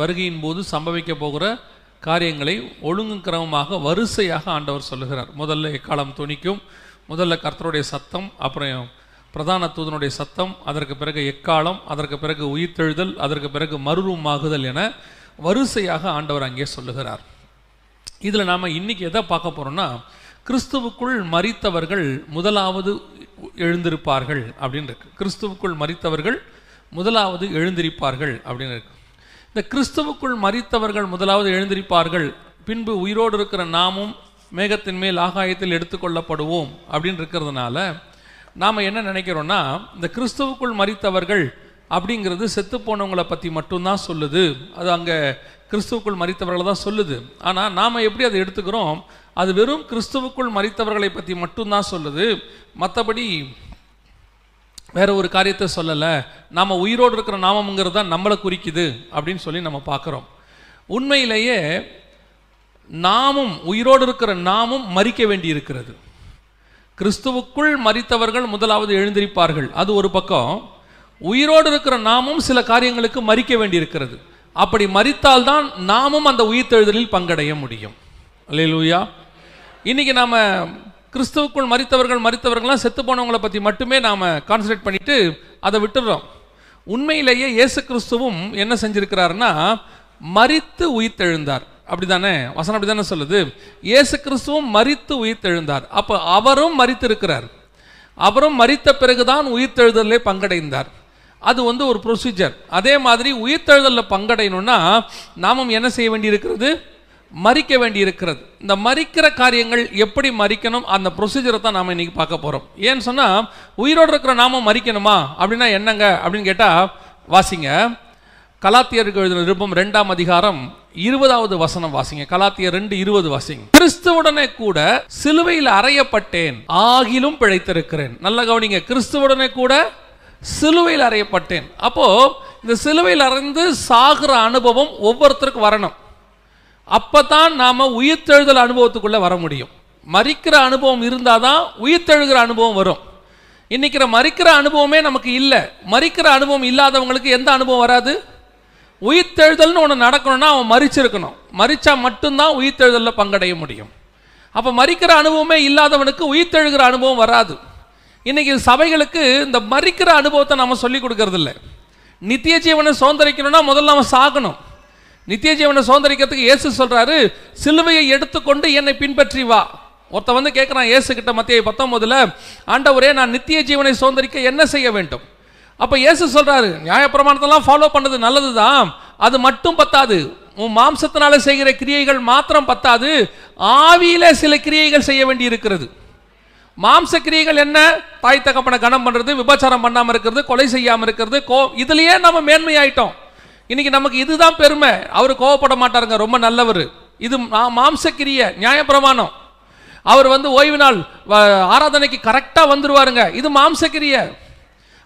வருகையின் போது சம்பவிக்க போகிற காரியங்களை ஒழுங்கு கிரமமாக வரிசையாக ஆண்டவர் சொல்லுகிறார். முதல்ல எக்காலம் துணிக்கும் முதல்ல கர்த்தருடைய சத்தம் அப்புறம் பிரதான தூதனுடைய சத்தம் அதற்கு பிறகு எக்காலம் அதற்கு பிறகு உயிர்த்தெழுதல் அதற்கு பிறகு மறுரூமாகுதல் என வரிசையாக ஆண்டவர் அங்கே சொல்லுகிறார். இதில் நாம் இன்னைக்கு எதை பார்க்க போகிறோம்னா கிறிஸ்துவுக்குள் மறித்தவர்கள் முதலாவது எழுந்திருப்பார்கள் அப்படின்னு இருக்கு. கிறிஸ்துவுக்குள் மறித்தவர்கள் முதலாவது எழுந்திருப்பார்கள் அப்படின்னு இருக்கு. இந்த கிறிஸ்துவுக்குள் மரித்தவர்கள் முதலாவது எழுந்திருப்பார்கள். பின்பு உயிரோடு இருக்கிற நாமும் மேகத்தின் மேல் ஆகாயத்தில் எடுத்துக்கொள்ளப்படுவோம் அப்படின்னு இருக்கிறதுனால நாம் என்ன நினைக்கிறோம்னா இந்த கிறிஸ்துவுக்குள் மரித்தவர்கள் அப்படிங்கிறது செத்து போனவங்களை பற்றி மட்டும்தான் சொல்லுது. அது அங்கே கிறிஸ்துவுக்குள் மறித்தவர்களை தான் சொல்லுது. ஆனால் நாம் எப்படி அதை எடுத்துக்கிறோம்? அது வெறும் கிறிஸ்துவுக்குள் மறித்தவர்களை பற்றி மட்டும்தான் சொல்லுது. மற்றபடி வேற ஒரு காரியத்தை சொல்லலை. நாம் உயிரோடு இருக்கிற நாமம்ங்கிறது தான் நம்மளை குறிக்குது அப்படின்னு சொல்லி நம்ம பார்க்குறோம். உண்மையிலேயே நாமும் உயிரோடு இருக்கிற நாமும் மறிக்க வேண்டி இருக்கிறது. கிறிஸ்துவுக்குள் மறித்தவர்கள் முதலாவது எழுந்திருப்பார்கள். அது ஒரு பக்கம். உயிரோடு இருக்கிற நாமும் சில காரியங்களுக்கு மறிக்க வேண்டியிருக்கிறது அப்படி மறித்தால்தான் நாமும் அந்த உயிர்த்தெழுதலில் பங்கடைய முடியும். அல்லேலூயா. இன்னைக்கு நாம் கிறிஸ்துவுக்குள் மறித்தவர்கள் மறித்தவர்கள்லாம் செத்து போனவங்களை பற்றி மட்டுமே நாம் கான்சன்ட்ரேட் பண்ணிட்டு அதை விட்டுடுறோம். உண்மையிலேயே இயேசு கிறிஸ்துவும் என்ன செஞ்சிருக்கிறாருன்னா மரித்து உயிர்த்தெழுந்தார். அப்படிதானே? வசனம் அப்படிதானே சொல்லுது? இயேசு கிறிஸ்துவும் மறித்து உயிர்த்தெழுந்தார். அப்போ அவரும் மறித்திருக்கிறார் அவரும் மறித்த பிறகுதான் உயிர்த்தெழுதலே பங்கடைந்தார். அது வந்து ஒரு ப்ரொசீஜர் அதே மாதிரி உயிர்த்தெழுதலில் பங்கடையணும்னா நாமும் என்ன செய்ய வேண்டியிருக்கிறது? மறிக்க வேண்டி இருக்கிறது இந்த மறிக்கிற காரியங்கள் எப்படி மறிக்கணும்? அந்த ப்ரொசீஜரை தான் நாம் இன்னைக்கு பார்க்க போகிறோம் ஏன்னு சொன்னால் உயிரோடு இருக்கிற நாமும் மறிக்கணுமா? அப்படின்னா என்னங்க? அப்படின்னு கேட்டால் வாசிங்க. கலாத்தியருக்கு எழுதின விருப்பம் ரெண்டாம் அதிகாரம் இருபதாவது வசனம் வாசிங்க. கலாத்தியர் ரெண்டு இருபது வாசிங்க. கிறிஸ்துவுடனே கூட சிலுவையில் அறையப்பட்டேன் ஆகிலும் பிழைத்திருக்கிறேன். நல்ல கவனிங்க. கிறிஸ்துவுடனே கூட சிலுவையில் அறையப்பட்டேன். அப்போ இந்த சிலுவையில் அறைந்து சாகிற அனுபவம் ஒவ்வொருத்தருக்கும் வரணும். அப்பதான் நாம உயிர்த்தெழுதல் அனுபவத்துக்குள்ள வர முடியும். மறிக்கிற அனுபவம் இருந்தால் தான் உயிர்த்தெழுகிற அனுபவம் வரும். இன்னைக்கிற மறிக்கிற அனுபவமே நமக்கு இல்லை. மறிக்கிற அனுபவம் இல்லாதவங்களுக்கு எந்த அனுபவம் வராது? உயிர்த்தெழுதல்னு ஒன்று நடக்கணும்னா அவன் மறிச்சிருக்கணும். மறிச்சா மட்டும்தான் உயிர்த்தெழுதலில் பங்கடைய முடியும். அப்போ மறிக்கிற அனுபவமே இல்லாதவனுக்கு உயிர்த்தெழுகிற அனுபவம் வராது. இன்னைக்கு சபைகளுக்கு இந்த மறிக்கிற அனுபவத்தை நம்ம சொல்லி கொடுக்கறதில்ல. நித்திய ஜீவனை சுதந்திரிக்கணும்னா முதல்ல அவன் சாகணும். நித்திய ஜீவனை சுதந்திரிக்கிறதுக்கு இயேசு சொல்றாரு சிலுவையை எடுத்துக்கொண்டு என்னை பின்பற்றி வா. ஒருத்த வந்து கேட்குறான் இயேசு கிட்ட மத்திய பத்தொன்பதுல ஆண்டவரே நான் நித்திய ஜீவனை சுதந்திரிக்க என்ன செய்ய வேண்டும்? அப்ப இயேசு சொல்றாரு நியாயப்பிரமாணத்தெல்லாம் ஃபாலோ பண்ணது நல்லதுதான் அது மட்டும் பத்தாது. உன் மாம்சத்தினால செய்கிற கிரியைகள் மாத்திரம் பத்தாது ஆவியில சில கிரியைகள் செய்ய வேண்டி இருக்கிறது மாம்ச கிரியைகள் என்ன? தாய் தகப்பனை கனம் பண்றது விபச்சாரம் பண்ணாம இருக்கிறது கொலை செய்யாம இருக்கிறது கோ இதுலயே நம்ம மேன்மையாயிட்டோம். இன்னைக்கு நமக்கு இதுதான் பெருமை. அவர் கோவப்பட மாட்டாருங்க ரொம்ப நல்லவர். இது மாம்சக்கிரிய நியாயப்பிரமாணம் அவர் வந்து ஓய்வு நாள் வ- ஆராதனைக்கு கரெக்டாக வந்துருவாருங்க. இது மாம்சக்கிரிய.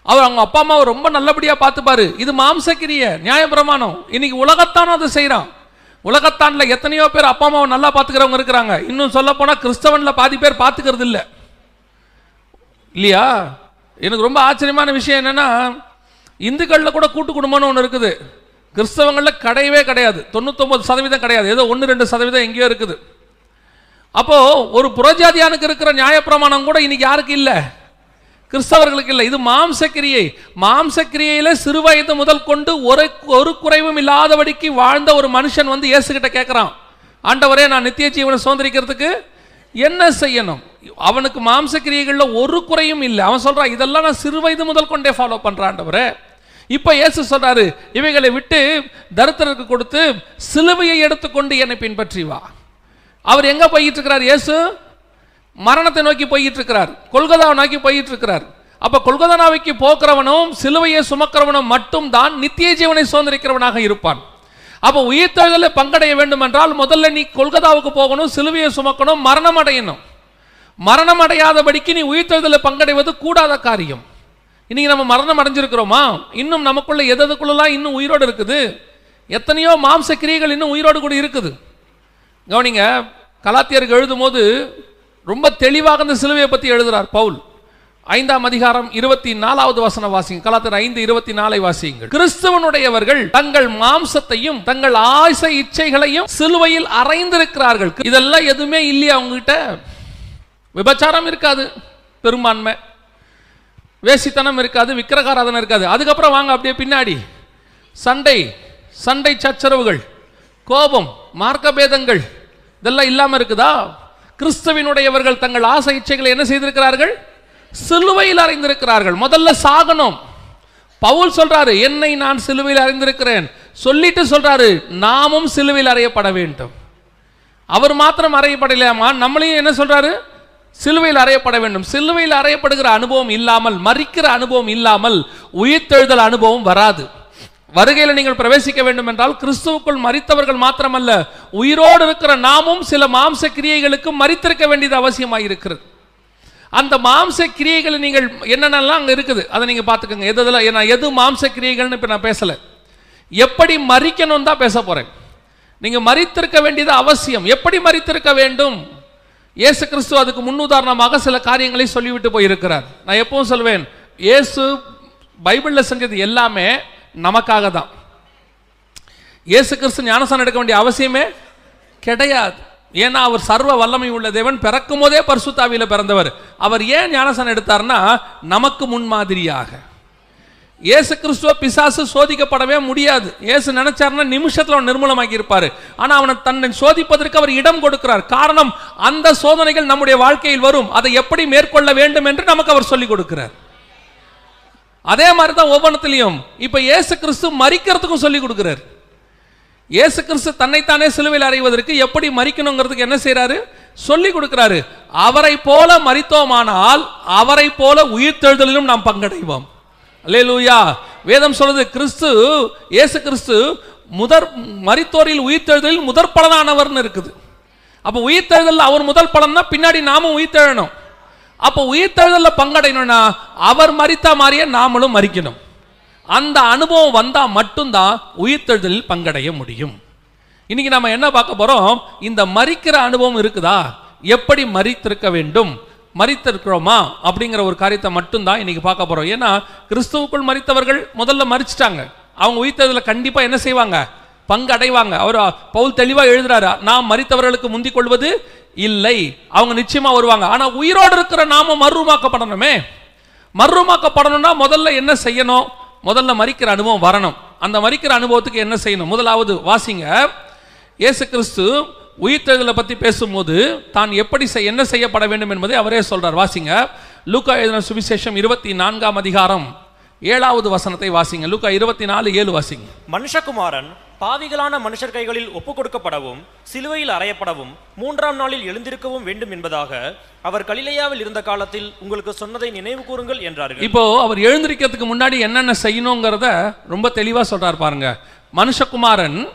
அவர் அவங்க அப்பா அம்மாவை ரொம்ப நல்லபடியாக பார்த்துப்பாரு. இது மாம்சக்கிரிய நியாயப்பிரமாணம் இன்னைக்கு உலகத்தான் அதை செய்கிறான் உலகத்தான்ல எத்தனையோ பேர் அப்பா அம்மாவை நல்லா பார்த்துக்கிறவங்க இருக்கிறாங்க. இன்னும் சொல்ல போனால் கிறிஸ்தவனில் பாதி பேர் பார்த்துக்கிறது இல்லை. இல்லையா? எனக்கு ரொம்ப ஆச்சரியமான விஷயம் என்னன்னா இந்துக்களில் கூட கூட்டு குடும்பம்னு ஒன்று இருக்குது. கிறிஸ்தவங்களில் கிடையவே கிடையாது. தொண்ணூத்தொம்பது சதவீதம் கிடையாது. ஏதோ ஒன்று ரெண்டு சதவீதம் எங்கேயோ இருக்குது. அப்போது ஒரு புறஜாதியானுக்கு இருக்கிற நியாயப்பிரமாணம் கூட இன்னைக்கு யாருக்கு இல்லை? கிறிஸ்தவர்களுக்கு இல்லை. இது மாம்சக்கிரியை. மாம்சக்கிரியையில் சிறு வயது முதல் கொண்டு ஒரு ஒரு குறைவும் இல்லாதபடிக்கு வாழ்ந்த ஒரு மனுஷன் வந்து இயேசுகிட்ட கேட்குறான் ஆண்டவரே நான் நித்திய ஜீவனை சுதந்திரிக்கிறதுக்கு என்ன செய்யணும்? அவனுக்கு மாம்சக்கிரியைகளில் ஒரு குறையும் இல்லை. அவன் சொல்கிறான் இதெல்லாம் நான் சிறு வயது முதல் கொண்டே ஃபாலோ பண்ணுறான் ஆண்டவரே. இப்போ இயேசு சொல்றாரு இவைகளை விட்டு தரித்திரருக்கு கொடுத்து சிலுவையை எடுத்துக்கொண்டு என்னை பின்பற்றி வா. அவர் எங்க போயிட்டு இருக்கிறார் இயேசு? மரணத்தை நோக்கி போயிட்டு இருக்கிறார் கொல்கதாவை நோக்கி போயிட்டு இருக்கிறார் அப்ப கொல்கதானாவைக்கு போக்குறவனும் சிலுவையை சுமக்கிறவனும் மட்டும் தான் நித்திய ஜீவனை சுதந்திரிக்கிறவனாக இருப்பான். அப்ப உயிர்த்தெழுதல பங்கடைய வேண்டும் என்றால் முதல்ல நீ கொல்கதாவுக்கு போகணும் சிலுவையை சுமக்கணும் மரணம் அடையணும். மரணம் அடையாதபடிக்கு நீ உயிர்த்தெழுதல பங்கடைவது கூடாத காரியம். இன்னைக்கு நம்ம மரணம் அடைஞ்சிருக்கிறோமா? இன்னும் நமக்குள்ள எது இன்னும் உயிரோடு இருக்குது? எத்தனையோ மாம்ச கிரியைகள் இன்னும் உயிரோடு கூட இருக்குது. கவனிங்க கலாத்தியருக்கு எழுதும்போது ரொம்ப தெளிவாக இந்த சிலுவையை பற்றி எழுதுறார் பவுல். ஐந்தாம் அதிகாரம் இருபத்தி நாலாவது வசனம் வாசிங்க கலாத்தர் ஐந்து இருபத்தி நாலை வாசியுங்கள். கிறிஸ்தவனுடையவர்கள் தங்கள் மாம்சத்தையும் தங்கள் ஆசை இச்சைகளையும் சிலுவையில் அரைந்திருக்கிறார்கள் இதெல்லாம் எதுவுமே இல்லையா அவங்ககிட்ட விபச்சாரம் இருக்காது. பெரும்பான்மை. வேசித்தனம் இருக்காது விக்கிரகாராதனை இருக்காது. அதுக்கப்புறம் வாங்க அப்படியே பின்னாடி. சண்டை சண்டை சச்சரவுகள் கோபம் மார்க்க பேதங்கள் இதெல்லாம் இல்லாமல் இருக்குதா? கிறிஸ்தவினுடையவர்கள் தங்கள் ஆசை இச்சைகளை என்ன செய்திருக்கிறார்கள்? சிலுவையில் அறிந்திருக்கிறார்கள். முதல்ல சாகணும். பவுல் சொல்றாரு என்னை நான் சிலுவையில் அறிந்திருக்கிறேன். சொல்லிட்டு சொல்றாரு நாமும் சிலுவையில் அறையப்பட வேண்டும். அவர் மாத்திரம் அறையப்படலையாமா? நம்மளையும் என்ன சொல்றாரு? சிலுவையில் அறையப்பட வேண்டும். சிலுவையில் அறையப்படுகிற அனுபவம் இல்லாமல் மறிக்கிற அனுபவம் இல்லாமல் உயிர்த்தெழுதல் அனுபவம் வராது. வருகையில் நீங்கள் பிரவேசிக்க வேண்டும் என்றால் கிறிஸ்துவுக்குள் மறித்தவர்கள் மாத்திரமல்ல உயிரோடு இருக்கிற நாமும் சில மாம்ச கிரியைகளுக்கு மறித்திருக்க வேண்டியது அவசியமாக இருக்கிறது. அந்த மாம்ச கிரியைகள் நீங்கள் என்னென்னலாம் அங்கே இருக்குது? அதை நீங்கள் பார்த்துக்கோங்க. எது இதில் நான் எது மாம்ச கிரியைகள்னு இப்போ நான் பேசலை. எப்படி மறிக்கணும் தான் பேச போகிறேன் நீங்கள் மறித்திருக்க வேண்டியது அவசியம். எப்படி மறித்திருக்க வேண்டும்? இயேசு கிறிஸ்து அதுக்கு முன்னுதாரணமாக சில காரியங்களை சொல்லிவிட்டு போயிருக்கிறார். நான் எப்பவும் சொல்வேன் இயேசு பைபிளில் செஞ்சது எல்லாமே நமக்காக தான். இயேசு கிறிஸ்து ஞானசானம் எடுக்க வேண்டிய அவசியமே கிடையாது. ஏன்னா அவர் சர்வ வல்லமை உள்ள தேவன் பிறக்கும் போதே பரிசுத்தாவியில பிறந்தவர். அவர் ஏன் ஞானசானம் எடுத்தார்னா நமக்கு முன்மாதிரியாக. இயேசு கிறிஸ்துவ பிசாசு சோதிக்கப்படவே முடியாது. இயேசு நினைச்சாருன்னா நிமிஷத்தில் அவன் நிர்மூலமாக்கி இருப்பார் ஆனால் அவனை தன்னை சோதிப்பதற்கு அவர் இடம் கொடுக்கிறார். காரணம் அந்த சோதனைகள் நம்முடைய வாழ்க்கையில் வரும். அதை எப்படி மேற்கொள்ள வேண்டும் என்று நமக்கு அவர் சொல்லிக் கொடுக்கிறார். அதே மாதிரி தான் ஒவ்வொன்றத்திலையும். இப்போ இயேசு கிறிஸ்து மறிக்கிறதுக்கும் சொல்லி கொடுக்குறார். இயேசு கிறிஸ்து தன்னைத்தானே சிலுவையில் அறைவதற்கு எப்படி மறிக்கணுங்கிறதுக்கு என்ன செய்கிறாரு சொல்லி கொடுக்கிறாரு. அவரை போல மறித்தோமானால் அவரை போல உயிர்த்தெழுதலிலும் நாம் பங்கடைவோம். அல்லேலூயா. வேதம் சொல்றது கிறிஸ்து இயேசு கிறிஸ்து முதற் மரித்தோரில் உயிர்த்தெழுதலில் முதற் பலனானவர்னு இருக்குது. அப்போ உயிர்த்தெழுதல் அவர் முதல் பலன்னா பின்னாடி நாமும் உயிர்த்தெழணும். அப்போ உயிர்த்தெழுதலில் பங்கடையணும்னா அவர் மறித்த மாதிரியே நாமளும் மறிக்கணும் அந்த அனுபவம் வந்தால் மட்டும்தான் உயிர்த்தெழுதலில் பங்கடைய முடியும். இன்னைக்கு நம்ம என்ன பார்க்க போகிறோம் இந்த மறிக்கிற அனுபவம் இருக்குதா? எப்படி மறித்திருக்க வேண்டும்? மறித்திருக்கிறோமா அப்படிங்கிற ஒரு காரியத்தை மட்டும்தான் இன்னைக்கு பார்க்க போறோம். ஏன்னா கிறிஸ்துவுக்குள் மறித்தவர்கள் முதல்ல மறிச்சிட்டாங்க அவங்க உயிர்த்தெழுதல கண்டிப்பா என்ன செய்வாங்க? பங்கு அடைவாங்க அவர் பவுல் தெளிவா எழுதுறாரு நாம் மறித்தவர்களுக்கு முந்திக் கொள்வது இல்லை. அவங்க நிச்சயமா வருவாங்க. ஆனா உயிரோடு இருக்கிற நாம மறுரூமாக்கப்படணுமே மறுரூமாக்கப்படணும்னா முதல்ல என்ன செய்யணும்? முதல்ல மறிக்கிற அனுபவம் வரணும். அந்த மறிக்கிற அனுபவத்துக்கு என்ன செய்யணும்? முதலாவது வாசிங்க. இயேசு கிறிஸ்து உயிர்த்தெழுதலை பத்தி பேசும்போது தான் எப்படி செய்- என்ன செய்யப்பட வேண்டும் என்பதை அவரே சொல்றார். வாசிங்க. லூக்கா எழுதின சுவிசேஷம் இருபத்தி நான்காம் அதிகாரம் ஏழாவது வசனத்தை வாசிங்க. லூக்கா இருபத்தி நாலு ஏழு வாசிங்க. மனுஷகுமாரன் பாவிகளான மனுஷர் கைகளில் ஒப்புக் கொடுக்கப்படவும் சிலுவையில் அறையப்படவும் மூன்றாம் நாளில் எழுந்திருக்கவும் வேண்டும் என்பதாக அவர் கலிலேயாவில் இருந்த காலத்தில் உங்களுக்கு சொன்னதை நினைவு கூறுங்கள் என்றார்கள். இப்போ அவர் எழுந்திருக்கிறதுக்கு முன்னாடி என்னென்ன செய்யணுங்கிறத ரொம்ப தெளிவா சொல்றார் பாருங்க. மனுஷகுமாரன்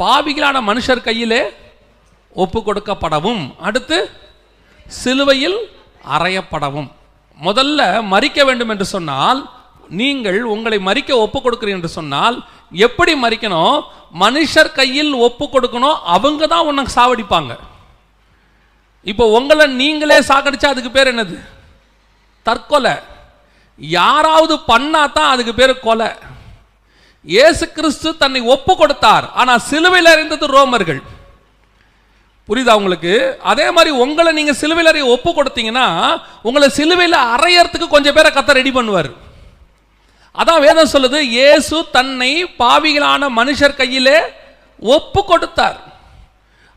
பாவிகளான மனுஷர் கையிலே ஒப்பு கொடுக்கப்படவும் அடுத்து சிலுவையில் அறையப்படவும். முதல்ல மறிக்க வேண்டும் என்று சொன்னால் நீங்கள் உங்களை மறிக்க ஒப்பு கொடுக்கிறீர்கள் என்று சொன்னால் எப்படி மறிக்கணும்? மனுஷர் கையில் ஒப்பு கொடுக்கணும் அவங்க தான் உன்னை சாவடிப்பாங்க. இப்போ உங்களை நீங்களே சாகடிச்சா அதுக்கு பேர் என்னது? தற்கொலை. யாராவது பண்ணா தான் அதுக்கு பேர் கொலை. இயேசு கிறிஸ்து தன்னை ஒப்பு கொடுத்தார். ஆனால் சிலுவையில் அறிந்தது ரோமர்கள். புரியுதா உங்களுக்கு? அதே மாதிரி உங்களை நீங்கள் சிலுவையில் அறிய ஒப்பு கொடுத்தீங்கன்னா உங்களை சிலுவையில் அறையறதுக்கு கொஞ்சம் பேரை கத்த ரெடி பண்ணுவார். அதான் வேதம் சொல்லுது இயேசு தன்னை பாவிகளான மனுஷர் கையிலே ஒப்பு கொடுத்தார்.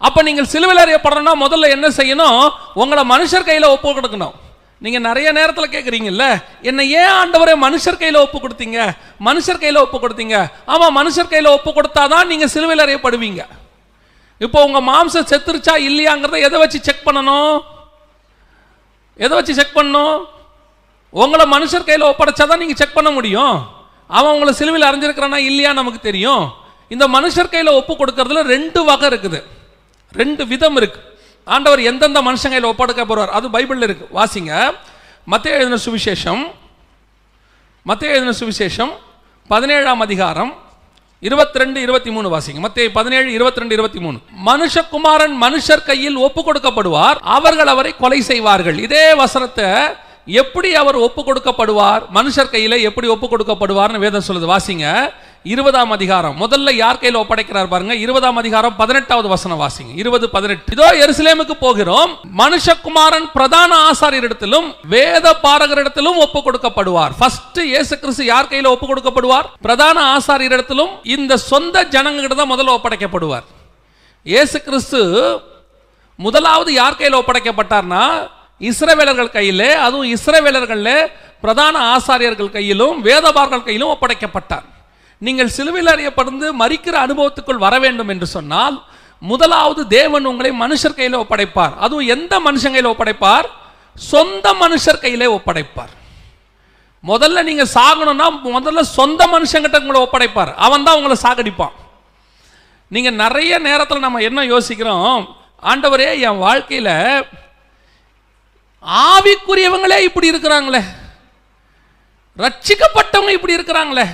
அப்போ நீங்கள் சிலுவையில் அறியப்படணும்னா முதல்ல என்ன செய்யணும்? உங்களை மனுஷர் கையில் ஒப்பு கொடுக்கணும். நீங்க நிறைய நேரத்தில் கேட்குறீங்கல்ல என்னை ஏன் ஆண்டவரே மனுஷர் கையில் ஒப்பு கொடுத்தீங்க? மனுஷர் கையில் ஒப்பு கொடுத்தீங்க. ஆமாம் மனுஷர் கையில் ஒப்பு கொடுத்தாதான் நீங்க சிலுவையில் அறியப்படுவீங்க. இப்போ உங்க மாம்சம் செத்துருச்சா இல்லையாங்கிறத எதை வச்சு செக் பண்ணணும்? எதை வச்சு செக் பண்ணணும்? உங்களை மனுஷர் கையில் ஒப்படைச்சாதான் நீங்க செக் பண்ண முடியும். அவன் உங்களை சிலுவையில் அறிஞ்சிருக்கிறானா இல்லையா நமக்கு தெரியும். இந்த மனுஷர் கையில் ஒப்பு கொடுக்கறதுல ரெண்டு வகை இருக்குது. ரெண்டு விதம் இருக்குது ஆண்டவர் எந்தெந்த மனுஷன் கையில் ஒப்படைக்க போறார்? அது பைபிள்ல இருக்கு. வாசிங்க. மத்திய எழுதின சுவிசேஷம் மத்திய எழுதின சுவிசேஷம் பதினேழாம் அதிகாரம் இருபத்தி ரெண்டு இருபத்தி மூணு வாசிங்க. மத்திய பதினேழு இருபத்தி ரெண்டு இருபத்தி மூணு மனுஷகுமாரன் மனுஷர் கையில் ஒப்பு கொடுக்கப்படுவார். அவர்கள் அவரை கொலை செய்வார்கள். இதே வசனத்தை எப்படி அவர் ஒப்பு கொடுக்கப்படுவார்? மனுஷர் கையில் எப்படி ஒப்பு கொடுக்கப்படுவார்னு வேதம் சொல்லுது. வாசிங்க. இருபதாம் அதிகாரம். முதல்ல யார் கையில் ஒப்படைக்கிறார் பாருங்க. இருபதாம் அதிகாரம் பதினெட்டாவது வசனம் வாசிங்க. இருபது பதினெட்டு. இதோ எருசலேமுக்கு போகிறோம். மனுஷகுமாரன் பிரதான ஆசாரியரிடத்திலும் வேத பாரகரிடத்திலும் ஒப்பு கொடுக்கப்படுவார் ஃபர்ஸ்ட் இயேசு கிறிஸ்து யார் கையில் ஒப்பு கொடுக்கப்படுவார் பிரதான ஆசாரியர் இடத்திலும் இந்த சொந்த ஜனங்கிட்ட தான் முதல்ல ஒப்படைக்கப்படுவார். இயேசு கிறிஸ்து முதலாவது யார் கையில் ஒப்படைக்கப்பட்டார்னா இஸ்ரவேலர்கள் கையிலே அதுவும் இஸ்ரவேலர்களில் பிரதான ஆசாரியர்கள் கையிலும் வேதபார்கள் கையிலும் ஒப்படைக்கப்பட்டார். நீங்கள் சிலுவையில் அறியப்படுந்து மறிக்கிற அனுபவத்துக்குள் வர வேண்டும் என்று சொன்னால் முதலாவது தேவன் உங்களை மனுஷர் கையில் ஒப்படைப்பார். அதுவும் எந்த மனுஷன் கையில் ஒப்படைப்பார்? சொந்த மனுஷர் கையிலே ஒப்படைப்பார். முதல்ல நீங்க சாகணும்னா முதல்ல சொந்த மனுஷங்கிட்ட உங்களை ஒப்படைப்பார். அவன் தான் உங்களை சாகடிப்பான். நீங்க நிறைய நேரத்தில் நம்ம என்ன யோசிக்கிறோம்? ஆண்டவரே என் வாழ்க்கையில் ஆவிக்குரியவங்களே இப்படி இருக்கிறாங்களே. ரட்சிக்கப்பட்டவங்க இப்படி இருக்கிறாங்களே.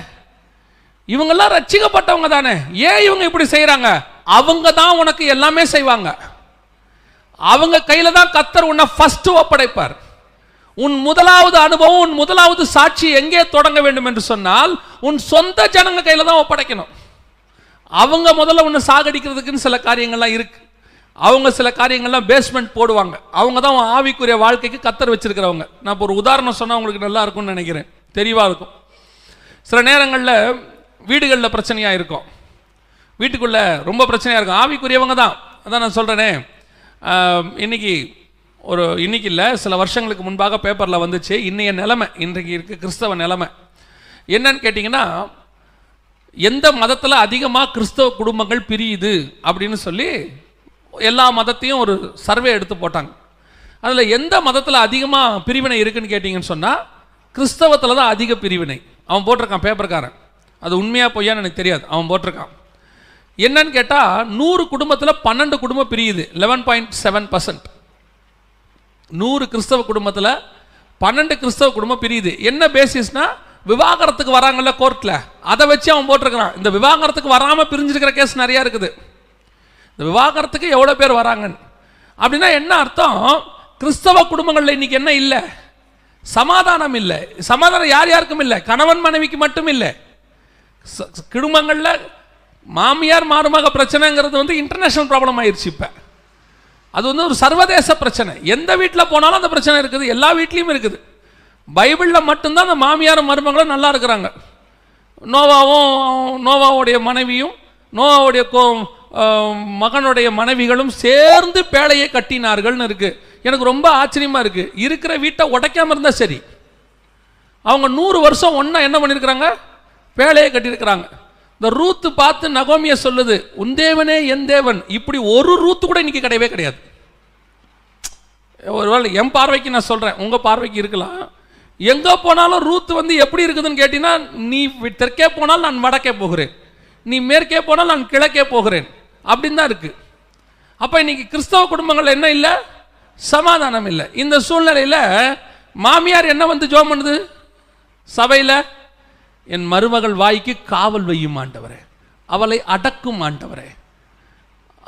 இவங்கெல்லாம் ரட்சிக்கப்பட்டவங்க தானே. ஏன் இவங்க இப்படி செய்கிறாங்க அவங்க தான் உனக்கு எல்லாமே செய்வாங்க. அவங்க கையில் தான் கத்தர் உன்னை ஃபஸ்ட்டு ஒப்படைப்பார். உன் முதலாவது அனுபவம் உன் முதலாவது சாட்சி எங்கே தொடங்க வேண்டும் என்று சொன்னால் உன் சொந்த ஜனங்க கையில் தான் ஒப்படைக்கணும். அவங்க முதல்ல உன்னை சாகடிக்கிறதுக்குன்னு சில காரியங்கள்லாம் இருக்கு. அவங்க சில காரியங்கள்லாம் பேஸ்மெண்ட் போடுவாங்க. அவங்க தான் ஆவிக்குரிய வாழ்க்கைக்கு கத்தர் வச்சிருக்கிறவங்க. நான் இப்போ ஒரு உதாரணம் சொன்னால் உங்களுக்கு நல்லா இருக்கும்னு நினைக்கிறேன். தெளிவாக இருக்கும். சில நேரங்களில் வீடுகளில் பிரச்சனையாக இருக்கும். வீட்டுக்குள்ளே ரொம்ப பிரச்சனையாக இருக்கும். ஆவிக்குரியவங்க தான். அதான் நான் சொல்கிறேனே இன்றைக்கி இன்னைக்கு ஒரு இன்னைக்கு இல்லை சில வருஷங்களுக்கு முன்பாக பேப்பரில் வந்துச்சு இன்றைய நிலமை இன்றைக்கு இருக்க கிறிஸ்தவ நிலமை. என்னன்னு கேட்டிங்கன்னா எந்த மதத்தில் அதிகமாக கிறிஸ்தவ குடும்பங்கள் பிரியுது அப்படின்னு சொல்லி எல்லா மதத்தையும் ஒரு சர்வே எடுத்து போட்டாங்க. அதில் எந்த மதத்தில் அதிகமாக பிரிவினை இருக்குன்னு கேட்டிங்கன்னு சொன்னால் கிறிஸ்தவத்தில் தான் அதிக பிரிவினை. அவன் போட்டிருக்கான் பேப்பர்காரன் அது உண்மையாக பொய்யான்னு எனக்கு தெரியாது. அவன் போட்டிருக்கான். என்னன்னு கேட்டால் நூறு குடும்பத்தில் பன்னெண்டு குடும்பம் பிரியுது. லெவன் பாயிண்ட் செவன் பர்சன்ட் நூறு கிறிஸ்தவ குடும்பத்தில் பன்னெண்டு கிறிஸ்தவ குடும்பம் பிரியுது. என்ன பேசிஸ்னால் விவாகரத்துக்கு வராங்கல்ல கோர்ட்டில் அதை வச்சு அவன் போட்டிருக்கிறான். இந்த விவாகரத்துக்கு வராமல் பிரிஞ்சிருக்கிற கேஸ் நிறையா இருக்குது. இந்த விவாகரத்துக்கு எவ்வளோ பேர் வராங்கன்னு. அப்படின்னா என்ன அர்த்தம்? கிறிஸ்தவ குடும்பங்களில் இன்னைக்கு என்ன இல்லை? சமாதானம் இல்லை. சமாதானம் யார் யாருக்கும் இல்லை? கணவன் மனைவிக்கு மட்டும் இல்லை. குடும்பங்களில் மாமியார் மாறுமாக பிரச்சனைங்கிறது வந்து இன்டர்நேஷ்னல் ப்ராப்ளம் ஆயிடுச்சு இப்போ. அது வந்து ஒரு சர்வதேச பிரச்சனை. எந்த வீட்டில் போனாலும் அந்த பிரச்சனை இருக்குது எல்லா வீட்லேயும் இருக்குது. பைபிளில் மட்டும்தான் அந்த மாமியார் மருமகளும் நல்லா இருக்கிறாங்க. நோவாவும் நோவாவுடைய மனைவியும் நோவாவுடைய கோ மகனுடைய மனைவிகளும் சேர்ந்து பேழையை கட்டினார்கள்னு இருக்குது எனக்கு ரொம்ப ஆச்சரியமாக இருக்குது இருக்கிற வீட்டை உடைக்காமல் இருந்தால் சரி. அவங்க நூறு வருஷம் ஒன்றா என்ன பண்ணியிருக்கிறாங்க பேழையை கட்டியிருக்கிறாங்க. இந்த ரூத்து பார்த்து நகோமிய சொல்லுது உன் தேவனே என் தேவன். இப்படி ஒரு ரூத்து கூட இன்னைக்கு கிடையவே கிடையாது. ஒருவேளை என் பார்வைக்கு நான் சொல்கிறேன் உங்கள் பார்வைக்கு இருக்கலாம். எங்கே போனாலும் ரூத்து வந்து எப்படி இருக்குதுன்னு கேட்டீங்கன்னா நீ தெற்கே போனால் நான் வடக்கே போகிறேன். நீ மேற்கே போனால் நான் கிழக்கே போகிறேன். அப்படின்னு தான் இருக்குது அப்போ இன்னைக்கு கிறிஸ்தவ குடும்பங்கள் என்ன இல்லை? சமாதானம் இல்லை. இந்த சூழ்நிலையில் மாமியார் என்ன வந்து ஜோம் பண்ணுது? சபையில் என் மருமகள் வாய்க்கு காவல் வையும் ஆண்டவரே. அவளை அடக்கும் ஆண்டவரே.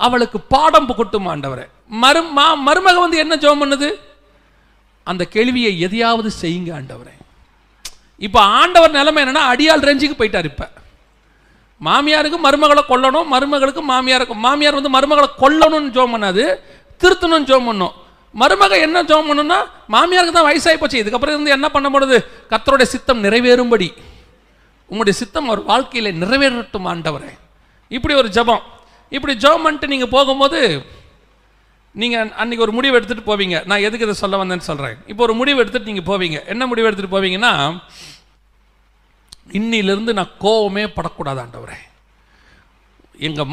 அவளுக்கு பாடம் புகட்டும் ஆண்டவரே. மரு மா மருமக வந்து என்ன ஜோம் பண்ணுது? அந்த கேள்வியை எதையாவது செய்யுங்க ஆண்டவரே. இப்போ ஆண்டவர் நிலைமை என்னன்னா அடியாள் ரேஞ்சுக்கு போயிட்டார் இப்போ. மாமியாருக்கு மருமகளை கொல்லணும் மருமகளுக்கு மாமியாருக்கு மாமியார் வந்து மருமகளை கொல்லணும்னு ஜோம் பண்ணாது திருத்தணும்னு ஜோம் பண்ணும். மருமக என்ன ஜோம் பண்ணுன்னா மாமியாருக்கு தான் வயசாகி போச்சு. இதுக்கப்புறம் இருந்து என்ன பண்ண போடுது கத்தருடைய சித்தம் நிறைவேறும்படி. உங்களுடைய சித்தம் அவர் வாழ்க்கையில் நிறைவேறட்டும் ஆண்டவரே. இப்படி ஒரு ஜெபம். இப்படி ஜபம் பண்ணிட்டு நீங்கள் போகும்போது நீங்கள் அன்றைக்கி ஒரு முடிவு எடுத்துகிட்டு போவீங்க. நான் எதுக்கு இதை சொல்ல வந்தேன்னு சொல்கிறேன் இப்போ ஒரு முடிவு எடுத்துகிட்டு நீங்கள் போவீங்க. என்ன முடிவு எடுத்துகிட்டு போவீங்கன்னா இன்னிலிருந்து நான் கோவமே படக்கூடாது ஆண்டவரே.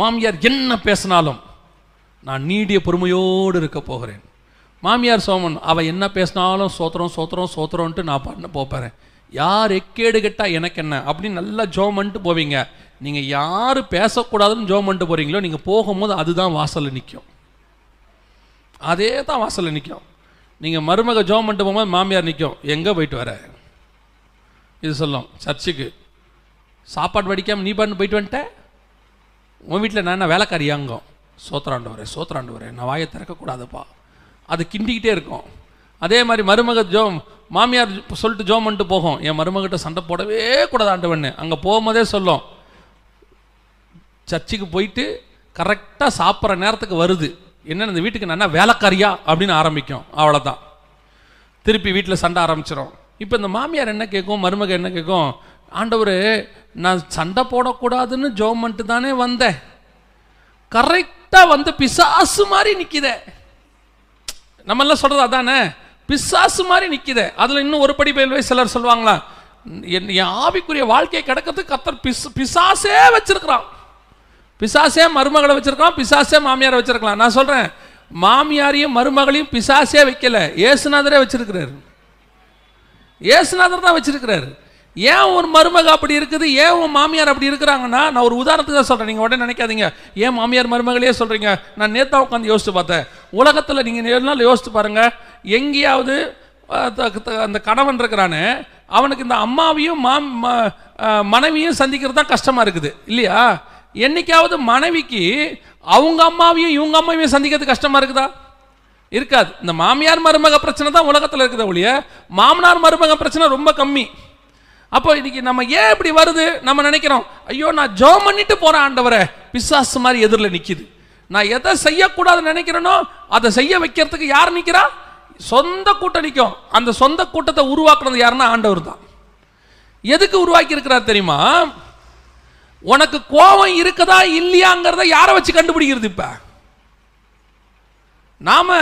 மாமியார் என்ன பேசினாலும் நான் நீடிய பொறுமையோடு இருக்க போகிறேன். மாமியார் சோமன் அவள் என்ன பேசினாலும் சோத்திரம் சோத்திரம் சோத்திரம்ன்ட்டு நான் பண்ண போப்பேறேன் யார் எக்கேடு கெட்டா எனக்கு என்ன? அப்படின்னு நல்லா ஜோம் பண்ணிட்டு போவீங்க. நீங்கள் யார் பேசக்கூடாதுன்னு ஜோம் பண்ணிட்டு போறீங்களோ நீங்கள் போகும்போது அதுதான் வாசலில் நிற்கும் அதே தான் வாசலில் நிற்கும் நீங்கள் மருமக ஜோம் பண்ணிட்டு போகும்போது மாமியார் நிற்கும் எங்கே போயிட்டு வர? இது சொல்லும். சர்ச்சுக்கு. சாப்பாடு படிக்காமல் நீ பண்ணு போயிட்டு வந்துட்ட? உன் வீட்டில் நான் என்ன வேலைக்காரியாங்கும்? சோத்திராண்டு வரேன் நான் வாயை திறக்கக்கூடாதுப்பா. அது கிண்டிக்கிட்டே இருக்கும். அதே மாதிரி மருமக ஜோம் மாமியார் சொல்லிட்டு ஜோம் பண்ணிட்டு போகும். என் மருமகிட்ட சண்டை போடவே கூடாது ஆண்டவன்னு அங்கே போகும்போதே சொல்லும். சர்ச்சுக்கு போயிட்டு கரெக்டாக சாப்பிட்ற நேரத்துக்கு வருது. என்னென்ன இந்த வீட்டுக்கு நான் வேலைக்காரியா? அப்படின்னு ஆரம்பிக்கும். அவ்வளோதான் திருப்பி வீட்டில் சண்டை ஆரம்பிச்சிடும் இப்போ இந்த மாமியார் என்ன கேட்கும் மருமக என்ன கேட்கும் ஆண்டவர் நான் சண்டை போடக்கூடாதுன்னு ஜோம் பண்ணிட்டு தானே வந்தேன். கரெக்டாக வந்து பிசாசு மாதிரி நிற்கிதே நம்மெல்லாம் சொல்கிறது அதானே? பிசாசு மாதிரி நிற்கிது அதில் இன்னும் ஒரு படி மேல் சிலர் சொல்லுவாங்களா என் என் ஆவிக்குரிய வாழ்க்கையை கிடக்கிறதுக்கு கத்தர் பிஸ் பிசாசே வச்சிருக்கிறான். பிசாசே மருமகளை வச்சிருக்கான் பிசாசே மாமியாரை வச்சிருக்கலாம். நான் சொல்கிறேன் மாமியாரையும் மருமகளையும் பிசாசே வைக்கல. ஏசுநாதரே வச்சிருக்கிறார். ஏசுநாதர் தான் வச்சிருக்கிறார். ஏன் ஒரு மருமக அப்படி இருக்குது? ஏன் உன் மாமியார் அப்படி இருக்கிறாங்கன்னா நான் ஒரு உதாரணத்துக்கு தான் சொல்கிறேன் நீங்கள் உடனே நினைக்காதீங்க. ஏன் மாமியார் மருமகளே சொல்கிறீங்க நான் நேத்தா உட்காந்து யோசித்து பார்த்தேன். உலகத்தில் நீங்கள் ஏழு நாள் யோசித்து பாருங்கள் எங்கேயாவது அந்த கணவன் இருக்கிறானே அவனுக்கு இந்த அம்மாவையும் மாம் ம- மனைவியும் சந்திக்கிறது தான் கஷ்டமாக இருக்குது. இல்லையா? என்னைக்காவது மனைவிக்கு அவங்க அம்மாவையும் இவங்க அம்மாவையும் சந்திக்கிறது கஷ்டமாக இருக்குதா? இருக்காது. இந்த மாமியார் மருமக பிரச்சனை தான் உலகத்தில் இருக்குது ஒழிய மாமனார் மருமக பிரச்சனை ரொம்ப கம்மி. அப்போ இன்னைக்கு நம்ம ஏன் இப்படி வருது? நம்ம நினைக்கிறோம் ஐயோ நான் ஜோம் பண்ணிட்டு போகிறேன் ஆண்டவரை. பிசாசு மாதிரி எதிரில் நிற்கிது நான் எதை செய்யக்கூடாதுன்னு நினைக்கிறேனோ அதை செய்ய வைக்கிறதுக்கு யார் நிற்கிறா சொந்த கூட்டணிக்கும் அந்த சொந்த கூட்டத்தை உருவாக்குறது யாருன்னா ஆண்டவர் தான் எதுக்கு உருவாக்கி இருக்கிறார் தெரியுமா? உனக்கு கோபம் இருக்குதா இல்லையாங்கிறத யாரை வச்சு கண்டுபிடிக்கிறது இப்ப? நாம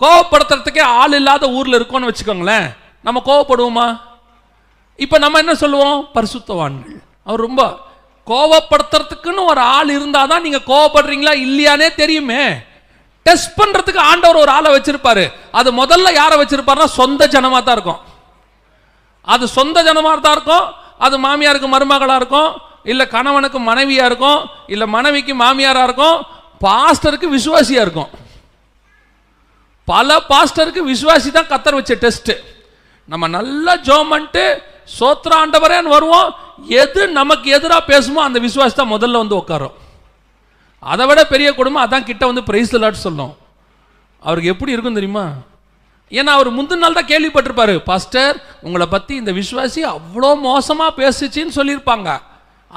கோவப்படுத்துறதுக்கே ஆள் இல்லாத ஊர்ல இருக்கோம்னு வச்சுக்கோங்களேன். நம்ம கோவப்படுவோமா இப்ப நம்ம என்ன சொல்லுவோம்? பரிசுத்தவான்கள். அவர் ரொம்ப கோவப்படுத்துறதுக்குன்னு ஒரு ஆள் இருந்தாதான் நீங்க கோவப்படுறீங்களா இல்லையானே தெரியுமே. டெஸ்ட் பண்றதுக்கு ஆண்டவர் ஒரு ஆளை வச்சிருப்பாரு. அது முதல்ல யாரை வச்சிருப்பாருன்னா சொந்த ஜனமா தான் இருக்கும். அது சொந்த ஜனமா தான் இருக்கும். அது மாமியாருக்கு மருமகளா இருக்கும். இல்ல கணவனுக்கு மனைவியா இருக்கும். இல்ல மனைவிக்கு மாமியாரா இருக்கும். பாஸ்டருக்கு விசுவாசியா இருக்கும். பல பாஸ்டருக்கு விசுவாசி தான் கத்தர் வச்ச டெஸ்ட். நம்ம நல்லா ஜோம் பண்ணிட்டு சோத்ரா ஆண்டவரேன்னு வருவோம். எது நமக்கு எதிராக பேசுமோ அந்த விசுவாசி தான் முதல்ல வந்து உட்காரும். அதை விட பெரிய குடும்பம் அதான் கிட்ட வந்து பிரைஸ் லாட் சொல்லும் அவருக்கு எப்படி இருக்கும் தெரியுமா? ஏன்னா அவர் முந்தின நாள் தான் கேள்விப்பட்டிருப்பாரு. பாஸ்டர் உங்களை பற்றி இந்த விசுவாசி அவ்வளோ மோசமாக பேசுச்சின்னு சொல்லியிருப்பாங்க.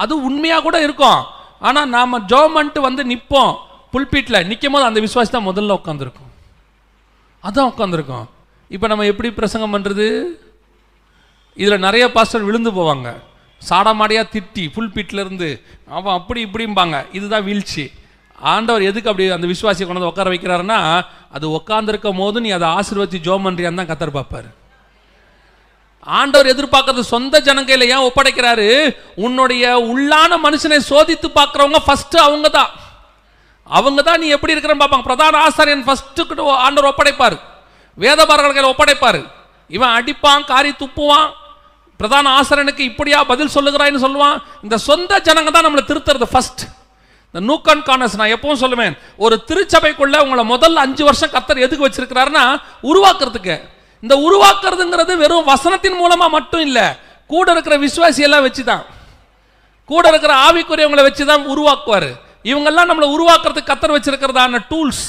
அது உண்மையாக கூட இருக்கும். ஆனால் நாம் ஜோமன்ட்டு வந்து நிற்போம் புல்பீட்டில் நிற்கும் போது அந்த விசுவாசி தான் முதல்ல உட்காந்துருக்கும் அதான் உட்காந்துருக்கோம் இப்போ நம்ம எப்படி பிரசங்கம் பண்ணுறது இதில் நிறைய பாஸ்டர் விழுந்து போவாங்க. சாடமாடியாக திட்டி ஃபுல் இருந்து அவன் அப்படி இப்படிம்பாங்க. இதுதான் வீழ்ச்சி. ஆண்டவர் எதுக்கு அப்படி அந்த விசுவாசியை கொண்டு வந்து உட்கார வைக்கிறாருன்னா அது உட்காந்துருக்கும் போது நீ அதை ஆசீர்வதி ஜோம் தான் கத்தர் பார்ப்பாரு. ஆண்டவர் எதிர்பார்க்கறது சொந்த ஜனங்கையில் ஏன் ஒப்படைக்கிறாரு? உன்னுடைய உள்ளான மனுஷனை சோதித்து பார்க்குறவங்க ஃபஸ்ட்டு அவங்க தான். அவங்க தான் நீ எப்படி இருக்கிறன்னு பார்ப்பாங்க. பிரதான ஆசாரியன் ஃபர்ஸ்ட்டு ஆண்டவர் ஒப்படைப்பார். வேதபாரர்கள் ஒப்படைப்பார். இவன் அடிப்பான் காரி துப்புவான். பிரதான ஆசிரியனுக்கு இப்படியா பதில் சொல்லுகிறாய்ன்னு சொல்லுவான். இந்த சொந்த ஜனங்க தான் நம்மளை திருத்துறது ஃபர்ஸ்ட் இந்த நூக்கன் கானஸ் நான் எப்பவும் சொல்லுவேன் ஒரு திருச்சபைக்குள்ள உங்களை முதல்ல அஞ்சு வருஷம் கத்தர் எதுக்கு வச்சிருக்கிறாருன்னா உருவாக்குறதுக்கு. இந்த உருவாக்குறதுங்கிறது வெறும் வசனத்தின் மூலமா மட்டும் இல்லை கூட இருக்கிற விசுவாசி எல்லாம் வச்சுதான். கூட இருக்கிற ஆவிக்குரியவங்களை வச்சு தான் உருவாக்குவார். இவங்கெல்லாம் நம்மளை உருவாக்குறதுக்கு கத்தர் வச்சிருக்கிறதான டூல்ஸ்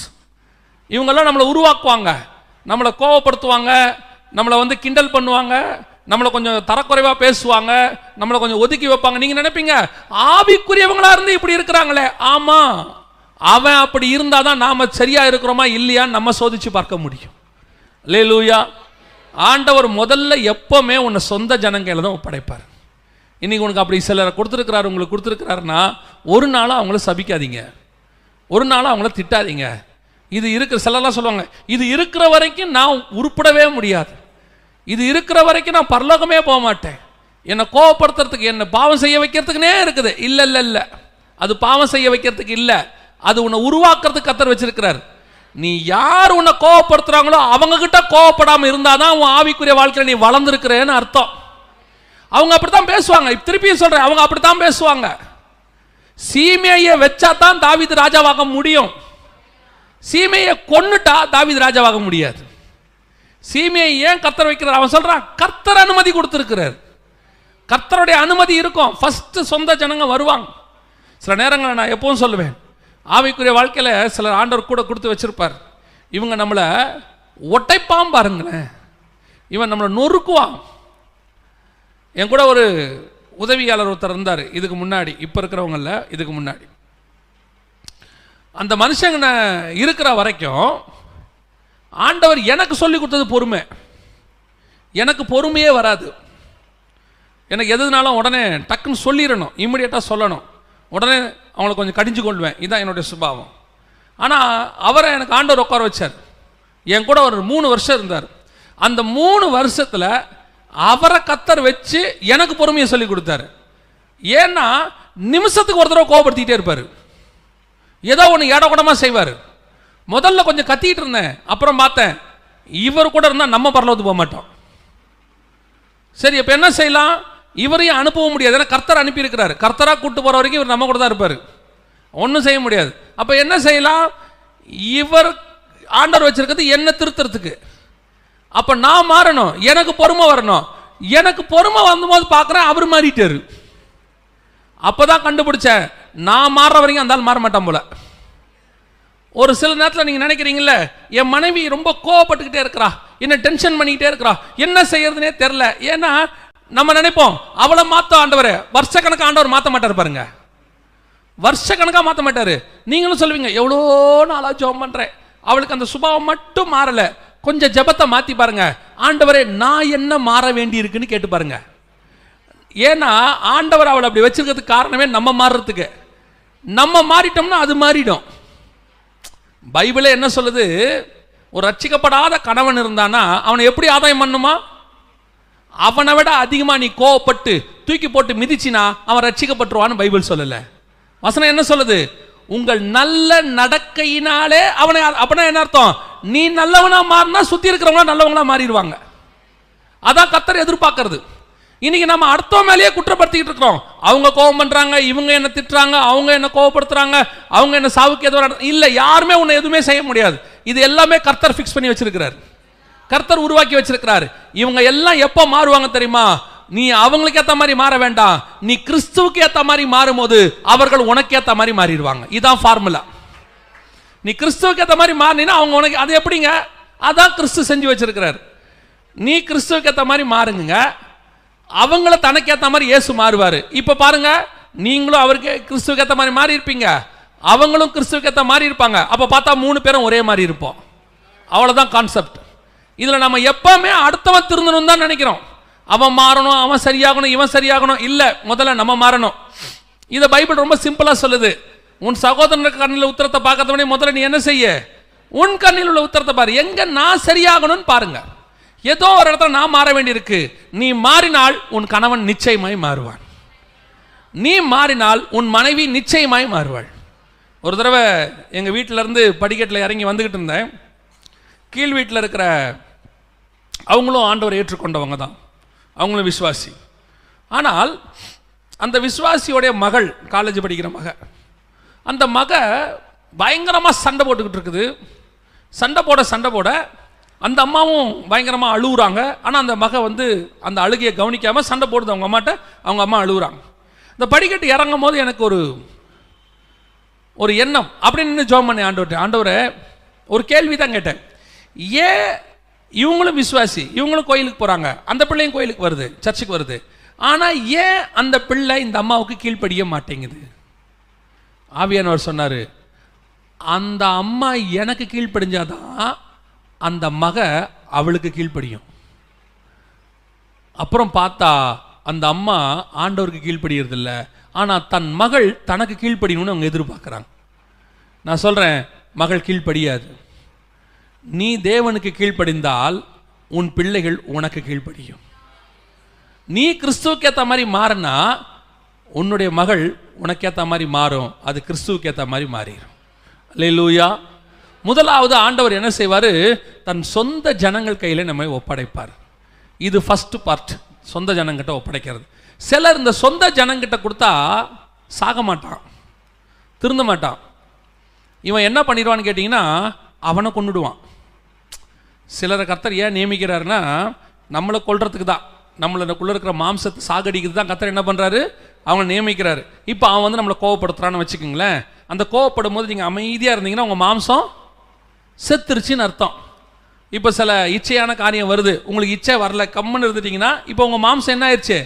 இவங்கெல்லாம் நம்மளை உருவாக்குவாங்க. நம்மளை கோவப்படுத்துவாங்க நம்மளை வந்து கிண்டல் பண்ணுவாங்க நம்மளை கொஞ்சம் தரக்குறைவா பேசுவாங்க நம்மளை கொஞ்சம் ஒதுக்கி வைப்பாங்க. நீங்க நினைப்பீங்க ஆவிக்குரியவங்களா இருந்து இப்படி இருக்கிறாங்களே? ஆமா. அவன் அப்படி இருந்தாதான் நாம சரியா இருக்கிறோமா இல்லையான்னு நம்ம சோதிச்சு பார்க்க முடியும். லேலூயா ஆண்டவர் முதல்ல எப்பவுமே உன்னை சொந்த ஜனங்கையில தான் ஒப்படைப்பார். இன்னைக்கு உனக்கு அப்படி சிலரை கொடுத்துருக்கிறாரு உங்களுக்கு கொடுத்துருக்கிறாருன்னா ஒரு நாளும் அவங்கள சபிக்காதீங்க. ஒரு நாளும் அவங்கள திட்டாதீங்க. இது இருக்கிற சிலர்லாம் சொல்லுவாங்க இது இருக்கிற வரைக்கும் நான் உருப்படவே முடியாது. இது இருக்கிற வரைக்கும் நான் பரலோகமே போக மாட்டேன். என்னை கோவப்படுத்துறதுக்கு என்னை பாவம் செய்ய வைக்கிறதுக்குனே இருக்குது. இல்லை இல்லை இல்லை. அது பாவம் செய்ய வைக்கிறதுக்கு இல்லை. அது உன்னை உருவாக்குறதுக்கு கத்தர் வச்சிருக்கிறார். நீ யார் உன்னை கோவப்படுத்துறாங்களோ அவங்க கிட்ட கோவப்படாமல் இருந்தாதான் உன் ஆவிக்குரிய வாழ்க்கையில் நீ வளர்ந்துருக்கிறேன்னு அர்த்தம். அவங்க அப்படித்தான் பேசுவாங்க. திருப்பியும் சொல்றேன். அவங்க அப்படித்தான் பேசுவாங்க. சீமையை வச்சா தான் தாவீது ராஜாவாக முடியும். சீமையை கொன்னுட்டா தாவீது ராஜாவாக முடியாது. சீமையை ஏன் கர்த்தர் வைக்கிறார்? அவன் சொல்கிறான் கர்த்தர் அனுமதி கொடுத்துருக்கிறார். கர்த்தருடைய அனுமதி இருக்கும். ஃபஸ்ட்டு சொந்த ஜனங்க வருவாங்க. சில நேரங்களில் நான் எப்பவும் சொல்லுவேன். ஆவிக்குரிய வாழ்க்கையில் சிலர் ஆண்டவர் கூட கொடுத்து வச்சிருப்பார். இவங்க நம்மளை ஒட்டைப்பான் பாருங்களேன். இவன் நம்மளை நொறுக்குவான். என் கூட ஒரு உதவியாளர் ஒருத்தர் இருந்தார். இதுக்கு முன்னாடி. இப்போ இருக்கிறவங்கள இதுக்கு முன்னாடி. அந்த மனுஷங்க இருக்கிற வரைக்கும் ஆண்டவர் எனக்கு சொல்லி கொடுத்தது பொறுமை. எனக்கு பொறுமையே வராது. எனக்கு எதுனாலும் உடனே டக்குன்னு சொல்லிடணும் இம்மிடியட்டாக சொல்லணும். உடனே அவங்கள கொஞ்சம் கடிஞ்சு கொள்வேன். இதுதான் என்னுடைய சுபாவம். ஆனால் அவரை எனக்கு ஆண்டவர் உட்கார வச்சார். என் கூட ஒரு மூணு வருஷம் இருந்தார். அந்த மூணு வருஷத்தில் அவரை கத்தர் வச்சு எனக்கு பொறுமையை சொல்லி கொடுத்தாரு. ஏன்னா நிமிஷத்துக்கு ஒரு தடவை கோபப்படுத்திக்கிட்டே இருப்பார். ஏதோ ஒன்று ஏடகுடமாக செய்வார். முதல்ல கொஞ்சம் கத்திட்டு இருந்தேன். அப்புறம் பார்த்தேன் இவர் கூட இருந்தால் நம்ம பரலோகத்துக்கு போக மாட்டோம். சரி இப்போ என்ன செய்யலாம்? இவரையும் அனுப்பவும் முடியாது. ஏன்னா கர்த்தர் அனுப்பியிருக்கிறாரு. கர்த்தராக கூட்டு போகிற வரைக்கும் இவர் நம்ம கூட தான் இருப்பார். ஒன்றும் செய்ய முடியாது. அப்போ என்ன செய்யலாம்? இவர் ஆண்டவர் வச்சிருக்கிறது என்ன திருத்துறதுக்கு. அப்போ நான் மாறணும். எனக்கு பொறுமை வரணும். எனக்கு பொறுமை வந்தபோது பார்க்குறேன் அவர் மாறிட்டாரு. அப்பதான் கண்டுபிடிச்சேன். நான் மாறுற வரைக்கும் அந்த ஆள் மாற மாட்டான் போல. ஒரு சில நேரத்தில் நீங்கள் நினைக்கிறீங்கல்ல என் மனைவி ரொம்ப கோவப்பட்டுக்கிட்டே இருக்கிறா என்ன டென்ஷன் பண்ணிக்கிட்டே இருக்கிறா என்ன செய்யறதுனே தெரில ஏன்னா நம்ம நினைப்போம் அவளை மாத்த ஆண்டவர் வருஷக்கணக்கு ஆண்டவர் மாற்ற மாட்டார் பாருங்க. கணக்காக மாற்ற மாட்டார். நீங்களும் சொல்லுவீங்க எவ்வளோ நாளாக ஜெபம் பண்ணுறேன் அவளுக்கு அந்த சுபாவம் மட்டும் மாறலை. கொஞ்சம் ஜெபத்தை மாற்றி பாருங்க. ஆண்டவரே நான் என்ன மாற வேண்டி இருக்குன்னு கேட்டு பாருங்க. ஏன்னா ஆண்டவர் அவளை அப்படி வச்சிருக்கிறதுக்கு காரணமே நம்ம மாறுறதுக்கு. நம்ம மாறிட்டோம்னா அது மாறிடும். பைபிளே என்ன சொல்லுது? ஒரு ரட்சிக்கப்படாத கணவன் இருந்தானா அவனை எப்படி ஆதாயம் பண்ணுமா? அவனை விட அதிகமாக நீ கோவப்பட்டு தூக்கி போட்டு மிதிச்சினா அவன் ரட்சிக்கப்பட்டுருவான்னு பைபிள் சொல்லலை. வசனம் என்ன சொல்லுது? உங்கள் நல்ல நடக்கையினாலே அவனை அப்படின்னா என்ன அர்த்தம்? நீ நல்லவனா மாறினா சுத்தி இருக்கிறவங்களா நல்லவங்களா மாறிடுவாங்க. அதான் கத்தர் எதிர்பார்க்கறது. இன்னைக்கு நம்ம அடுத்தவ மேலேயே குற்றப்படுத்திக்கிட்டு இருக்கிறோம். அவங்க கோபம் பண்றாங்க இவங்க என்ன திட்டுறாங்க அவங்க என்ன கோவப்படுத்துறாங்க அவங்க என்ன சாவுக்கு எதுவும் இல்லை யாருமே உன்னை எதுவுமே செய்ய முடியாது. இது எல்லாமே கர்த்தர் ஃபிக்ஸ் பண்ணி வச்சிருக்கிறார். கர்த்தர் உருவாக்கி வச்சிருக்கிறார். இவங்க எல்லாம் எப்போ மாறுவாங்க தெரியுமா? நீ அவங்களுக்கு ஏற்ற மாதிரி மாற வேண்டாம். நீ கிறிஸ்துவுக்கு ஏற்ற மாதிரி மாறும்போது அவர்கள் உனக்கு ஏற்ற மாதிரி மாறிடுவாங்க. இதான் ஃபார்முலா நீ கிறிஸ்துவுக்கு ஏற்ற மாதிரி மாறினா அவங்க உனக்கு அது எப்படிங்க? அதான் கிறிஸ்து செஞ்சு வச்சிருக்கிறார். நீ கிறிஸ்துவுக்கு ஏற்ற மாதிரி மாறுங்க. அவங்கள தனக்கு மாதிரி இயேசு மாறுவார். இப்போ பாருங்க நீங்களும் அவருக்கு கிறிஸ்துவுக்கு ஏற்ற மாதிரி மாறி இருப்பீங்க. அவங்களும் கிறிஸ்துவுக்கு ஏற்ற மாதிரி இருப்பாங்க. அப்போ பார்த்தா மூணு பேரும் ஒரே மாதிரி இருப்போம். அவ்வளோதான் கான்செப்ட் இதில் நம்ம எப்பவுமே அடுத்தவன் திருந்தணும் தான் நினைக்கிறோம். அவன் மாறணும் அவன் சரியாகணும் இவன் சரியாகணும். இல்லை முதல்ல நம்ம மாறணும். இதை பைபிள் ரொம்ப சிம்பிளாக சொல்லுது. உன் சகோதரன் கண்ணில் உத்தரத்தை பார்க்கறவனே முதல்ல நீ என்ன செய்ய? உன் கண்ணில் உள்ள உத்தரத்தை பாரு. எங்க நான் சரியாகணும்னு பாருங்கள் ஏதோ ஒரு இடத்துல நான் மாற வேண்டியிருக்கு. நீ மாறினால் உன் கணவன் நிச்சயமாய் மாறுவான். நீ மாறினால் உன் மனைவி நிச்சயமாய் மாறுவாள். ஒரு தடவை எங்கள் வீட்டிலேருந்து படிக்கட்டில் இறங்கி வந்துக்கிட்டு இருந்தேன். கீழ் வீட்டில் இருக்கிற அவங்களும் ஆண்டவர் ஏற்றுக்கொண்டவங்க தான் அவங்களும் விசுவாசி. ஆனால் அந்த விஸ்வாசியோடைய மகள் காலேஜ் படிக்கிற மக அந்த மக பயங்கரமாக சண்டை போட்டுக்கிட்டு இருக்குது. சண்டை போட சண்டை போட அந்த அம்மாவும் பயங்கரமாக அழுகுறாங்க ஆனால் அந்த மக வந்து அந்த அழுகையை கவனிக்காமல் சண்டை போடுது. அவங்க அம்மாட்ட அவங்க அம்மா அழுகுறாங்க இந்த படிக்கட்டு இறங்கும் போது எனக்கு ஒரு ஒரு எண்ணம். அப்படின்னு நின்று ஜோம் பண்ணி ஆண்டவர்கிட்ட. ஆண்டவரை ஒரு கேள்வி தான் கேட்டேன். ஏன் இவங்களும் விசுவாசி? இவங்களும் கோயிலுக்கு போகிறாங்க அந்த பிள்ளையும் கோயிலுக்கு வருது சர்ச்சுக்கு வருது. ஆனால் ஏன் அந்த பிள்ளை இந்த அம்மாவுக்கு கீழ்ப்படிய மாட்டேங்குது? ஆவியானவர் சொன்னார் அந்த அம்மா எனக்கு கீழ்ப்படிஞ்சாதான் அந்த மக அவளுக்கு கீழ்ப்படியும். அப்புறம் பார்த்தா அந்த அம்மா ஆண்டவருக்கு கீழ்ப்படுகிறதில்ல ஆனால் தன் மகள் தனக்கு கீழ்ப்படியணும்னு அவங்க எதிர்பார்க்குறாங்க. நான் சொல்கிறேன் மகள் கீழ்ப்படியாது. நீ தேவனுக்கு கீழ்ப்படிந்தால் உன் பிள்ளைகள் உனக்கு கீழ்ப்படியும். நீ கிறிஸ்துவுக்கு ஏற்ற மாதிரி மாறினா உன்னுடைய மகள் உனக்கு ஏற்ற மாதிரி மாறும். அது கிறிஸ்துவுக்கு ஏற்ற மாதிரி மாறிடும் லூயா முதலாவது ஆண்டவர் என்ன செய்வார்? தன் சொந்த ஜனங்கள் கையில் நம்மை ஒப்படைப்பார். இது ஃபஸ்ட்டு பார்ட் சொந்த ஜனங்கிட்ட ஒப்படைக்கிறது. சிலர் இந்த சொந்த ஜனங்கிட்ட கொடுத்தா சாக மாட்டான். திருந்த மாட்டான். இவன் என்ன பண்ணிடுவான்னு கேட்டிங்கன்னா அவனை கொண்டுடுவான் சிலரை கர்த்தர் ஏன் நியமிக்கிறாருன்னா நம்மளை கொள்றதுக்கு தான். நம்மளுக்குள்ளே இருக்கிற மாம்சத்தை சாகடிக்கிறது தான் கர்த்தர் என்ன பண்ணுறாரு அவனை நியமிக்கிறாரு. இப்போ அவன் வந்து நம்மளை கோவப்படுத்துறான்னு வச்சுக்கோங்களேன். அந்த கோவப்படும் போது நீங்கள் அமைதியாக இருந்தீங்கன்னா உங்கள் மாம்சம் செத்துருச்சின்னு அர்த்தம். இப்போ சில இச்சையான காரியம் வருது. உங்களுக்கு இச்சை வரல கம்முன்னு இருந்துட்டீங்கன்னா இப்போ உங்கள் மாம்சம் என்ன ஆயிடுச்சு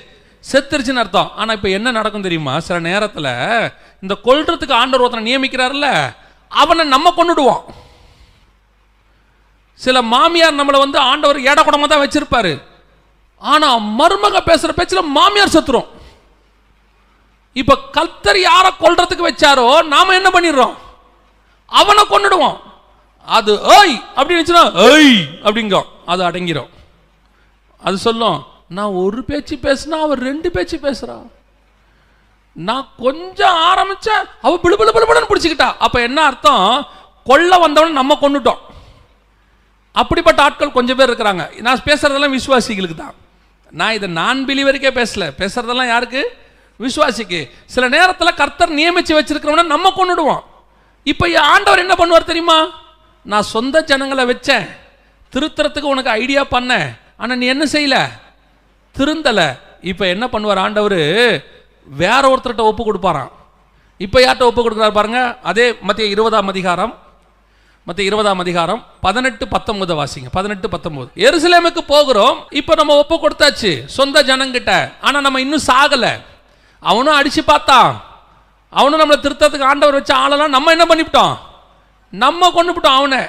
செத்துருச்சுன்னு அர்த்தம். ஆனால் இப்போ என்ன நடக்கும் தெரியுமா? சில நேரத்தில் இந்த கொல்றதுக்கு ஆண்டவர் ஒருத்தனை நியமிக்கிறாருல்ல அவனை நம்ம கொண்டுடுவோம் சில மாமியார் நம்மளை வந்து ஆண்டவர் ஏடக்குடமாக தான் வச்சிருப்பாரு. ஆனால் மருமக பேசுகிற பேச்சில் மாமியார் செத்துரும். இப்போ கல்தர் யாரை கொல்றதுக்கு வச்சாரோ நாம் என்ன பண்ணிடுறோம்? அவனை கொண்டுடுவோம் அது ஏய் அப்படின்னு இருந்துச்சுன்னா ஏய் அப்படிங்கும் அது அடங்கிரும். அது சொல்லும் நான் ஒரு பேச்சு பேசினா அவர் ரெண்டு பேச்சு பேசுறா. நான் கொஞ்சம் ஆரம்பிச்சேன் அவ பிளு பிளு பிளு பிடிச்சிக்கிட்டா. அப்ப என்ன அர்த்தம்? கொல்ல வந்தவன நம்ம கொண்டுட்டோம் அப்படிப்பட்ட ஆட்கள் கொஞ்சம் பேர் இருக்கிறாங்க. நான் பேசுறதெல்லாம் விசுவாசிகளுக்கு தான். நான் இதை நான் பிலிவருக்கே பேசல. பேசுறதெல்லாம் யாருக்கு? விசுவாசிக்கு. சில நேரத்தில் கர்த்தர் நியமிச்சு வச்சிருக்கிறவன நம்ம கொண்டுடுவோம் இப்போ ஆண்டவர் என்ன பண்ணுவார் தெரியுமா? நான் சொந்த ஜனங்களை வச்சேன். திருத்துறதுக்கு உனக்கு ஐடியா பண்ணேன். ஆனால் நீ என்ன செய்யல? திருந்தலை. இப்போ என்ன பண்ணுவார் ஆண்டவர்? வேற ஒருத்தர்கிட்ட ஒப்பு கொடுப்பாராம். இப்போ யார்கிட்ட ஒப்பு கொடுக்குறாரு பாருங்க? அதே மத்திய இருபதாம் அதிகாரம். மற்ற இருபதாம் அதிகாரம் பதினெட்டு பத்தொன்பது வாசிங்க. பதினெட்டு பத்தொன்பது. எருசலேமுக்கு போகிறோம். இப்போ நம்ம ஒப்பு கொடுத்தாச்சு. சொந்த ஜனங்கிட்ட. ஆனால் நம்ம இன்னும் சாகலை. அவனும் அடித்து பார்த்தான். அவனும் நம்மளை திருத்தத்துக்கு ஆண்டவர் வச்ச ஆளெல்லாம் நம்ம என்ன பண்ணிவிட்டோம்? நம்ம கொண்டு விட்டோம் அவனை.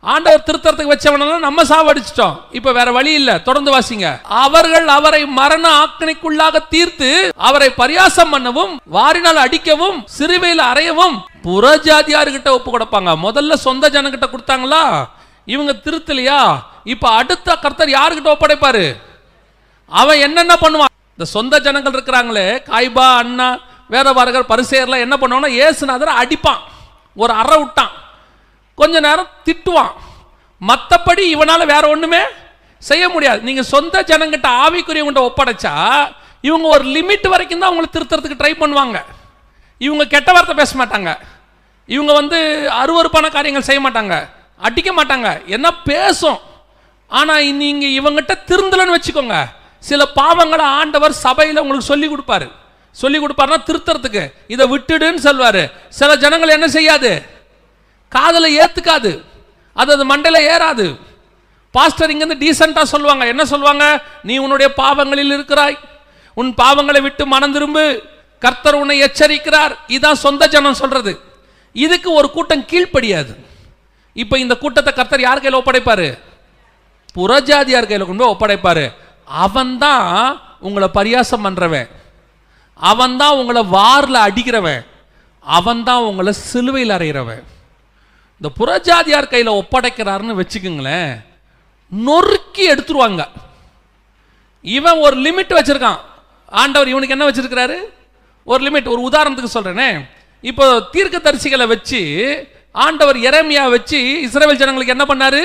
ஆண்டவர் திருத்தறதுக்கு வச்சவனெல்லாம் நம்ம சாவடிச்சிட்டோம். இப்ப வேற வழி இல்ல. தொடர்ந்து வாசிங்க. அவர்கள் அவரை மரண ஆக்கணிக்குள்ளாக தீர்த்து அவரை பரியாசம் பண்ணவும் வாரினால் அடிக்கவும் சிறுவையில் அறையவும் புறஜாதியார்கிட்ட ஒப்பு கொடுப்பாங்க. முதல்ல சொந்த ஜனங்கிட்ட கொடுத்தாங்களா? இவங்க திருத்தலையா? இப்ப அடுத்த கர்த்தர் யாருக்கிட்ட ஒப்படைப்பாரு? அவன் என்னென்ன பண்ணுவான்? இந்த சொந்த ஜனங்கள் இருக்கிறாங்களே காய்பா அண்ணா வேதபாரகர் பரிசேர்லாம் என்ன பண்ணுவாங்கன்னா ஏசுநாதரை அடிப்பான். ஒரு அற விட்டான். கொஞ்ச நேரம் திட்டுவான். மற்றபடி இவனால் வேற ஒன்றுமே செய்ய முடியாது. நீங்கள் சொந்த ஜனங்கிட்ட ஆவிக்குரியவங்கிட்ட ஒப்படைச்சா இவங்க ஒரு லிமிட் வரைக்கும் தான் அவங்களை திருத்துறதுக்கு ட்ரை பண்ணுவாங்க. இவங்க கெட்ட வார்த்தை பேச மாட்டாங்க. இவங்க வந்து அருவருப்பான காரியங்கள் செய்ய மாட்டாங்க. அடிக்க மாட்டாங்க. என்ன பேசும். ஆனால் நீங்கள் இவங்ககிட்ட திருந்தலன்னு வச்சுக்கோங்க. சில பாவங்களை ஆண்டவர் சபையில் உங்களுக்கு சொல்லி கொடுப்பாரு. சொல்லி கொடுப்பாருனா திருத்தறதுக்கு. இதை விட்டுடுன்னு சொல்வாரு. சில ஜனங்கள் என்ன செய்யாது? காதல ஏத்துக்காது. அது அது மண்டையில ஏறாது. பாஸ்டர் இங்கிருந்து டீசெண்டா சொல்லுவாங்க. என்ன சொல்லுவாங்க? நீ உன்னுடைய பாவங்களில் இருக்கிறாய். உன் பாவங்களை விட்டு மனம் திரும்பு. கர்த்தர் உன்னை எச்சரிக்கிறார். இதான் சொந்த ஜனம் சொல்றது. இதுக்கு ஒரு கூட்டம் கீழ்ப்படியாது. இப்போ இந்த கூட்டத்தை கர்த்தர் யார் கையில் ஒப்படைப்பாரு? புறஜாதியார் கையில் கொண்டு போய் ஒப்படைப்பாரு. அவன்தான் உங்களை பரியாசம் அவன் தான் உங்களை வாரில் அடிக்கிறவன். அவன் தான் உங்களை சிலுவையில் அறையிறவன். இந்த புறஜாதியார் கையில் ஒப்படைக்கிறாருன்னு வச்சுக்கோங்களேன் நொறுக்கி எடுத்துருவாங்க. இவன் ஒரு லிமிட் வச்சுருக்கான். ஆண்டவர் இவனுக்கு என்ன வச்சுருக்கிறாரு? ஒரு லிமிட் ஒரு உதாரணத்துக்கு சொல்கிறேனே இப்போ தீர்க்க தரிசிகளை வச்சு ஆண்டவர் எரேமியா வச்சு இஸ்ரேல் ஜனங்களுக்கு என்ன பண்ணாரு?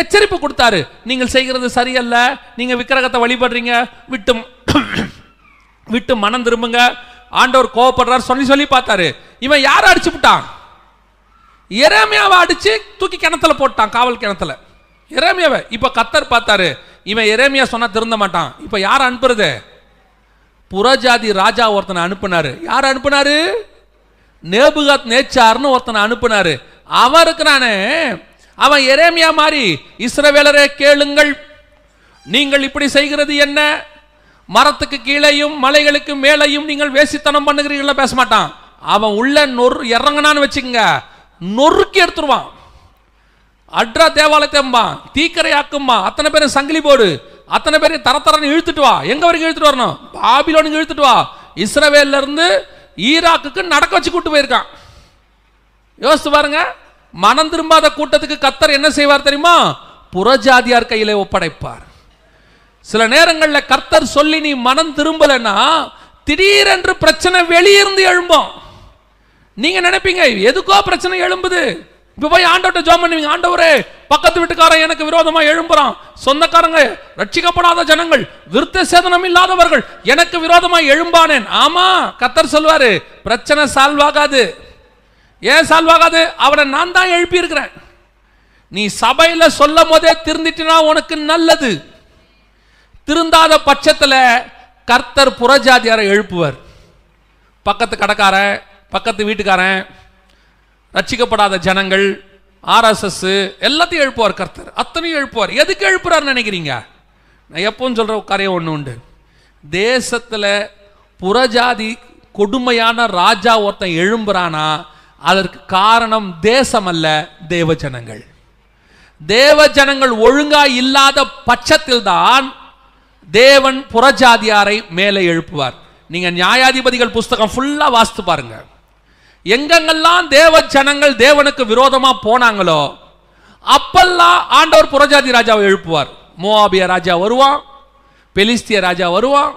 எச்சரிப்பு கொடுத்தாரு. நீங்கள் செய்கிறது சரியல்ல நீங்கள் விக்கிரகத்தை வழிபடுறீங்க விட்டும். விட்டு மனம் திரும்புங்க. ஆண்டவர் கோவப்படுறார். சொல்லி சொல்லி பார்த்தாரு. இவன் யாரை அடிச்சு விட்டான்? எரேமியாவை அடிச்சு தூக்கி கிணத்துல போட்டான் காவல் கிணத்துல. எரேமியாவை. இப்போ கத்தர் பார்த்தாரு. இவன் எரேமியா சொன்னா திருந்த மாட்டான். இப்போ யார் அனுப்புறது? புறஜாதி ராஜா ஒருத்தனை அனுப்புனாரு. யார் அனுப்புனாரு? நேபுகாத் நேச்சார்னு ஒருத்தனை அனுப்புனாரு. அவன் இருக்கிறானே அவன் எரேமியா மாதிரி இஸ்ரவேலரே கேளுங்கள். நீங்கள் இப்படி செய்கிறது என்ன? மரத்துக்கு கீழேயும் மலைகளுக்கு மேலேயும் நீங்கள் வேசித்தனம் பண்ணுகிறீங்களா பேச மாட்டான் அவன் உள்ள நொறு இறங்கினான்னு வச்சுக்கோங்க. நொறுக்கி எடுத்துருவான். அட்ரா தேவாலயத்தம்பா தீக்கரையாக்கும்பா அத்தனை பேரும் சங்கிலி போடு. அத்தனை பேரையும் தர தரன்னு இழுத்துட்டு வா. எங்க வரைக்கும் இழுத்துட்டு வரணும்? பாபிலோனுக்கு இழுத்துட்டு வா. இஸ்ரவேல்ல இருந்து ஈராக்குக்கு நடக்க வச்சு கூட்டு போயிருக்கான். யோசித்து பாருங்க. மனம் திரும்பாத கூட்டத்துக்கு கத்தர் என்ன செய்வார் தெரியுமா? புறஜாதியார் கையிலே ஒப்படைப்பார். சில நேரங்களில் கர்த்தர் சொல்லி நீ மனம் திரும்பலைன்னா திடீரென்று பிரச்சனை வெளியிருந்து எழும்போம். நீங்க நினைப்பீங்க எதுக்கோ பிரச்சனை எழும்புது? இப்ப போய் ஆண்டவர்கிட்ட ஜோம் பண்ணுவீங்க. ஆண்டவரே பக்கத்து வீட்டுக்காரன் எனக்கு விரோதமா எழும்புறான். சொந்தக்காரங்க ரட்சிக்கப்படாத ஜனங்கள் விருத்த சேதனம் இல்லாதவர்கள் எனக்கு விரோதமா எழும்பானேன். ஆமா கத்தர் சொல்வாரு பிரச்சனை சால்வ் ஆகாது. ஏன் சால்வ் ஆகாது? அவனை நான் தான் எழுப்பி இருக்கிறேன் நீ சபையில சொல்லும் போதே திருந்திட்டுனா உனக்கு நல்லது. திருந்தாத பட்சத்தில் கர்த்தர் புறஜாதியாரை எழுப்புவர். பக்கத்து கடைக்காரன் பக்கத்து வீட்டுக்காரன் ரட்சிக்கப்படாத ஜனங்கள் ஆர்எஸ்எஸ் எல்லாத்தையும் எழுப்புவார் கர்த்தர். அத்தனையும் எழுப்புவார். எதுக்கு எழுப்புறாருன்னு நினைக்கிறீங்க? நான் எப்பவும் சொல்கிற காரியம் ஒன்று உண்டு. தேசத்தில் புறஜாதி கொடுமையான ராஜா ஒருத்தன் எழும்புறானா அதற்கு காரணம் தேசம் அல்ல தேவ ஜனங்கள் தேவ ஜனங்கள் ஒழுங்கா இல்லாத பட்சத்தில் தான் தேவன் புறஜாதியாரை மேலே எழுப்புவார். நீங்கள் நியாயாதிபதிகள் புஸ்தகம் ஃபுல்லாக வாசித்து பாருங்க. எங்கெங்கெல்லாம் தேவ ஜனங்கள் தேவனுக்கு விரோதமாக போனாங்களோ அப்பெல்லாம் ஆண்டவர் புறஜாதி ராஜாவை எழுப்புவார். மோவாபிய ராஜா வருவான் பெலிஸ்திய ராஜா வருவான்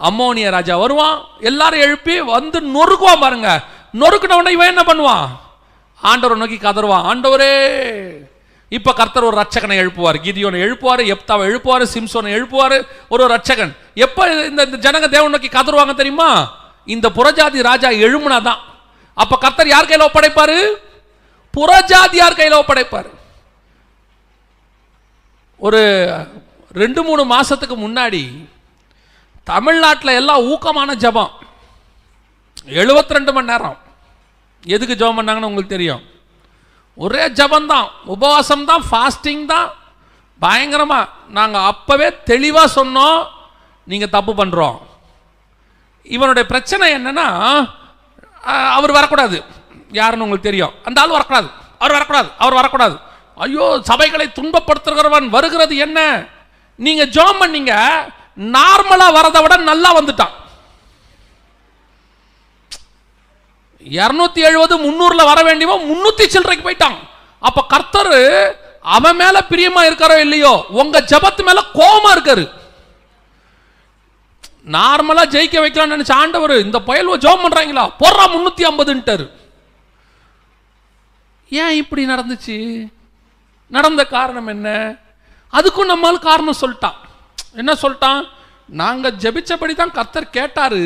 அம்மோனிய ராஜா வருவான் எல்லாரும் எழுப்பி வந்து நொறுக்குவான் பாருங்க. நொறுக்குன உடனே இவன் என்ன பண்ணுவான்? ஆண்டவரை நோக்கி கதறுவான். ஆண்டவரே இப்போ கர்த்தர் ஒரு ரட்சகனை எழுப்புவார். கிதியோனை எழுப்புவார் எப்தாவை எழுப்புவார் சிம்சோனை எழுப்புவார் ஒரு ரட்சகன் எப்போ இந்த இந்த ஜனங்க தேவன் நோக்கி கதறுவாங்க தெரியுமா? இந்த புறஜாதி ராஜா எழுமுனாதான் அப்போ கர்த்தர் யார் கையில ஒப்படைப்பாரு? புறஜாதியார் கையில் ஒப்படைப்பாரு? ஒரு ரெண்டு மூணு மாதத்துக்கு முன்னாடி தமிழ்நாட்டில் எல்லாம் ஊக்கமான ஜெபம். 72 ரெண்டு மணி நேரம். எதுக்கு ஜெபம் பண்ணாங்கன்னு உங்களுக்கு தெரியும்? ஒரே ஜபந்தான் உபவாசம் தான் ஃபாஸ்டிங் தான் பயங்கரமாக நாங்கள் அப்போவே தெளிவாக சொன்னோம் நீங்கள் தப்பு பண்ணுறோம் இவனுடைய பிரச்சனை என்னென்னா அவர் வரக்கூடாது. யாருன்னு உங்களுக்கு தெரியும். அந்த ஆள் வரக்கூடாது. அவர் வரக்கூடாது. அவர் வரக்கூடாது. ஐயோ சபைகளை துன்பப்படுத்துகிறவன் வருகிறது என்ன? நீங்கள் ஜோம் பண்ணீங்க நார்மலாக வரதை விட நல்லா வந்துட்டான். இருநூத்தி எழுபது முந்நூறில் வர வேண்டியவன் முன்னூத்தி சில்லறைக்கு போயிட்டான். அப்போ கர்த்தர் அவன் மேல பிரியமா இருக்காரோ இல்லையோ உங்க ஜெபத்து மேல கோபமா இருக்காரு. நார்மலா ஜெயிக்க வைக்கலாம்னு நினச்ச ஆண்டவர் இந்த பயல்வ ஜெபம் பண்றாங்களா? போடுறா முன்னூத்தி ஐம்பதுன்ட்டார். ஏன் இப்படி நடந்துச்சு? நடந்த காரணம் என்ன? அதுக்கும் நம்மால் காரணம் சொல்லிட்டான். என்ன சொல்லிட்டான்? நாங்க ஜெபிச்சபடி தான் கர்த்தர் கேட்டாரு.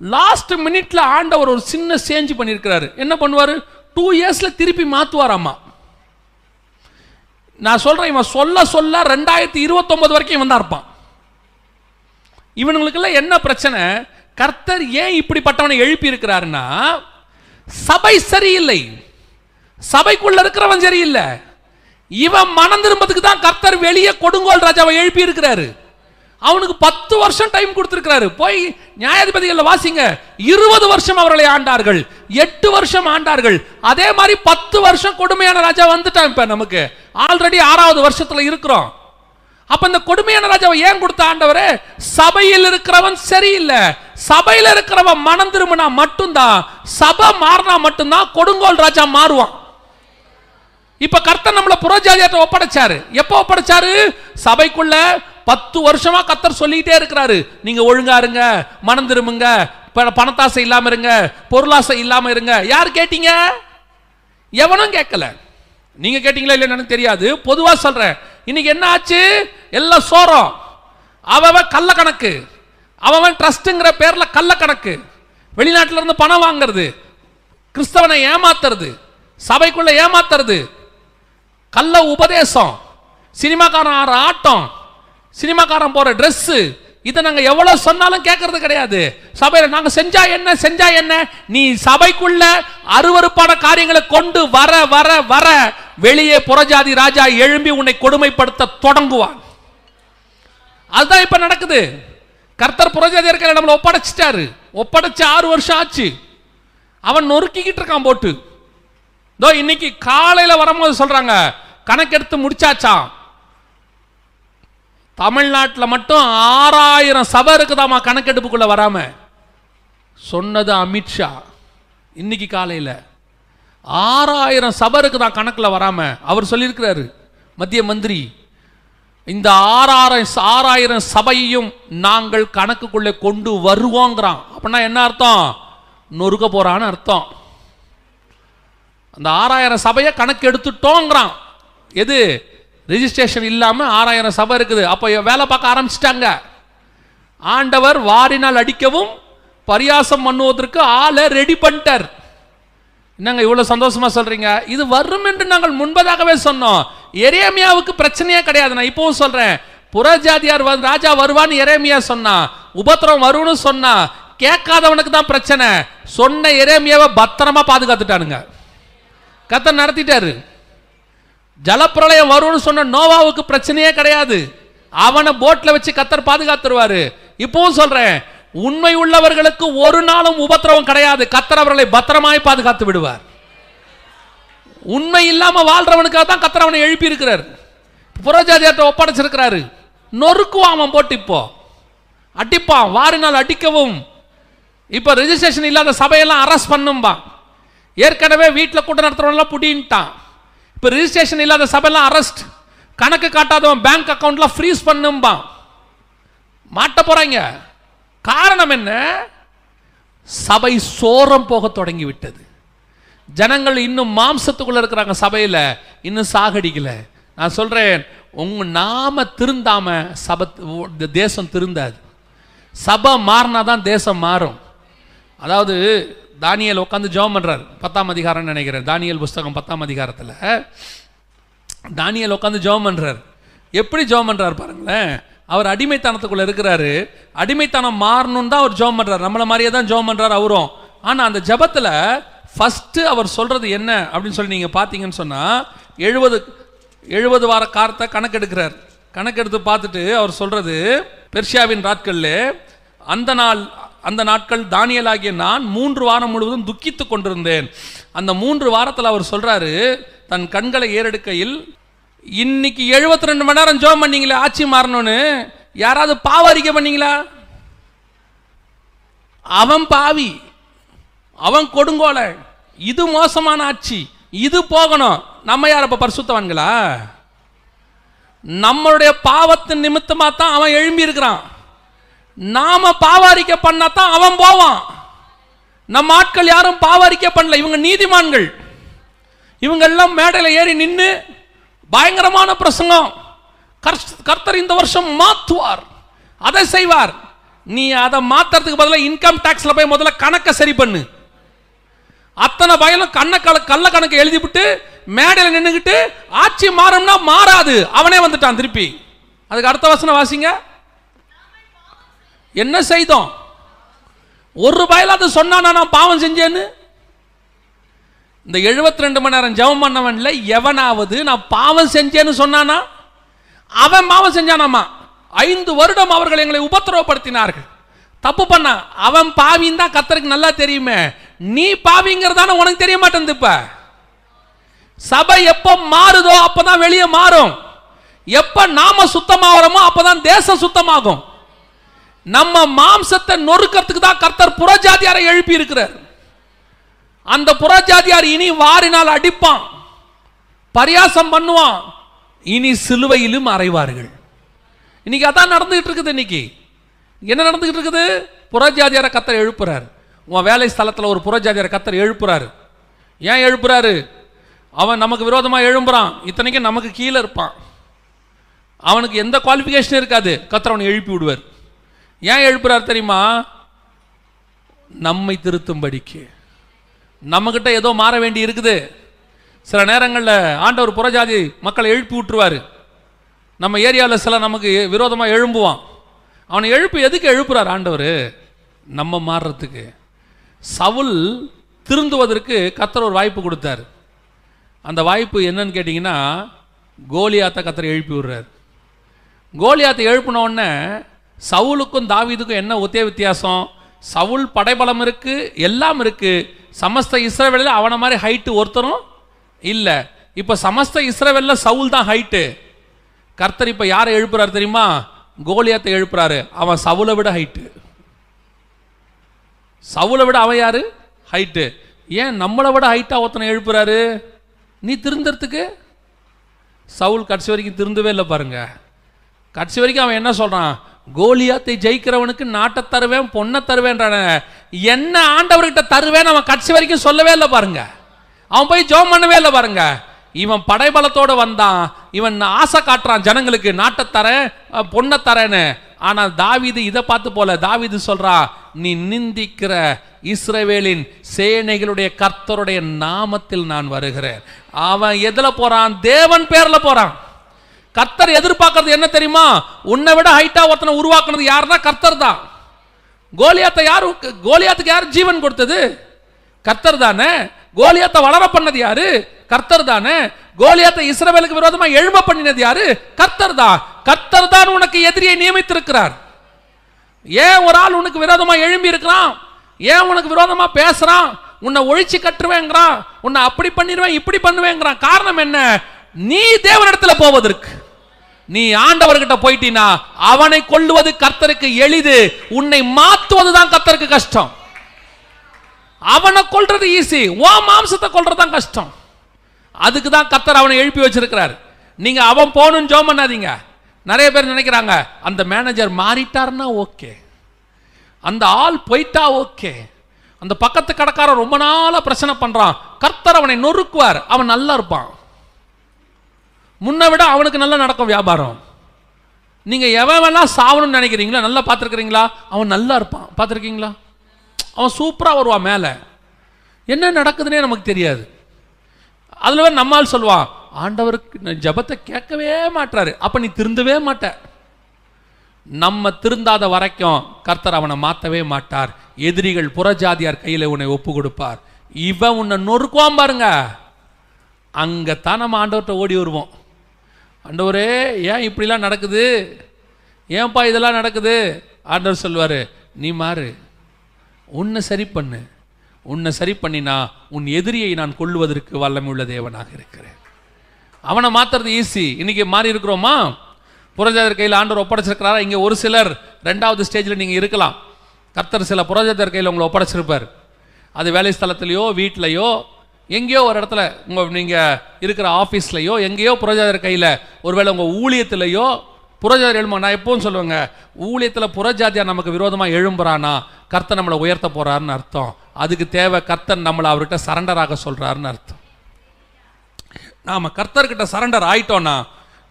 லாஸ்ட் மினிட்ல ஆண்டவர் ஒரு சின்ன சேஞ்ச் பண்ணியிருக்கிறாரு. என்ன பண்ணுவாரு? டூ இயர்ஸ்ல திருப்பி மாத்துவாராமா? நான் சொல்றேன் இவன் சொல்ல சொல்ல ரெண்டாயிரத்தி இருபத்தொன்பது வரைக்கும் இவன் தான் இருப்பான். இவனுங்களுக்கெல்லாம் என்ன பிரச்சனை? கர்த்தர் ஏன் இப்படிப்பட்டவனை எழுப்பி இருக்கிறாருன்னா சபை சரியில்லை. சபைக்குள்ள இருக்கிறவன் சரியில்லை. இவன் மனம் திரும்பத்துக்கு தான் கர்த்தர் வெளியே கொடுங்கோல் ராஜாவை எழுப்பி இருக்கிறாரு அவனுக்கு பத்து வருஷம் டைம் கொடுத்திருக்கிறாரு. போய் நியாயாதிபதிகளில் வாசிங்க. இருபது வருஷம் அவர்களை ஆண்டார்கள். எட்டு வருஷம் ஆண்டார்கள். அதே மாதிரி பத்து வருஷம் கொடுமையான ராஜா வந்துட்டான் இப்போ நமக்கு. ஆல்ரெடி ஆறாவது வருஷத்துல இருக்கிறோம். அப்ப இந்த கொடுமையான ராஜாவை ஏன் கொடுத்த ஆண்டவர்? சபையில் இருக்கிறவன் சரியில்லை. சபையில் இருக்கிறவன் மனம் திரும்பினா மட்டும்தான். சபை மாறினா மட்டும்தான் கொடுங்கோல் ராஜா மாறுவான். இப்ப கர்த்தன் நம்மள புறஜாதியாட்ட ஒப்படைச்சாரு. எப்போ ஒப்படைச்சாரு? சபைக்குள்ள பத்து வருஷமா கத்தர் சொல்லிக்கிட்டே இருக்கிறாரு. நீங்க ஒழுங்கா இருங்க மனம் திரும்புங்க பணத்தாசை இல்லாம இருங்க பொருளாசை இல்லாம இருங்க. யார் கேட்டீங்க? எவனும் கேட்கல. நீங்க கேட்டீங்களா இல்லையா எனக்கு தெரியாது. பொதுவா சொல்றேன். இன்னைக்கு என்ன ஆச்சு? எல்லாம் சோரம். அவன் கள்ள கணக்கு அவன் ட்ரஸ்ட்டுங்கிற பேர்ல கள்ள கணக்கு வெளிநாட்டுல இருந்து பணம் வாங்குறது. கிறிஸ்தவனை ஏமாத்துறது. சபைக்குள்ள ஏமாத்துறது. கள்ள உபதேசம். சினிமாக்காரன் ஆடுற ஆட்டம். சினிமாக்காரன் போற ட்ரெஸ்ஸு இதை நாங்கள் எவ்வளோ சொன்னாலும் கேட்கறது கிடையாது. சபையில் நாங்கள் செஞ்சா என்ன செஞ்சா என்ன? நீ சபைக்குள்ள அருவருப்பான காரியங்களை கொண்டு வர வர வர வெளியே புறஜாதி ராஜா எழும்பி உன்னை கொடுமைப்படுத்த தொடங்குவான். அதுதான் இப்போ நடக்குது. கர்த்தர் புறஜாதியர்களை நம்மளை ஒப்படைச்சிட்டாரு. ஒப்படைச்சு ஆறு வருஷம் ஆச்சு. அவன் நொறுக்கிக்கிட்டு இருக்கான் போட்டு. இதோ இன்னைக்கு காலையில் வரும்போது சொல்கிறாங்க கணக்கெடுத்து முடிச்சாச்சான் தமிழ்நாட்டில் மட்டும் ஆறாயிரம் சபை இருக்குதாமா கணக்கெடுப்புக்குள்ளே வராம? சொன்னது அமித்ஷா இன்னைக்கு காலையில் ஆறாயிரம் சபை இருக்குதான் கணக்கில் வராமல் அவர் சொல்லியிருக்கிறாரு மத்திய மந்திரி இந்த ஆறாயிரம் ஆறாயிரம் சபையையும் நாங்கள் கணக்குக்குள்ளே கொண்டு வருவோங்கிறான். அப்படின்னா என்ன அர்த்தம்? நொறுக்க போகிறான்னு அர்த்தம். அந்த ஆறாயிரம் சபையை கணக்கு எடுத்துட்டோங்கிறான். எது? ரிஜிஸ்ட்ரேஷன் இல்லாமல் ஆறாயிரம் சபை இருக்குது. அப்போ வேலை பார்க்க ஆரம்பிச்சிட்டாங்க. ஆண்டவர் வாரினால் அடிக்கவும் பரியாசம் பண்ணுவதற்கு ஆளை ரெடி பண்ணிட்டார். என்னங்க இவ்வளோ சந்தோஷமாக சொல்கிறீங்க இது வரும் என்று நாங்கள் முன்பதாகவே சொன்னோம். எரேமியாவுக்கு பிரச்சனையே கிடையாது. நான் இப்போவும் சொல்கிறேன் புறஜாதியார் ராஜா வருவான்னு எரேமியா சொன்னா உபத்திரம் வரும்னு சொன்னா கேட்காதவனுக்கு தான் பிரச்சனை. சொன்ன எரேமியாவை பத்திரமா பாதுகாத்துட்டானுங்க. கத்தை நடத்திட்டாரு. ஜலப்பிரளயம் வரும்னு சொன்ன நோவாவுக்கு பிரச்சனையே கிடையாது. அவனை போட்டில் வச்சு கத்தர் பாதுகாத்துருவாரு. இப்பவும் சொல்றேன் உண்மை உள்ளவர்களுக்கு ஒரு நாளும் உபத்திரவம் கிடையாது. கத்தர் அவர்களை பத்திரமாய் பாதுகாத்து விடுவார். உண்மை இல்லாம வாழ்றவனுக்காக தான் கத்தர் அவனை எழுப்பி இருக்கிறார் புறஜாதியத்தை ஒப்படைச்சிருக்கிறாரு. நொறுக்குவான் அவன் போட்டு இப்போ. அடிப்பான் வாரினால் அடிக்கவும். இப்போ ரெஜிஸ்ட்ரேஷன் இல்லாத சபையெல்லாம் அரெஸ்ட் பண்ணும்பான். ஏற்கனவே வீட்டில் கூட்டம் நடத்துறவன்லாம் புடின்ட்டான். இப்போ ரிஜிஸ்ட்ரேஷன் இல்லாத சபைலாம் அரெஸ்ட் கணக்கு காட்டாதவன் பேங்க் அக்கவுண்ட்லாம் ஃப்ரீஸ் பண்ணும்பா மாட்ட போகிறாங்க காரணம் என்ன? சபை சோரம் போக தொடங்கி விட்டது ஜனங்கள் இன்னும் மாம்சத்துக்குள்ளே இருக்கிறாங்க சபையில். இன்னும் சாகடிக்கல. நான் சொல்கிறேன் உங்கள் நாம திருந்தாம சபை தேசம் திருந்தாது. சபை மாறினா தான் தேசம் மாறும். அதாவது தானியல் உட்காந்து ஜெபம் பண்ணுறாரு பத்தாம் அதிகாரம்னு நினைக்கிறேன். தானியல் புஸ்தகம் பத்தாம் அதிகாரத்தில். தானியல் உட்காந்து ஜெபம் பண்ணுறார் எப்படி ஜெபம் பண்ணுறாரு பாருங்களேன். அவர் அடிமைத்தனத்துக்குள்ளே இருக்கிறாரு. அடிமைத்தனம் மாறணும்னு தான் அவர் ஜெபம் பண்ணுறாரு நம்மளை மாதிரியே தான் ஜெபம் பண்ணுறாரு அவரும். ஆனால் அந்த ஜபத்தில் ஃபஸ்ட்டு அவர் சொல்கிறது என்ன அப்படின்னு சொல்லி நீங்கள் பார்த்தீங்கன்னு சொன்னால் எழுபது எழுபது வார காரத்தை கணக்கெடுக்கிறார். கணக்கெடுத்து பார்த்துட்டு அவர் சொல்கிறது பெர்ஷியாவின் நாட்கள்ல அந்த நாள் அந்த நாட்கள் தானியலாகிய நான் மூன்று வாரம் முழுவதும் துக்கித்து கொண்டிருந்தேன். அந்த மூன்று வாரத்தில் அவர் சொல்றாரு தன் கண்களை ஏறெடுக்கையில் இன்னைக்கு 72 ரெண்டு மணி நேரம் ஜோம் பண்ணீங்களே ஆட்சி மாறணும்னு. யாராவது பாவ அறிக்கை பண்ணீங்களா? அவன் பாவி. அவன் கொடுங்கோலை. இது மோசமான ஆட்சி. இது போகணும். நம்ம யார் அப்போ பரிசுத்தவான்களா? நம்மளுடைய பாவத்தின் நிமித்தமாக தான் அவன் எழும்பி இருக்கிறான் நாம பாவாரிக்க பண்ணா தான் அவன் போவான். நம்ம ஆட்கள் யாரும் பாவாரிக்க பண்ணல. இவங்க நீதிமான்கள். இவங்க எல்லாம் மேடையில் ஏறி நின்று பயங்கரமான பிரசங்கம். கர்த்தர் இந்த வருஷம் மாத்துவார். அதை செய்வார். நீ அதை மாத்துறதுக்கு பதிலாக இன்கம் டேக்ஸில் போய் முதல்ல கணக்கை சரி பண்ணு. அத்தனை பயலும் கண்ண கல கள்ள கணக்கு எழுதிவிட்டு மேடையில் நின்றுக்கிட்டு ஆட்சி மாறும்னா மாறாது. அவனே வந்துட்டான் திருப்பி. அதுக்கு அடுத்த வசனம் வாசிங்க. என்ன செய்தோம்? ஒரு பயலாவது சொன்னானா நான் பாவம் செஞ்சேன்னு? இந்த 72 ரெண்டு மணி நேரம் ஜெபம் பண்ணவன்ல எவனாவது நான் பாவம் செஞ்சேன்னு சொன்னானா? அவன் பாவம் செஞ்சானாமா? ஐந்து வருடம் அவர்கள் எங்களை உபத்திரவப்படுத்தினார்கள். தப்பு பண்ணா அவன் பாவின்னு தான் கத்தருக்கு நல்லா தெரியுமே. நீ பாவிங்கிறதான உனக்கு தெரிய மாட்டேங்குது இப்ப. சபை எப்போ மாறுதோ அப்பதான் வெளியே மாறும். எப்ப நாம சுத்தமாகறோமோ அப்பதான் தேசம் சுத்தமாகும். நம்ம மாம்சத்தை நொறுக்கிறதுக்கு தான் கர்த்தர் புறஜாதியாரை எழுப்பி இருக்கிறார் அந்த புறஜாதியார் இனி வாரினால் அடிப்பான். பரியாசம் பண்ணுவான். இனி சிலுவையிலும் அறைவார்கள். இன்னைக்கு அதான் நடந்துகிட்டு இருக்குது இன்னைக்கு. என்ன நடந்துகிட்டு இருக்குது புறஜாதியாரை கத்தர் எழுப்புறாரு. உன் வேலை ஸ்தலத்தில் ஒரு புறஜாதியாரை கத்தர் எழுப்புறாரு. ஏன் எழுப்புறாரு? அவன் நமக்கு விரோதமாக எழும்புறான். இத்தனைக்கும் நமக்கு கீழே இருப்பான். அவனுக்கு எந்த குவாலிஃபிகேஷனும் இருக்காது. கத்தர் அவனை எழுப்பி விடுவார் ஏன் எழுப்புறார் தெரியுமா? நம்மை திருத்தும்படிக்கு. நம்மக்கிட்ட ஏதோ மாற வேண்டி இருக்குது. சில நேரங்களில் ஆண்டவர் புறஜாதி மக்களை எழுப்பி விட்டுருவார். நம்ம ஏரியாவில் சில நமக்கு விரோதமாக எழும்புவான். அவனை எழுப்பு எதுக்கு எழுப்புறார் ஆண்டவர்? நம்ம மாறுறதுக்கு. சவுல் திருந்துவதற்கு கத்தர் ஒரு வாய்ப்பு கொடுத்தாரு. அந்த வாய்ப்பு என்னன்னு கேட்டிங்கன்னா கோலியாத்தை கத்தரை எழுப்பி விடுறார். கோலியாத்தை எழுப்பின உடனே சவுலுக்கும் தாவீதுக்கும் என்ன ஒத்தே வித்தியாசம்? சவுல் படைபலம் இருக்கு எல்லாம் இருக்கு. சமஸ்த இஸ்ரேவேலில் அவனை மாதிரி ஹைட்டு ஒருத்தரும் இல்லை. இப்போ சமஸ்த இஸ்ரேவேலில் சவுல் தான் ஹைட்டு கர்த்தர் இப்போ யாரை எழுப்புறாரு தெரியுமா? கோலியாத்தை எழுப்புறாரு. அவன் சவுலை விட ஹைட்டு சவுலை விட அவன் யாரு? ஹைட்டு ஏன் நம்மளை விட ஹைட்டாக ஒருத்தனை எழுப்புறாரு? நீ திருந்துறதுக்கு? சவுல் கடைசி வரைக்கும் திருந்தவே இல்லை பாருங்க. கடைசி வரைக்கும் அவன் என்ன சொல்றான்? கோலியாத்தை ஜெயிக்கிறவனுக்கு நாட்டை தருவேன் பொண்ணை தருவேன்றான. என்ன ஆண்டவர்கிட்ட தருவேன் அவன் கட்சி வரைக்கும் சொல்லவே இல்லை பாருங்க. அவன் போய் ஜோம் பண்ணவே இல்லை பாருங்க. இவன் படைபலத்தோடு வந்தான். இவன் ஆசை காட்டுறான் ஜனங்களுக்கு நாட்டை தரேன் பொண்ணை தரேன்னு. ஆனால் தாவிது இதை பார்த்து போல. தாவிது சொல்றா நீ நிந்திக்கிற இஸ்ரவேலின் சேனைகளுடைய கர்த்தருடைய நாமத்தில் நான் வருகிறேன். அவன் எதில் போறான்? தேவன் பேரில் போறான். கர்த்தர் எதிர்பார்க்கறது என்ன தெரியுமா? உன்னை விட ஹைட்டா ஒருத்தனை உருவாக்குனது யாருன்னா கர்த்தர் தான். கோலியாத்தை யார் கோலியாத்துக்கு யார் ஜீவன் கொடுத்தது? கர்த்தர் தானே. கோலியாத்தை வளர பண்ணது யாரு? கர்த்தர் தானே. கோலியாத்தை இஸ்ரவேலுக்கு விரோதமா எழும்ப பண்ணினது யாரு? கர்த்தர் தான். கர்த்தர் தான் உனக்கு எதிரியை நியமித்திருக்கிறார். ஏன் ஒரு ஆள் உனக்கு விரோதமா எழும்பி இருக்கிறான்? ஏன் உனக்கு விரோதமா பேசுறான்? உன்னை ஒழிச்சு கட்டுவேங்கிறான். உன்னை அப்படி பண்ணிடுவேன் இப்படி பண்ணுவேங்கிறான். காரணம் என்ன? நீ தேவனிடத்துல போவதற்கு. நீ ஆண்டவர்கிட்ட போயிட்டீனா அவனை கொள்ளுவது கர்த்தருக்கு எளிது. உன்னை மாத்துவது தான் கர்த்தருக்கு கஷ்டம். அவனை கொள்றது ஈஸி ஓ மாம்சத்தை கொள்றது தான் கஷ்டம். அதுக்கு தான் கர்த்தர் அவனை எழுப்பி வச்சிருக்கிறார். நீங்க அவன் போகணும்னு ஜோம் பண்ணாதீங்க. நிறைய பேர் நினைக்கிறாங்க அந்த மேனேஜர் மாறிட்டாருன்னா ஓகே அந்த ஆள் போயிட்டா ஓகே அந்த பக்கத்து கடைக்காரன் ரொம்ப நாளாக பிரச்சனை பண்ணுறான் கர்த்தர் அவனை நொறுக்குவார். அவன் நல்லா இருப்பான். முன்னை விட அவனுக்கு நல்லா நடக்கும் வியாபாரம். நீங்கள் எவன் சாவணும்னு நினைக்கிறீங்களா? நல்லா பார்த்துருக்கிறீங்களா? அவன் நல்லா இருப்பான். பார்த்துருக்கீங்களா? அவன் சூப்பராக வருவான் மேலே. என்ன நடக்குதுன்னே நமக்கு தெரியாது. அதில் வேறு நம்மால் சொல்லுவான் ஆண்டவருக்கு ஜபத்தை கேட்கவே மாட்டாரு அப்போ நீ திருந்தவே மாட்ட. நம்ம திருந்தாத வரைக்கும் கர்த்தர் அவனை மாற்றவே மாட்டார். எதிரிகள் புறஜாதியார் கையில் உன்னை ஒப்பு கொடுப்பார். இவன் உன்னை நொறுக்குவான் பாருங்க. அங்கே தான் நம்ம ஆண்டவர்கிட்ட ஓடி வருவோம். ஆண்டவரே ஏன் இப்படிலாம் நடக்குது? ஏன்பா இதெல்லாம் நடக்குது? ஆண்டவர் சொல்வார் நீ மாறு. உன்னை சரி பண்ணு. உன்னை சரி பண்ணினா உன் எதிரியை நான் கொள்ளுவதற்கு வல்லமையுள்ள தேவனாக இருக்கிறேன். அவனை மாத்துறது ஈஸி இன்னைக்கு மாறி இருக்கிறோமா? புரஜாதர் கையில் ஆண்டவர் ஒப்படைச்சிருக்கிறாரா? இங்கே ஒரு சிலர் ரெண்டாவது ஸ்டேஜில் நீங்கள் இருக்கலாம். கர்த்தர் சில புரஜாதர் கையில் உங்களை ஒப்படைச்சிருப்பார். அது வேலை ஸ்தலத்திலையோ வீட்டிலையோ எங்கேயோ ஒரு இடத்துல உங்கள் நீங்கள் இருக்கிற ஆஃபீஸ்லையோ எங்கேயோ புரஜாதர் கையில் ஒருவேளை உங்கள் ஊழியத்திலையோ புறஜாதி எழுமா நான் எப்பவும் சொல்லுவேங்க ஊழியத்தில் புறஜாதியாக நமக்கு விரோதமாக எழும்புறானா கர்த்தர் நம்மளை உயர்த்த போகிறாருன்னு அர்த்தம். அதுக்கு தேவை கர்த்தர் நம்மளை அவர்கிட்ட சரண்டராக சொல்கிறாருன்னு அர்த்தம். நாம் கர்த்தர்கிட்ட சரண்டர் ஆயிட்டோம்னா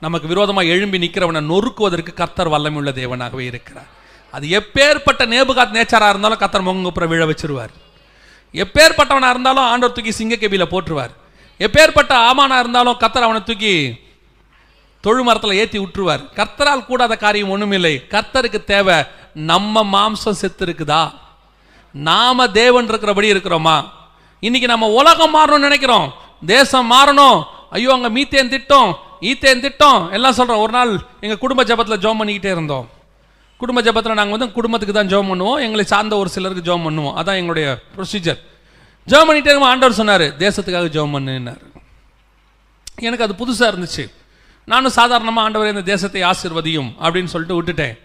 நமக்கு விரோதமாக எழும்பி நிற்கிறவனை நொறுக்குவதற்கு கர்த்தர் வல்லமையுள்ள தேவனாகவே இருக்கிறார். அது எப்பேற்பட்ட நேபுகாத் நேச்சராக இருந்தாலும் கர்த்தர் மொங்குப்புற விழ வச்சிருவார். எப்பேற்பட்டவனாக இருந்தாலும் ஆண்டவர் தூக்கி சிங்கக்கபில போட்டுருவார் எப்பேற்பட்ட ஆமானா இருந்தாலும் கத்தர் அவனை தூக்கி தொழு மரத்தில் ஏற்றி விட்டுருவார் கர்த்தரால் கூடாத காரியம் ஒன்றுமில்லை கர்த்தருக்கு தேவை நம்ம மாம்சம் செத்து இருக்குதா? நாம தேவன் இருக்கிறபடி இருக்கிறோமா? இன்னைக்கு நம்ம உலகம் மாறணும்னு நினைக்கிறோம். தேசம் மாறணும். ஐயோ அங்கே மீத்தேன் திட்டம் ஈத்தேன் திட்டம் எல்லாம் சொல்கிறோம் ஒரு நாள் எங்கள் குடும்ப ஜபத்தில் ஜோம் பண்ணிக்கிட்டே இருந்தோம். குடும்ப ஜபத்தில் நாங்கள் வந்து குடும்பத்துக்கு தான் ஜோம் பண்ணுவோம். எங்களை சார்ந்த ஒரு சிலருக்கு ஜோம் பண்ணுவோம். அதான் எங்களுடைய ப்ரொசீஜர் ஜோம் பண்ணிட்டே ஆண்டவர் சொன்னார் தேசத்துக்காக ஜோம் பண்ணுன்னாரு எனக்கு அது புதுசாக இருந்துச்சு. நானும் சாதாரணமாக ஆண்டவர் இந்த தேசத்தை ஆசிர்வதியும் அப்படின்னு சொல்லிட்டு விட்டுட்டேன்.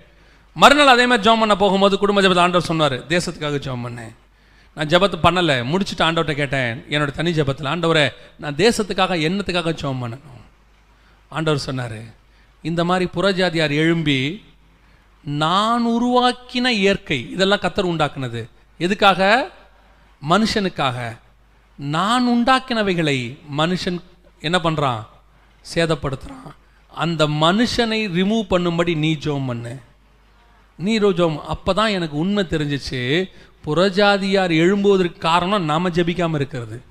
மறுநாள் அதே மாதிரி ஜோம் பண்ண போகும்போது குடும்ப ஜபத்தில் ஆண்டவர் சொன்னார் தேசத்துக்காக ஜோம் பண்ணேன் நான் ஜபத்தை பண்ணலை முடிச்சுட்டு ஆண்டவர்கிட்ட கேட்டேன். என்னோட தனி ஜபத்தில் ஆண்டவரை நான் தேசத்துக்காக என்னத்துக்காக ஜோம் பண்ணணும்? ஆண்டவர் சொன்னார் இந்த மாதிரி புறஜாதியார் எழும்பி நான் உருவாக்கின இயற்கை இதெல்லாம் கத்தர் உண்டாக்குனது. எதுக்காக? மனுஷனுக்காக. நான் உண்டாக்கினவைகளை மனுஷன் என்ன பண்ணுறான் சேதப்படுத்துறான். அந்த மனுஷனை ரிமூவ் பண்ணும்படி நீ ஜோம் பண்ணு. நீ ஜோம் அப்பதான் எனக்கு உண்மை தெரிஞ்சிச்சு. புறஜாதியார் எழும்புவதற்கு காரணம் நாம் ஜபிக்காமல் இருக்கிறது.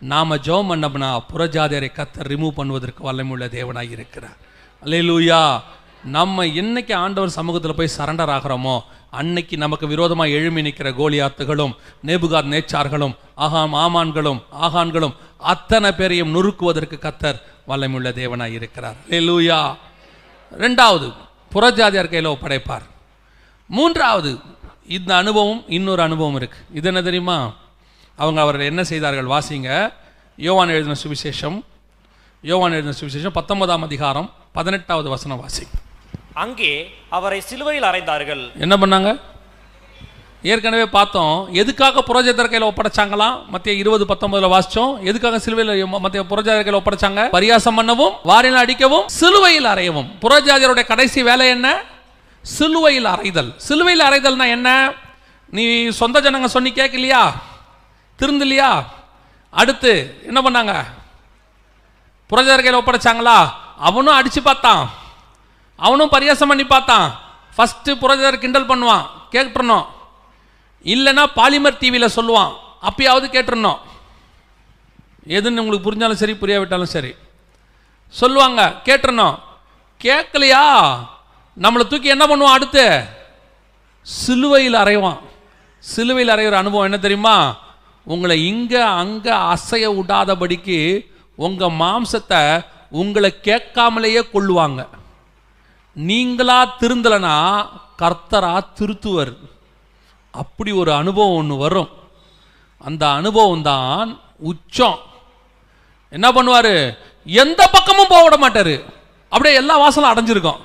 நாம் ஜோம் பண்ணோம்னா புறஜாதியாரை கத்தர் ரிமூவ் பண்ணுவதற்கு வல்லமையுள்ள தேவனாக இருக்கிறார். அல்லேலூயா. நம்ம என்னைக்கு ஆண்டவர் சமூகத்தில் போய் சரண்டர் ஆகிறோமோ அன்னைக்கு நமக்கு விரோதமாக எழுமி நிற்கிற கோலியாத்துகளும் நேபுகாத் நேச்சார்களும் ஆகாம் ஆமான்களும் ஆகான்களும் அத்தனை பேரையும் நுறுக்குவதற்கு கத்தர் வல்லமுள்ள தேவனாய் இருக்கிறார். லூயா ரெண்டாவது புறஜாதியார் கையில் ஒப்படைப்பார். மூன்றாவது இந்த அனுபவம் இன்னொரு அனுபவம் இருக்கு. இது என்ன தெரியுமா? அவங்க அவர்கள் என்ன செய்தார்கள் வாசிங்க. யோவான் எழுதின சுவிசேஷம் யோவான் எழுதின சுவிசேஷம் பத்தொன்பதாம் அதிகாரம் பதினெட்டாவது வசனம் வாசி. அங்கே அவரை சிலுவையில் அறைந்தார்கள். என்ன பண்ணாங்க? ஏற்கனவே பார்த்தோம். எதுக்காக புரோஜேதர் கையில் ஒப்படைச்சாங்களாம்? மத்திய இருபது பத்தொன்பதுல வாசிச்சோம். எதுக்காக சிலுவையில் மத்திய புரோஜாதர் கையில் ஒப்படைச்சாங்க? பரியாசம் பண்ணவும் வாரில் அடிக்கவும் சிலுவையில் அறையவும். புரோஜாதருடைய கடைசி வேலை என்ன? சிலுவையில் அறைதல். சிலுவையில் அறைதல்னா என்ன? நீ சொந்த ஜனங்க சொன்னி கேட்கலையா? திருந்தலையா? அடுத்து என்ன பண்ணாங்க? புரோஜாதர் கையில் ஒப்படைச்சாங்களா? அவனும் அடிச்சு பார்த்தான். அவனும் பரியாசம் பண்ணி பார்த்தான். ஃபஸ்ட்டு புரஜர் கிண்டல் பண்ணுவான். கேட்டுறணும். இல்லைன்னா பாலிமர் டிவியில் சொல்லுவான். அப்பயாவது கேட்டிருந்தோம் எதுன்னு உங்களுக்கு புரிஞ்சாலும் சரி புரியாவிட்டாலும் சரி. சொல்லுவாங்க கேட்டுறணும். கேட்கலையா? நம்மளை தூக்கி என்ன பண்ணுவான் அடுத்து? சிலுவையில் அறைவான். சிலுவையில் அறையிற அனுபவம் என்ன தெரியுமா? உங்களை இங்கே அங்கே அசைய விடாதபடிக்கு உங்கள் மாம்சத்தை உங்களை கேட்காமலேயே கொள்ளுவாங்க நீங்களா திருந்தலைனா கர்த்தரா திருத்துவர். அப்படி ஒரு அனுபவம் ஒன்று வரும். அந்த அனுபவம் தான் உச்சம். என்ன பண்ணுவார்? எந்த பக்கமும் போக விட மாட்டார். அப்படியே எல்லா வாசலும் அடைஞ்சிருக்கும்.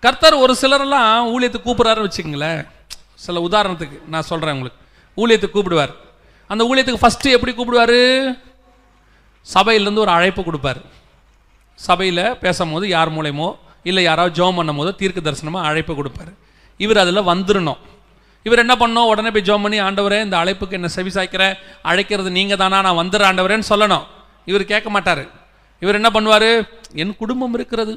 கர்த்தர் ஒரு சிலரெல்லாம் ஊழியத்தை கூப்பிட்றாருன்னு வச்சுக்கங்களேன். சில உதாரணத்துக்கு நான் சொல்கிறேன் உங்களுக்கு. ஊழியத்துக்கு கூப்பிடுவார். அந்த ஊழியத்துக்கு ஃபஸ்ட்டு எப்படி கூப்பிடுவாரு? சபையிலேருந்து ஒரு அழைப்பு கொடுப்பார். சபையில் பேசும்போது யார் மூலயமோ இல்லை யாராவது ஜோம் பண்ணும்போது தீர்க்க தரிசனமாக அழைப்பு கொடுப்பாரு. இவர் அதில் வந்துடணும் இவர் என்ன பண்ணோம்? உடனே போய் ஜோம் பண்ணி ஆண்டவரே இந்த அழைப்புக்கு என்ன செவி சாய்க்கிற? அழைக்கிறது நீங்கள் தானா நான் வந்துடுற ஆண்டவரேன்னு சொல்லணும். இவர் கேட்க மாட்டார். இவர் என்ன பண்ணுவார்? என் குடும்பம் இருக்கிறது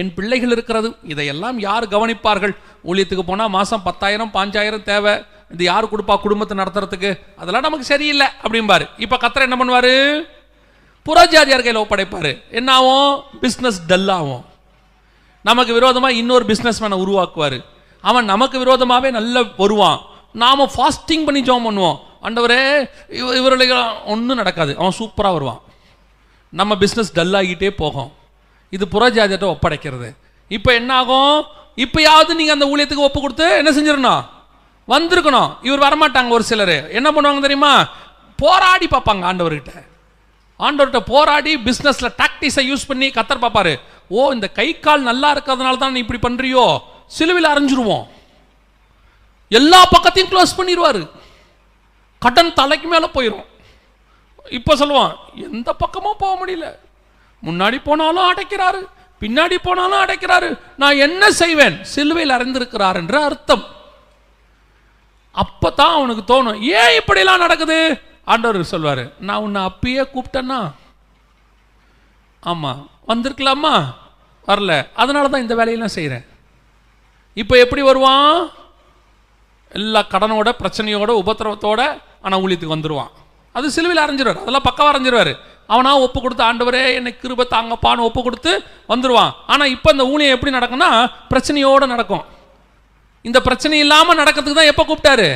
என் பிள்ளைகள் இருக்கிறது இதையெல்லாம் யார் கவனிப்பார்கள்? ஊழியத்துக்கு போனால் மாதம் பத்தாயிரம் பாஞ்சாயிரம் தேவை. இது யார் கொடுப்பா குடும்பத்தை நடத்துறதுக்கு? அதெல்லாம் நமக்கு சரியில்லை அப்படிம்பாரு. இப்போ கத்திர என்ன பண்ணுவார்? புறஜாதியார் கையில் ஒப்படைப்பார். என்ன ஆகும்? பிஸ்னஸ் டல்லாகும் நமக்கு விரோதமாக இன்னொரு பிஸ்னஸ் மேனை உருவாக்குவார். அவன் நமக்கு விரோதமாகவே நல்ல வருவான். நாம் ஃபாஸ்டிங் பண்ணி ஜெபம் பண்ணுவோம். ஆண்டவரே இவ இவர்களுக்கு ஒன்றும் நடக்காது. அவன் சூப்பராக வருவான். நம்ம பிஸ்னஸ் டல்லாகிட்டே போகும். இது புறஜாதியிட்ட ஒப்படைக்கிறது. இப்போ என்ன ஆகும் இப்போயாவது நீங்கள் அந்த ஊழியத்துக்கு ஒப்பு கொடுத்து என்ன செஞ்சிடணும்? வந்திருக்கணும். இவர் வரமாட்டாங்க ஒரு சிலர். என்ன பண்ணுவாங்க தெரியுமா? போராடி பார்ப்பாங்க ஆண்டவர்கிட்ட. ஆண்டவர்கிட்ட போராடி பிஸ்னஸில் டாக்டிஸை யூஸ் பண்ணி கத்தர் பார்ப்பாரு. ஓ இந்த கை கால் நல்லா இருக்கிறதுனால தான் நீ இப்படி பண்ணுறியோ சிலுவையில் அரைஞ்சிருவோம். எல்லா பக்கத்தையும் க்ளோஸ் பண்ணிடுவாரு கடன் தலைக்கு மேலே போயிடும் இப்போ சொல்லுவான் எந்த பக்கமும் போக முடியல. முன்னாடி போனாலும் அடைக்கிறாரு பின்னாடி போனாலும் அடைக்கிறாரு. நான் என்ன செய்வேன்? சிலுவையில் அறைந்திருக்கிறார் என்ற அர்த்தம். அப்போ தான் அவனுக்கு தோணும் ஏன் இப்படிலாம் நடக்குது? ஆண்டவர் சொல்வார் நான் உன்னை அப்பயே கூப்பிட்டேன்னா? ஆமாம் வந்திருக்கலாமா? வரல. அதனால தான் இந்த வேலையெல்லாம் செய்கிறேன் இப்போ எப்படி வருவான்? எல்லா கடனோட பிரச்சனையோட உபத்திரவத்தோட ஆனால் ஊழியத்துக்கு வந்துடுவான் அது சிலுவையில் அரைஞ்சிருவார். அதெல்லாம் பக்கவா அரைஞ்சிருவார். அவனாக ஒப்பு கொடுத்து ஆண்டவரே என்னை கிருப தாங்கப்பான்னு ஒப்பு கொடுத்து வந்துடுவான் ஆனால் இப்போ இந்த ஊழியம் எப்படி நடக்கும்னா பிரச்சனையோடு நடக்கும். இந்த பிரச்சனை இல்லாமல் நடக்கிறதுக்கு தான் எப்போ கூப்பிட்டாரு?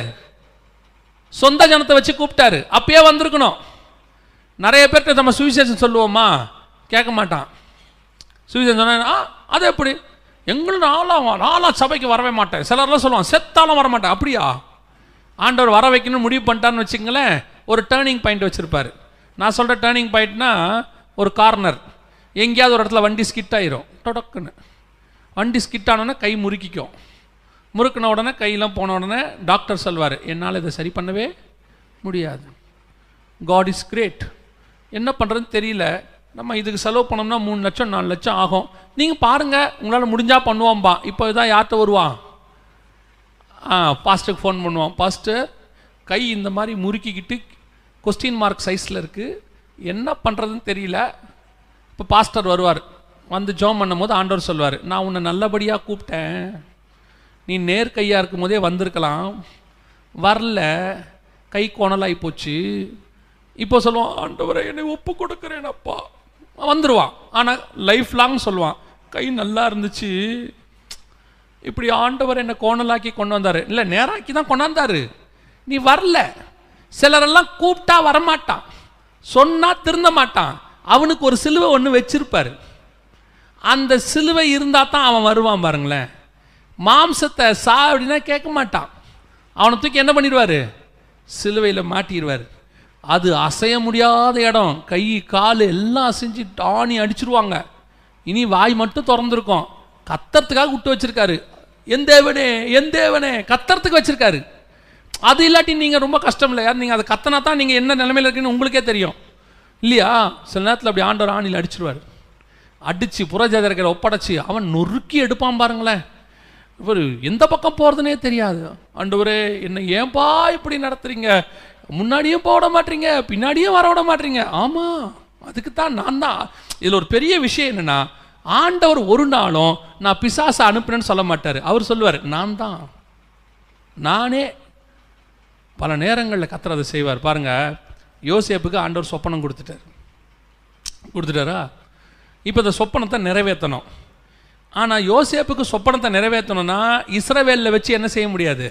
சொந்த ஜனத்தை வச்சு கூப்பிட்டாரு. அப்பயே வந்திருக்கணும். நிறைய பேர்கிட்ட நம்ம சுவிசேஷம் சொல்லுவோமா? கேட்க மாட்டான். சுவிசேஷம் சொன்னா அது எப்படி? எங்களும் நாளாக நாளாக சபைக்கு வரவே மாட்டேன். சிலர்லாம் சொல்லுவான் செத்தாலும் வர மாட்டேன் அப்படியா? ஆண்டவர் வர வைக்கணும்னு முடிவு பண்ணிட்டான்னு வச்சுங்களேன் ஒரு டேர்னிங் பாயிண்ட் வச்சுருப்பார். நான் சொல்கிற டேர்னிங் பாயிண்ட்னா ஒரு கார்னர் எங்கேயாவது ஒரு இடத்துல வண்டி ஸ்கிட் ஆயிரும். டொடக்குன்னு. வண்டி ஸ்கிட் ஆனோன்னா கை முறுக்கிக்கும். முறுக்கின உடனே கையெல்லாம் போன உடனே டாக்டர் சொல்வார் என்னால் இதை சரி பண்ணவே முடியாது. காட் இஸ் கிரேட் என்ன பண்ணுறதுன்னு தெரியல. நம்ம இதுக்கு செலவு பண்ணோம்னா மூணு லட்சம் நாலு லட்சம் ஆகும். நீங்கள் பாருங்கள் உங்களால் முடிஞ்சால் பண்ணுவோம்பா. இப்போ இதான் யார்கிட்ட வருவான்? ஆ பாஸ்டருக்கு ஃபோன் பண்ணுவான். பாஸ்ட்டு கை இந்த மாதிரி முறுக்கிக்கிட்டு கொஸ்டின் மார்க் சைஸில் இருக்குது என்ன பண்ணுறதுன்னு தெரியல. இப்போ பாஸ்டர் வருவார். வந்து ஜோம் பண்ணும்போது ஆண்டவர் சொல்வார் நான் உன்னை நல்லபடியாக கூப்பிட்டேன். நீ நேர் கையாக இருக்கும் போதே வந்திருக்கலாம். வரல. கை கோணலாகி போச்சு. இப்போ சொல்லுவான் ஆண்டவரை என்னை ஒப்பு கொடுக்குறேன் அப்பா. வந்துடுவான் ஆனால் லைஃப் லாங் சொல்லுவான் கை நல்லா இருந்துச்சு. இப்படி ஆண்டவர் என்னை கோணலாக்கி கொண்டு வந்தார். இல்லை நேராக்கி தான் கொண்டாந்தாரு. நீ வரல. சிலரெல்லாம் கூப்பிட்டா வரமாட்டான். சொன்னால் திருந்த மாட்டான். அவனுக்கு ஒரு சிலுவை ஒன்று வச்சிருப்பார். அந்த சிலுவை இருந்தால் தான் அவன் வருவான் பாருங்களேன். மாம்சத்தை சா அப்படின்னா கேட்க மாட்டான். அவனை தூக்கி என்ன பண்ணிடுவார்? சிலுவையில் மாட்டிடுவார். அது அசைய முடியாத இடம். கை கால் எல்லாம் அசைஞ்சு டாணி அடிச்சிருவாங்க. இனி வாய் மட்டும் திறந்துருக்கும். கத்தறதுக்காக விட்டு வச்சிருக்காரு. எந்தேவனே எந்தேவனே தேவனே கத்தறதுக்கு வச்சிருக்காரு. அது இல்லாட்டி நீங்கள் ரொம்ப கஷ்டம் இல்லை யார் நீங்கள் அதை கத்தனா தான் நீங்கள் என்ன நிலமையில் இருக்கீங்கன்னு உங்களுக்கே தெரியும். இல்லையா? சில நேரத்தில் அப்படி ஆண்டவர் ஆணியில் அடிச்சிருவார். அடித்து புறஜாதர்களை ஒப்படைச்சி அவன் நொறுக்கி எடுப்பான் பாருங்களேன். இவர் எந்த பக்கம் போகிறதுனே தெரியாது. ஆண்டவரே என்னை ஏன்பா இப்படி நடத்துறீங்க? முன்னாடியும் போக விட மாட்டீங்க பின்னாடியும் வர விட மாட்டீங்க. ஆமாம் அதுக்கு தான் நான் தான். இதில் ஒரு பெரிய விஷயம் என்னென்னா ஆண்டவர் ஒரு நாளும் நான் பிசாசை அனுப்புனேன்னு சொல்ல மாட்டார். அவர் சொல்லுவார் நான் தான். நானே பல நேரங்களில் கத்துறதை செய்வார். பாருங்க யோசேப்புக்கு ஆண்டவர் சொப்பனம் கொடுத்துட்டார். கொடுத்துட்டாரா? இப்போ இந்த சொப்பனத்தை நிறைவேற்றணும் ஆனால் யோசேப்புக்கு சொப்பனத்தை நிறைவேற்றணும்னா இஸ்ரவேலில் வச்சு என்ன செய்ய முடியாது?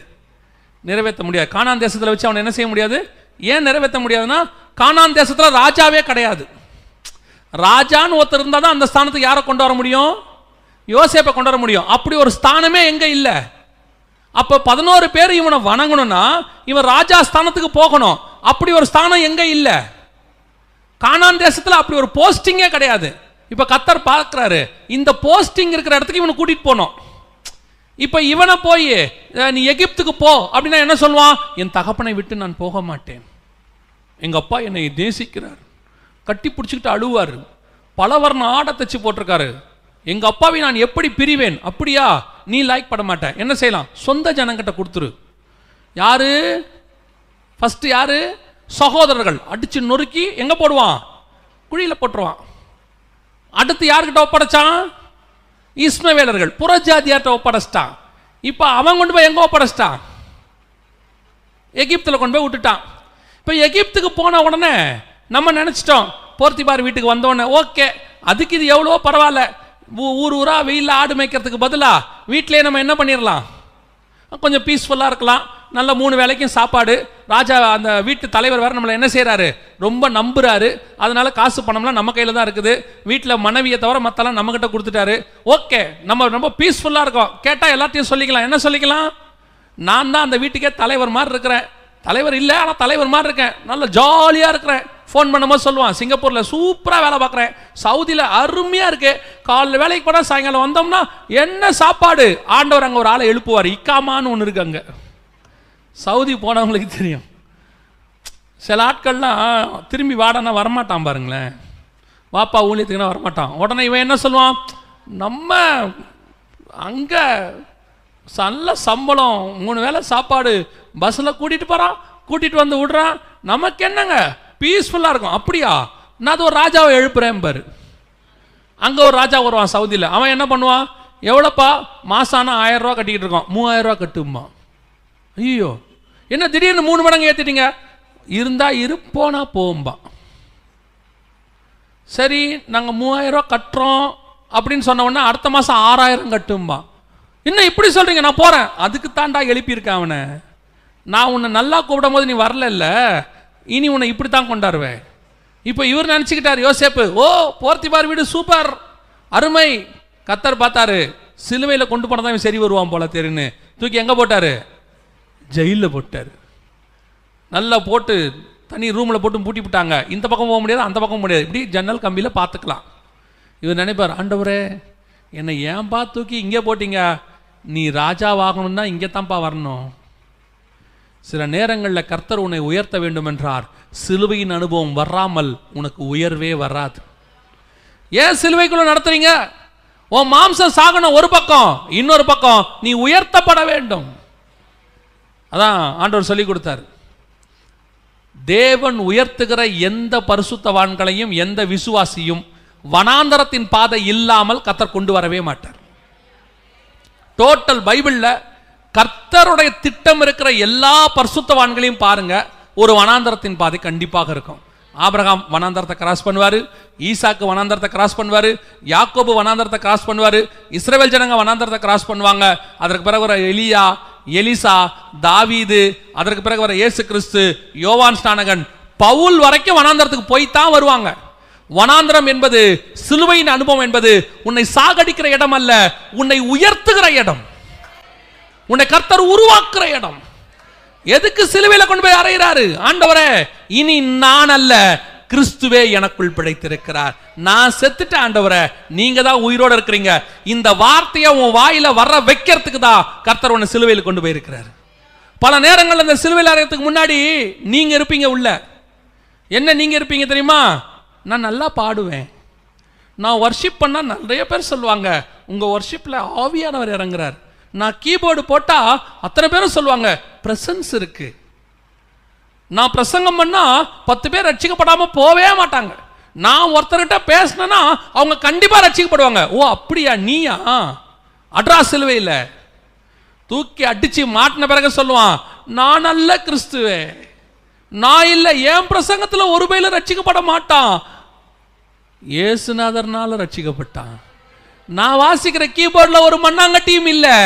நிறைவேற்ற முடியாது. கானான் தேசத்தில் வச்சு அவனை என்ன செய்ய முடியாது? ஏன் நிறைவேற்ற முடியாதுன்னா கானான் தேசத்தில் ராஜாவே கிடையாது. ராஜான்னு ஒருத்தர் இருந்தால் தான் அந்த ஸ்தானத்துக்கு யாரை கொண்டு வர முடியும்? யோசேப்பை கொண்டு வர முடியும். அப்படி ஒரு ஸ்தானமே எங்கே இல்லை. அப்போ பதினோரு பேர் இவனை வணங்கணும்னா இவன் ராஜா ஸ்தானத்துக்கு போகணும். அப்படி ஒரு ஸ்தானம் எங்கே இல்லை? கானான் தேசத்தில் அப்படி ஒரு போஸ்டிங்கே கிடையாது. இப்போ கத்தர் பார்க்குறாரு. இந்த போஸ்டிங் இருக்கிற இடத்துக்கு இவனை கூட்டிகிட்டு போனோம். இப்போ இவனை போய் நீ எகிப்துக்கு போ அப்படின்னா என்ன சொல்லுவான்? என் தகப்பனை விட்டு நான் போக மாட்டேன். எங்கள் அப்பா என்னை நேசிக்கிறார். கட்டி பிடிச்சிக்கிட்டு அழுவார். பல வர்ண ஆடை தச்சு போட்டிருக்காரு. எங்கள் அப்பாவை நான் எப்படி பிரிவேன்? அப்படியா? நீ லைக் பண்ண மாட்ட. என்ன செய்யலாம்? சொந்த ஜனங்கிட்ட கொடுத்துரு. யாரு? ஃபஸ்ட்டு யாரு? சகோதரர்கள். அடிச்சு நொறுக்கி எங்கே போடுவான்? குழியில் போட்டுருவான். அடுத்து யாருக்கிட்ட ஒப்படைச்சான்? இஸ்மவேலர்கள் புறஜாதியார்கிட்ட ஒப்படைச்சிட்டான். இப்போ அவன் கொண்டு போய் எங்கே ஒப்படைச்சிட்டான்? எகிப்தில் கொண்டு போய் விட்டுட்டான். இப்போ எகிப்துக்கு போன உடனே நம்ம நினச்சிட்டோம். போர்த்திபார் வீட்டுக்கு வந்தோடனே ஓகே அதுக்கு இது எவ்வளோ பரவாயில்ல. ஊ- ஊர் ஊராக வெயிலில் ஆடு மேய்க்கிறதுக்கு பதிலாக வீட்டிலேயே நம்ம என்ன பண்ணிடலாம் கொஞ்சம் பீஸ்ஃபுல்லாக இருக்கலாம். நல்ல மூணு வேளைக்கும் சாப்பாடு. ராஜா அந்த வீட்டு தலைவர் வேற நம்மளை என்ன செய்கிறாரு ரொம்ப நம்புகிறாரு அதனால் காசு பணம்லாம் நம்ம கையில் தான் இருக்குது. வீட்டில் மனைவியை தவிர மற்றெல்லாம் நம்மக்கிட்ட கொடுத்துட்டாரு. ஓகே நம்ம ரொம்ப பீஸ்ஃபுல்லாக இருக்கோம். கேட்டால் எல்லாத்தையும் சொல்லிக்கலாம். என்ன சொல்லிக்கலாம்? நான் தான் அந்த வீட்டுக்கே தலைவர் மாதிரி இருக்கிறேன். தலைவர் இல்லை ஆனால் தலைவர் மாதிரி இருக்கேன். நல்ல ஜாலியாக இருக்கிறேன். ஃபோன் பண்ணும்போது சொல்லுவான். சிங்கப்பூரில் சூப்பராக வேலை பார்க்குறேன். சவுதியில் அருமையாக இருக்குது காலைல வேலைக்கு போனால் சாயங்காலம் வந்தோம்னா என்ன சாப்பாடு? ஆண்டவர் அங்கே ஒரு ஆளை எழுப்புவார். இக்காமான்னு ஒன்று இருக்கு அங்கே. சவுதி போனவங்களுக்கு தெரியும். சில ஆட்கள்லாம் திரும்பி வாடனா வரமாட்டான் பாருங்களேன். வாப்பா ஊழியத்துக்குன்னா வரமாட்டான். உடனே இவன் என்ன சொல்லுவான்? நம்ம அங்கே நல்ல சம்பளம் மூணு வேளை சாப்பாடு பஸ்ஸில் கூட்டிகிட்டு போகிறான் கூட்டிகிட்டு வந்து விடுறான். நமக்கு என்னங்க? பீஸ்ஃபுல்லாக இருக்கும். அப்படியா? நான் அது ஒரு ராஜாவை எழுப்புறேன் பாரு. அங்கே ஒரு ராஜா வருவான் சவுதியில். அவன் என்ன பண்ணுவான்? எவ்வளோப்பா? மாதம் ஆனால் ஆயிரம் ரூபா கட்டிக்கிட்டு இருக்கான். மூவாயிரம் ரூபா கட்டுமா ஐயோ. என்ன திடீர்னு மூணு மடங்கு ஏற்றிட்டீங்க இருந்தால் இரு போகும்பா சரி நாங்கள் மூவாயிரம் கட்டுறோம் அப்படின்னு சொன்ன உடனே அடுத்த மாதம் ஆறாயிரம் கட்டும்பா. என்ன இப்படி சொல்கிறீங்க நான் போகிறேன் அதுக்கு தாண்டா எழுப்பியிருக்கேன் அவனை. நான் உன்னை நல்லா கூப்பிடும் போது நீ வரல இனி உன்னை இப்படி தான் கொண்டாடுவேன். இப்போ இவர் நினச்சிக்கிட்டார் யோசேப்பு ஓ போர்த்திபார் வீடு சூப்பர் அருமை. கத்தர் பார்த்தாரு சிலுவையில் கொண்டு போனதான் இவன் சரி வருவான் போல தெரியுன்னு. தூக்கி எங்கே போட்டாரு? ஜெயிலில் போட்டார். நல்லா போட்டு தனி ரூமில் போட்டு பூட்டி விட்டாங்க. இந்த பக்கம் போக முடியாது அந்த பக்கம் முடியாது. இப்படி ஜன்னல் கம்பியில் பார்த்துக்கலாம். இவர் நினைப்பார் ஆண்டவரே என்னை ஏன்பா தூக்கி இங்கே போட்டீங்க? நீ ராஜாவாகணும்னா இங்கே தான்ப்பா வரணும். சில நேரங்களில் கர்த்தர் உன்னை உயர்த்த வேண்டும் என்றார் சிலுவையின் அனுபவம் வராமல் உனக்கு உயர்வே வராது. ஏன் சிலுவைக்குள்ள நடத்துறீங்க? உன் மாம்சம் சாகணும் ஒரு பக்கம் இன்னொரு பக்கம் நீ உயர்த்தப்பட வேண்டும். அதான் ஆண்டவர் சொல்லி கொடுத்தார். தேவன் உயர்த்துகிற எந்த பரிசுத்தவான்களையும் எந்த விசுவாசியும் வனாந்தரத்தின் பாதை இல்லாமல் கத்தர் கொண்டு வரவே மாட்டார். டோட்டல் பைபிளில் கர்த்தருடைய திட்டம் இருக்கிற எல்லா பரிசுத்தவான்களையும் பாருங்க ஒரு வனாந்தரத்தின் பாதை கண்டிப்பாக இருக்கும். ஆபிரகாம் வனாந்தரத்தை கிராஸ் பண்ணுவார் ஈசாக்கு வனாந்தரத்தை கிராஸ் பண்ணுவார் யாக்கோபு வனாந்தரத்தை கிராஸ் பண்ணுவார் இஸ்ரவேல் ஜனங்க வனாந்தரத்தை கிராஸ் பண்ணுவாங்க. அதற்கு பிறகு வர எலியா எலிசா தாவீது அதற்கு பிறகு வர இயேசு கிறிஸ்து யோவான் ஸ்நானகன் பவுல் வரைக்கும் வனாந்தரத்துக்கு போய் தான் வருவாங்க. வனாந்தரம் என்பது சிலுவையின் அனுபவம் என்பது உன்னை சாகடிக்கிற இடம் அல்ல உன்னை உயர்த்துகிற இடம். உன்னை கர்த்தர் உருவாக்குற இடம். எதுக்கு சிலுவையில கொண்டு போய் அறையிறாரு? ஆண்டவரே இனி நான் அல்ல கிறிஸ்துவே எனக்குள் பிழைத்திருக்கிறார். நான் செத்துட்டேன் ஆண்டவரை நீங்க தான் உயிரோட இருக்கிறீங்க. இந்த வார்த்தையை உன் வாயில வர வைக்கிறதுக்கு தான் கர்த்தர் உன்னை சிலுவையில் கொண்டு போயிருக்கிறார். பல நேரங்கள் இந்த சிலுவையில் அறையத்துக்கு முன்னாடி நீங்க இருப்பீங்க உள்ள. என்ன நீங்க இருப்பீங்க தெரியுமா? நான் நல்லா பாடுவேன். நான் ஒர்ஷிப் பண்ணா நிறைய பேர் சொல்லுவாங்க உங்க ஒர்ஷிப்பில் ஆவியானவர் இறங்குறார். நான் கீபோர்டு போட்டால் அத்தனை பேரும் சொல்லுவாங்க ப்ரெசன்ஸ் இருக்கு. நான் பிரசங்கம் பண்ணால் பத்து பேர் ரட்சிக்கப்படாமல் போவே மாட்டாங்க. நான் ஒருத்தர்கிட்ட பேசினேன்னா அவங்க கண்டிப்பாக ரட்சிக்கப்படுவாங்க. ஓ அப்படியா நீயா? அட்ரா சிலுவையில் தூக்கி அடித்து மாட்டின பிறகு சொல்லுவான் நான் நல்ல கிறிஸ்துவே. நான் இல்லை என் பிரசங்கத்தில் ஒரு பையில ரட்சிக்கப்பட மாட்டான். இயேசுநாதர்னால ரட்சிக்கப்பட்டான். நான் வாசிக்கிற கீபோர்டில் ஒரு மண்ணாங்கட்டியும் இல்லை.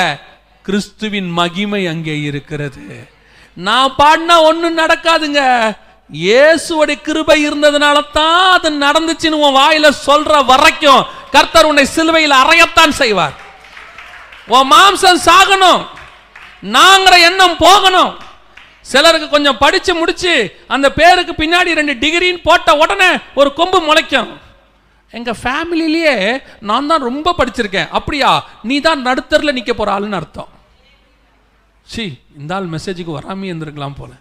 கிறிஸ்துவின் மகிமை அங்கே இருக்கிறது. நான் பாடினா ஒன்றும் நடக்காதுங்க. இயேசுவோட கிருபை இருந்ததுனால தான் அது நடந்துச்சுன்னு உன் வாயில சொல்ற வரைக்கும் கர்த்தர் உன்னை சிலுவையில் அறையத்தான் செய்வார். உன் மாம்சம் சாகணும். நாங்கிற எண்ணம் போகணும். சிலருக்கு கொஞ்சம் படிச்சு முடிச்சு அந்த பேருக்கு பின்னாடி ரெண்டு டிகிரின்னு போட்ட உடனே ஒரு கொம்பு முளைக்கும். எங்கள் ஃபேமிலிலேயே நான் தான் ரொம்ப படிச்சிருக்கேன். அப்படியா? நீ தான் நடுத்தரில் நிற்க போகிற ஆளுன்னு அர்த்தம். சி இந்த ஆள் மெசேஜுக்கு வராமே இருந்திருக்கலாம் போல.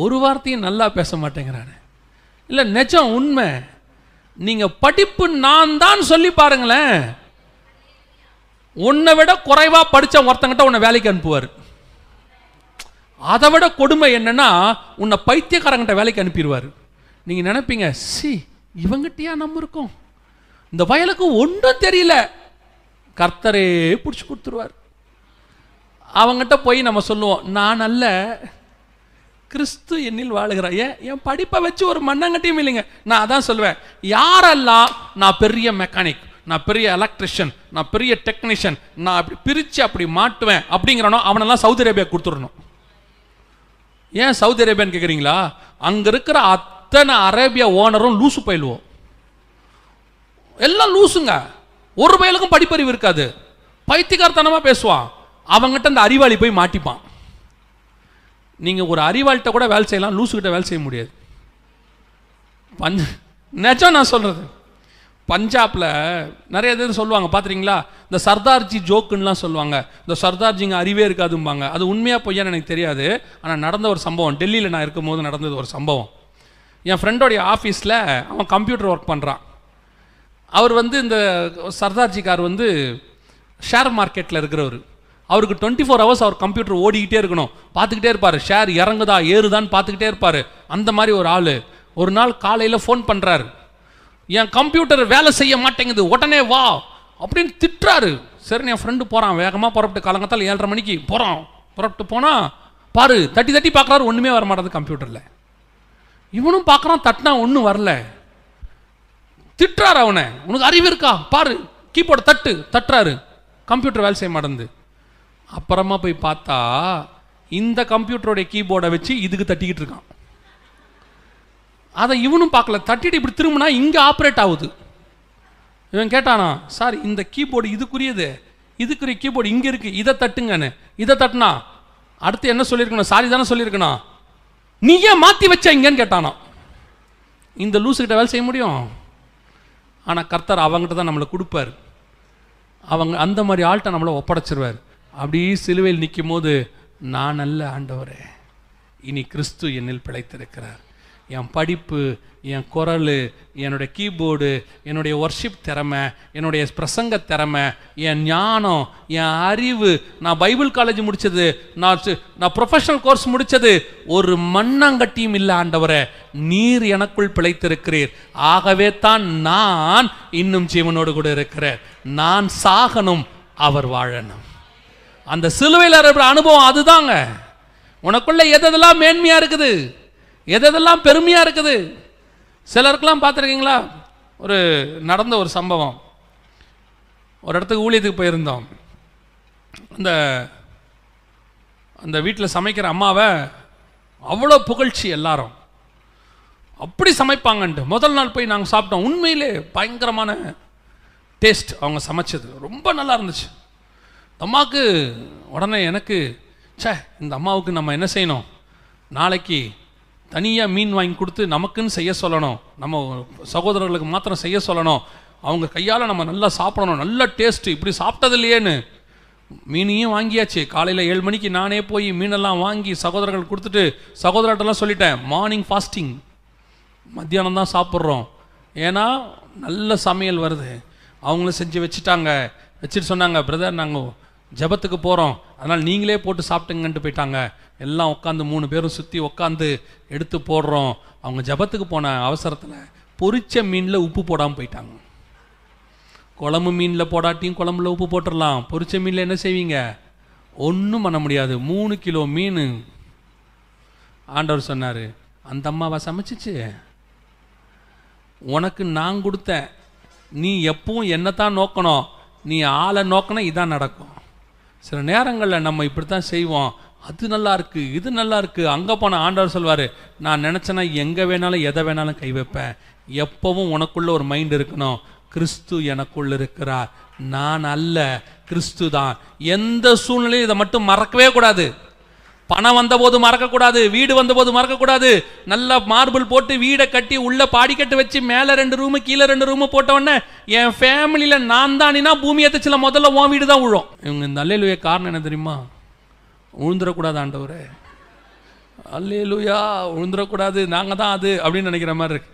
ஒரு வார்த்தையும் நல்லா பேச மாட்டேங்கிறானே. இல்லை நிஜம் உண்மை. நீங்கள் படிப்பு நான் தான் சொல்லி பாருங்களேன். உன்னை விட குறைவாக படித்த ஒருத்தங்கிட்ட உன்னை வேலைக்கு அனுப்புவார். அதை விட கொடுமை என்னென்னா உன்னை பைத்தியக்காரங்கிட்ட வேலைக்கு அனுப்பிடுவார். நீங்கள் நினைப்பீங்க சி இவங்கிட்டயா நம்ம இருக்கோம்? இந்த வயலுக்கு ஒன்றும் தெரியல. கர்த்தரே பிடிச்சி கொடுத்துருவார். அவங்ககிட்ட போய் நம்ம சொல்லுவோம் நான் அல்ல கிறிஸ்து என்னில் வாழுகிறார். ஏன்? என் படிப்பை வச்சு ஒரு மண்ணங்கட்டியும் இல்லைங்க. நான் அதான் சொல்லுவேன் யாரெல்லாம் நான் பெரிய மெக்கானிக் நான் பெரிய எலக்ட்ரிஷியன் நான் பெரிய டெக்னீஷியன் நான் அப்படி பிரித்து அப்படி மாட்டுவேன் அப்படிங்கிறனோ அவனெல்லாம் சவுதி அரேபியா கொடுத்துடணும். ஏன் சவுதி அரேபியான்னு கேட்குறீங்களா அங்கே இருக்கிற அத்தனை அரேபியா ஓனரும் லூசு பயிலுவோம். எல்லாம் லூசுங்க. ஒரு பயலுக்கும் படிப்பறிவு இருக்காது. பைத்தியக்காரத்தனமாக பேசுவான். அவங்ககிட்ட அந்த அறிவாளி போய் மாட்டிப்பான். நீங்கள் ஒரு அறிவாளிட்ட கூட வேலை செய்யலாம் லூசுக்கிட்ட வேலை செய்ய முடியாது. பஞ்ச நிஜம் நான் சொல்கிறது பஞ்சாப்பில் நிறைய பேர் சொல்லுவாங்க பார்த்துறீங்களா இந்த சர்தார்ஜி ஜோக்குன்னுலாம் சொல்லுவாங்க. இந்த சர்தார்ஜிங்க அறிவே இருக்காதும்பாங்க. அது உண்மையாக பொய்யான்னு எனக்கு தெரியாது. ஆனால் நடந்த ஒரு சம்பவம். டெல்லியில் நான் இருக்கும்போது நடந்தது ஒரு சம்பவம். என் ஃப்ரெண்டோடைய ஆஃபீஸில் அவன் கம்ப்யூட்டர் ஒர்க் பண்ணுறான் அவர் வந்து இந்த சர்தார்ஜி கார் வந்து ஷேர் மார்க்கெட்டில் இருக்கிறவர். அவருக்கு டுவெண்ட்டி ஃபோர் ஹவர்ஸ் அவர் கம்ப்யூட்டர் ஓடிக்கிட்டே இருக்கணும். பார்த்துக்கிட்டே இருப்பார். ஷேர் இறங்குதா ஏறுதான்னு பார்த்துக்கிட்டே இருப்பார். அந்த மாதிரி ஒரு ஆள். ஒரு நாள் காலையில் ஃபோன் பண்ணுறாரு என் கம்ப்யூட்டர் வேலை செய்ய மாட்டேங்குது. உடனே வா அப்படின்னு திட்டுறாரு. சரி என் ஃப்ரெண்டு போகிறான் வேகமாக புறப்பட்டு காலங்கத்தால் ஏழரை மணிக்கு போகிறான் புறப்பட்டு போனால் பாரு தட்டி தட்டி பார்க்குறாரு. ஒன்றுமே வர மாட்டேது கம்ப்யூட்டரில் இவனும் பார்க்குறான் தட்டினா ஒன்றும் வரல. திட்டுறாரு அவனை. உனக்கு அறிவு இருக்கா? பாரு கீபோர்டு தட்டு தட்டுறாரு. கம்ப்யூட்டர் வேலை செய்ய மாட்டேங்குது அப்புறமா போய் பார்த்தா இந்த கம்ப்யூட்டருடைய கீபோர்டை வச்சு இதுக்கு தட்டிக்கிட்டு இருக்கான். அதை இவனும் பார்க்கல. தட்டிட்டு இப்படி திரும்பினா இங்கே ஆப்ரேட் ஆகுது. இவன் கேட்டானா சார் இந்த கீபோர்டு இதுக்குரியது. இதுக்குரிய கீபோர்டு இங்கே இருக்குது இதை தட்டுங்கன்னு. இதை தட்டினா அடுத்து என்ன சொல்லியிருக்கணும்? சாரி தானே சொல்லியிருக்கணும். நீ ஏன் மாற்றி வச்ச இங்கன்னு கேட்டானா இந்த லூஸுக்கிட்ட வேலை செய்ய முடியும்? ஆனால் கர்த்தர் அவங்ககிட்ட தான் நம்மளை கொடுப்பார். அவங்க அந்த மாதிரி ஆள்கிட்ட நம்மளை ஒப்படைச்சிருவார். அப்படியே சிலுவையில் நிற்கும் போது நான் அல்ல ஆண்டவரே. இனி கிறிஸ்து என்னில் பிழைத்திருக்கிறார். என் படிப்பு என் குரல் என்னுடைய கீபோர்டு என்னுடைய ஒர்ஷிப் திறமை என்னுடைய பிரசங்க திறமை என் ஞானம் என் அறிவு. நான் பைபிள் காலேஜ் முடித்தது நான் நான் ப்ரொஃபஷனல் கோர்ஸ் முடித்தது ஒரு மண்ணாங்கட்டியும் இல்லை ஆண்டவரை. நீர் எனக்குள் பிழைத்திருக்கிறீர். ஆகவே தான் நான் இன்னும் ஜீவனோடு கூட இருக்கிறேன். நான் சாகணும் அவர் வாழணும். அந்த சிலுவையில் இருக்கிற அனுபவம் அதுதாங்க. உனக்குள்ள எதெல்லாம் மேன்மையாக இருக்குது? எதெல்லாம் பெருமையாக இருக்குது? சிலருக்கெல்லாம் பார்த்துருக்கீங்களா? ஒரு நடந்த ஒரு சம்பவம். ஒரு இடத்துக்கு ஊழியத்துக்கு போயிருந்தோம். அந்த அந்த வீட்டில் சமைக்கிற அம்மாவை அவ்வளோ புகழ்ச்சி எல்லாரும். அப்படி சமைப்பாங்கன்ட்டு முதல் நாள் போய் நாங்கள் சாப்பிட்டோம். உண்மையிலே பயங்கரமான டேஸ்ட் அவங்க சமைச்சது. ரொம்ப நல்லா இருந்துச்சு. அம்மாவுக்கு உடனே எனக்கு ச்சே இந்த அம்மாவுக்கு நம்ம என்ன செய்யணும்? நாளைக்கு தனியாக மீன் வாங்கி கொடுத்து நமக்குன்னு செய்ய சொல்லணும். நம்ம சகோதரர்களுக்கு மாத்திரம் செய்ய சொல்லணும். அவங்க கையால் நம்ம நல்லா சாப்பிடணும். நல்ல டேஸ்ட்டு இப்படி சாப்பிட்டது இல்லையேன்னு மீனையும் வாங்கியாச்சு. காலையில் ஏழு மணிக்கு நானே போய் மீனெல்லாம் வாங்கி சகோதரர்கள் கொடுத்துட்டு சகோதரர்கிட்டலாம் சொல்லிட்டேன். மார்னிங் ஃபாஸ்டிங் மத்தியானம் தான் சாப்பிட்றோம். ஏன்னா நல்ல சமையல் வருது. அவங்களும் செஞ்சு வச்சுட்டாங்க. வச்சுட்டு சொன்னாங்க பிரதர் நாங்கள் ஜெபத்துக்கு போகிறோம் அதனால் நீங்களே போட்டு சாப்பிட்டுங்கன்ட்டு போயிட்டாங்க. எல்லாம் உட்காந்து மூணு பேரும் சுற்றி உட்காந்து எடுத்து போடுறோம். அவங்க ஜெபத்துக்கு போன அவசரத்தில் பொரிச்ச மீனில் உப்பு போடாமல் போயிட்டாங்க. குழம்பு மீனில் போடாட்டியும் குழம்புல உப்பு போட்டுடலாம் பொரிச்ச மீனில் என்ன செய்வீங்க? ஒன்றும் பண்ண முடியாது. மூணு கிலோ மீன். ஆண்டவர் சொன்னார் அந்த அம்மாவை சமைச்சிச்சு? உனக்கு நான் கொடுத்தேன். நீ எப்பவும் என்னத்தான் நோக்கணும்? நீ ஆளை நோக்கினா இதான் நடக்கும். சில நேரங்களில் நம்ம இப்படி தான் செய்வோம். அது நல்லா இருக்கு இது நல்லா இருக்கு. அங்கே போன ஆண்டவர் சொல்வார் நான் நினச்சேன்னா எங்கே வேணாலும் எதை வேணாலும் கை வைப்பேன். எப்பவும் உனக்குள்ள ஒரு மைண்ட் இருக்கணும். கிறிஸ்து எனக்குள்ள இருக்கிறார். நான் அல்ல கிறிஸ்து தான் எந்த சூழ்நிலையும் இதை மட்டும் மறக்கவே கூடாது. பணம் வந்தபோது மறக்கக்கூடாது வீடு வந்தபோது மறக்கக்கூடாது. நல்லா மார்பிள் போட்டு வீடை கட்டி உள்ள பாடிக்கட்டு வச்சு மேலே ரெண்டு ரூமு கீழே ரெண்டு ரூமு போட்ட உடனே என் ஃபேமிலியில் நான் தானினா பூமி எத்தச்சில முதல்ல உன் வீடு தான் விழும் இவங்க இந்த அல்லேலுய காரணம் என்ன தெரியுமா? உழுந்துடக்கூடாது ஆண்டவரே. அல்லேலுயா உழுந்துடக்கூடாது நாங்கள் தான் அது அப்படின்னு நினைக்கிற மாதிரி இருக்கு.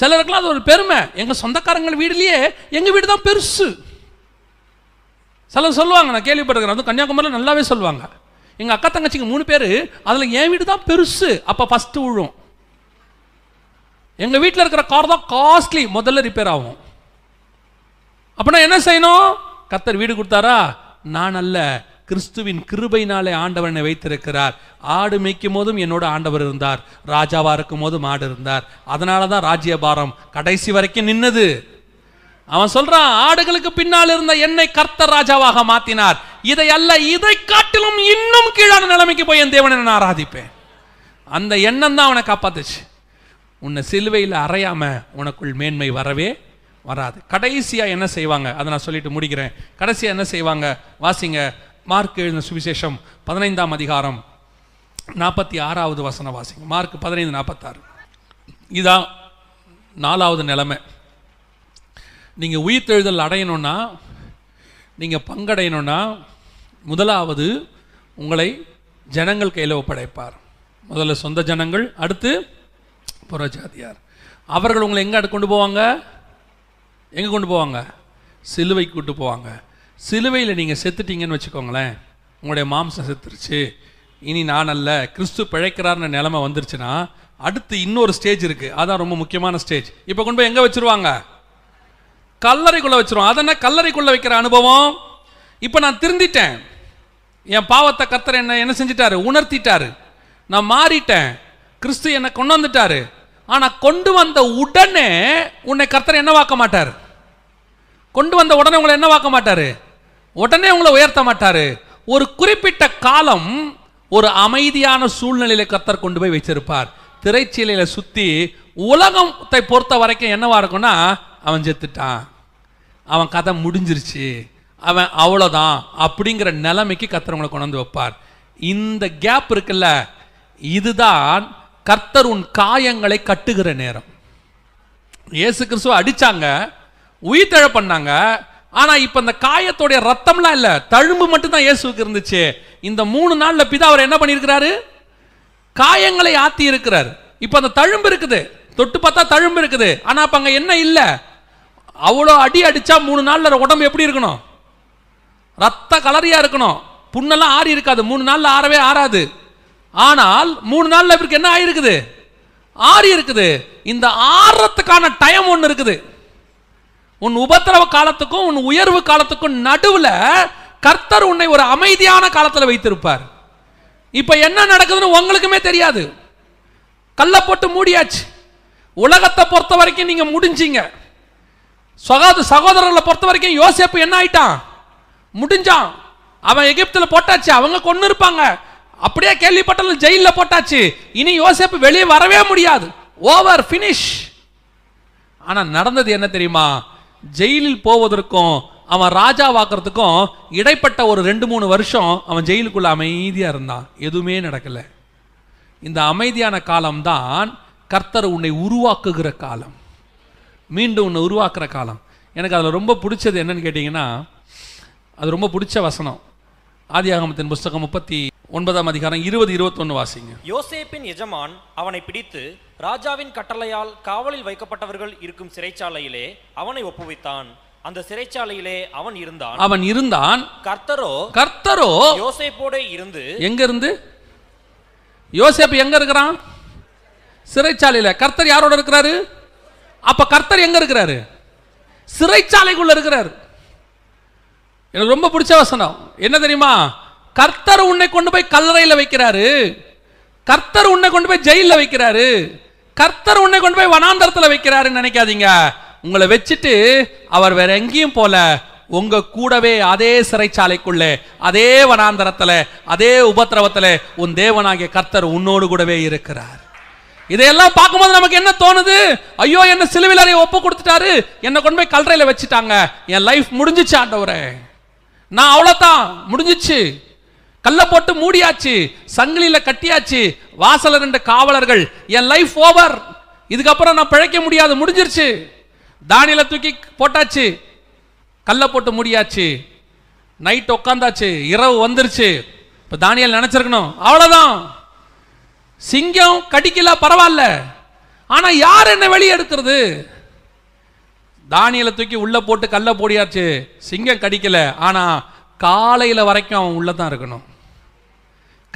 சிலருக்குலாம் அது ஒரு பெருமை. எங்கள் சொந்தக்காரங்கள் வீடுலேயே எங்கள் வீடு தான் பெருசு. சிலர் சொல்லுவாங்க நான் கேள்விப்பட்டிருக்கிறேன். அதுவும் கன்னியாகுமரியில் நல்லாவே சொல்லுவாங்க. எங்கள் அக்கா தங்கச்சிங்க மூணு பேர் அதில் என் வீடு தான் பெருசு. அப்போ ஃபஸ்ட்டு விழும். எங்கள் வீட்டில் இருக்கிற கார் தான் காஸ்ட்லி முதல்ல ரிப்பேர் ஆகும். அப்படின்னா என்ன செய்யணும்? கத்தர் வீடு கொடுத்தாரா? நான் அல்ல. கிறிஸ்துவின் கிருபையினாலே ஆண்டவர் என்னை வைத்திருக்கிறார். ஆடு மேய்க்கும் போதும் என்னோட ஆண்டவர் இருந்தார். ராஜாவாக இருக்கும் போதும் ஆடு இருந்தார். அதனால தான் ராஜ்யபாரம் கடைசி வரைக்கும் நின்னது. அவன் சொல்றான் ஆடுகளுக்கு பின்னால் இருந்த என்னை கர்த்தர் ராஜாவாக மாத்தினார். இதை அல்ல இதை காட்டிலும் இன்னும் கீழான நிலைமைக்கு போய் என் தேவனை நான் ஆராதிப்பேன். அந்த எண்ணம் தான் அவனை காப்பாத்துச்சு. உன்னை சிலுவையில் அறையாம உனக்குள் மேன்மை வரவே வராது. கடைசியா என்ன செய்வாங்க? அதை நான் சொல்லிட்டு முடிக்கிறேன். கடைசியா என்ன செய்வாங்க? வாசிங்க. மார்க் எழுதின சுவிசேஷம் பதினைந்தாம் அதிகாரம் நாற்பத்தி ஆறாவது வசன வாசிங்க. மார்க் பதினைந்து நாற்பத்தாறு. இதான் நாலாவது நிலைமை. நீங்கள் உயிர்த்தெழுதல் அடையணும்னா நீங்கள் பங்கடையணும்னா முதலாவது உங்களை ஜனங்கள் கையில் ஒப்படைப்பார். முதல்ல சொந்த ஜனங்கள் அடுத்து புறஜாதியார் அவர்கள் உங்களை எங்கே கொண்டு போவாங்க? எங்கே கொண்டு போவாங்க? சிலுவை கூட்டு போவாங்க. சிலுவையில் நீங்கள் செத்துட்டீங்கன்னு வச்சுக்கோங்களேன் உங்களுடைய மாம்சம் செத்துருச்சு. இனி நான் அல்ல கிறிஸ்து பிழைக்கிறார்னு நிலமை வந்துருச்சுன்னா அடுத்து இன்னொரு ஸ்டேஜ் இருக்குது அதான் ரொம்ப முக்கியமான ஸ்டேஜ் இப்போ கொண்டு போய் எங்கே வச்சிருவாங்க? கல்லறைக்குள்ள வச்சிரும். அதென்ன கல்லறைக்குள்ள வைக்கிற அனுபவம்? இப்போ நான் திருந்திட்டேன். என் பாவத்தை கத்தர் என்ன என்ன செஞ்சிட்டாரு? உணர்த்திட்டாரு. நான் மாறிட்டேன். கிறிஸ்து என்னை கொண்டு வந்துட்டாரு. ஆனால் கொண்டு வந்த உடனே உன்னை கர்த்தர் என்னவாக்க மாட்டார்? கொண்டு வந்த உடனே உங்களை என்ன வாக்க மாட்டார்? உடனே உங்களை உயர்த்த மாட்டார். ஒரு குறிப்பிட்ட காலம் ஒரு அமைதியான சூழ்நிலையில கத்தர் கொண்டு போய் வச்சிருப்பார் திரைச்சீலையில் சுற்றி உலகத்தை பொறுத்த வரைக்கும் என்னவா இருக்கும்னா அவன் செத்துட்டான். அவன் கதை முடிஞ்சிருச்சு. அவன் அவ்வளோதான் அப்படிங்கிற நிலைமைக்கு கத்தரவங்களை கொண்டாந்து கொண்டு வந்து வைப்பார். இந்த கேப் இருக்குல்ல இதுதான் கர்த்தர் உன் காயங்களை கட்டுகிற நேரம். இயேசு கிறிஸ்துவ அடிச்சாங்க உயிர்த்தெழ பண்ணாங்க ஆனால் இப்போ இந்த காயத்தோடைய ரத்தம்லாம் இல்லை தழும்பு மட்டும்தான் இயேசுக்கு இருந்துச்சு. இந்த மூணு நாளில் பிதா அவர் என்ன பண்ணியிருக்கிறாரு? காயங்களை ஆத்தி இருக்கிறார் இப்போ அந்த தழும்பு இருக்குது. தொட்டு பார்த்தா தழும்பு இருக்குது. ஆனால் அப்போ அங்கே என்ன இல்லை? அவ்வளோ அடி அடித்தா மூணு நாளில் உடம்பு எப்படி இருக்கணும்? ரத்த கலரியாக இருக்கணும். புண்ணெல்லாம் ஆறி இருக்காது. மூணு நாளில் ஆறவே ஆறாது. ஆனால் மூணு நாளில் இவருக்கு என்ன ஆயிருக்குது? ஆறி இருக்குது. இந்த ஆறத்துக்கான டைம் ஒன்று இருக்குது. உன் உபத்திரவ காலத்துக்கும் உன் உயர்வு காலத்துக்கும் நடுவில் கர்த்தர் உன்னை ஒரு அமைதியான காலத்தில் வைத்திருப்பார். இப்போ என்ன நடக்குதுன்னு உங்களுக்குமே தெரியாது. கல்லை போட்டு மூடியாச்சு. உலகத்தை பொறுத்த வரைக்கும் நீங்கள் முடிஞ்சிங்க. சகோதர சகோதரர்களை பொறுத்த வரைக்கும் யோசேப்பு என்ன ஆயிட்டான்? முடிஞ்சான். அவன் எகிப்தில் போட்டாச்சு. அவங்க கொண்டு இருப்பாங்க. அப்படியே கேள்விப்பட்டாலும் ஜெயிலில் போட்டாச்சு. இனி யோசேப்பு வெளியே வரவே முடியாது. ஓவர் ஃபினிஷ் ஆனால் நடந்தது என்ன தெரியுமா? ஜெயிலில் போவதற்கும் அவன் ராஜா வாக்குறதுக்கும் இடைப்பட்ட ஒரு ரெண்டு மூணு வருஷம் அவன் ஜெயிலுக்குள்ள அமைதியாக இருந்தான். எதுவுமே நடக்கலை. இந்த அமைதியான காலம்தான் கர்த்தர் உன்னை உருவாக்குகிற காலம். மீண்டும் உன்னை உருவாக்குற காலம். எனக்கு அதில் ரொம்ப பிடிச்சது என்னன்னு கேட்டிங்கன்னா அது ரொம்ப பிடிச்ச வசனம். ஆதியாகமத்தின் புஸ்தகம் முப்பத்தி ஒன்பதாம் அதிகாரம் இருபது இருபத்தொன்று வாசிங்க. யோசேப்பின் எஜமான் அவனை பிடித்து ராஜாவின் கட்டளையால் காவலில் வைக்கப்பட்டவர்கள் இருக்கும் சிறைச்சாலையிலே அவனை ஒப்புவித்தான். அந்த சிறைச்சாலையிலே அவன் இருந்தான். அவன் இருந்தான். கர்த்தரோ கர்த்தரோ யோசேப்போட இருந்து எங்க இருந்து யோசேப்பு எங்க இருக்கிறான்? சிறைச்சாலையில. கர்த்தர் யாரோட இருக்கிறாரு? அப்ப கர்த்தர் எங்க இருக்கிறாரு? சிறைச்சாலைக்குள்ள இருக்கிறாரு. எனக்கு ரொம்ப பிடிச்ச வசனம். என்ன தெரியுமா? கர்த்தர் உன்னை கொண்டு போய் கல்லறையில் வைக்கிறாரு. கர்த்தர் உன்னை கொண்டு போய் ஜெயிலில் வைக்கிறாரு. கர்த்தர் உன்னை கொண்டு போய் வனாந்தரத்தில் வைக்கிறாருன்னு நினைக்காதீங்க. உங்களை வச்சுட்டு அவர் வேற எங்கேயும் போல உங்க கூடவே அதே சிறைச்சாலைக்குள்ளே அதே வனாந்தரத்தில் அதே உபத்திரவத்தில் உன் தேவனாகிய கர்த்தர் உன்னோடு கூடவே இருக்கிறார். இதையெல்லாம் பார்க்கும்போது நமக்கு என்ன தோணுது? ஐயோ என்ன சிலுவில் அறைய ஒப்பு கொடுத்துட்டாரு. என்னை கொண்டு போய் கல்றையில் வச்சுட்டாங்க. என் லைஃப் முடிஞ்சிச்சு ஆண்டவரே. நான் அவ்வளோதான் முடிஞ்சிச்சு. கல்லை போட்டு மூடியாச்சு. சங்கிலியில் கட்டியாச்சு. வாசல ரெண்டு காவலர்கள். என் லைஃப் ஓவர் இதுக்கப்புறம் நான் பிழைக்க முடியாது. முடிஞ்சிருச்சு. தானியில தூக்கி போட்டாச்சு. கல்லை போட்டு மூடியாச்சு. நைட் உட்காந்தாச்சு இரவு வந்துருச்சு. இப்போ தானியல் நினச்சிருக்கணும். அவ்வளோதான் சிங்கம் கடிக்கல பரவாயில்ல. ஆனால் யார் என்ன வெளியே எடுக்கிறது தானியலை தூக்கி உள்ளே போட்டு கல்ல போடியாச்சு. சிங்கம் கடிக்கல ஆனால் காலையில் வரைக்கும் அவன் உள்ளே தான் இருக்கணும்.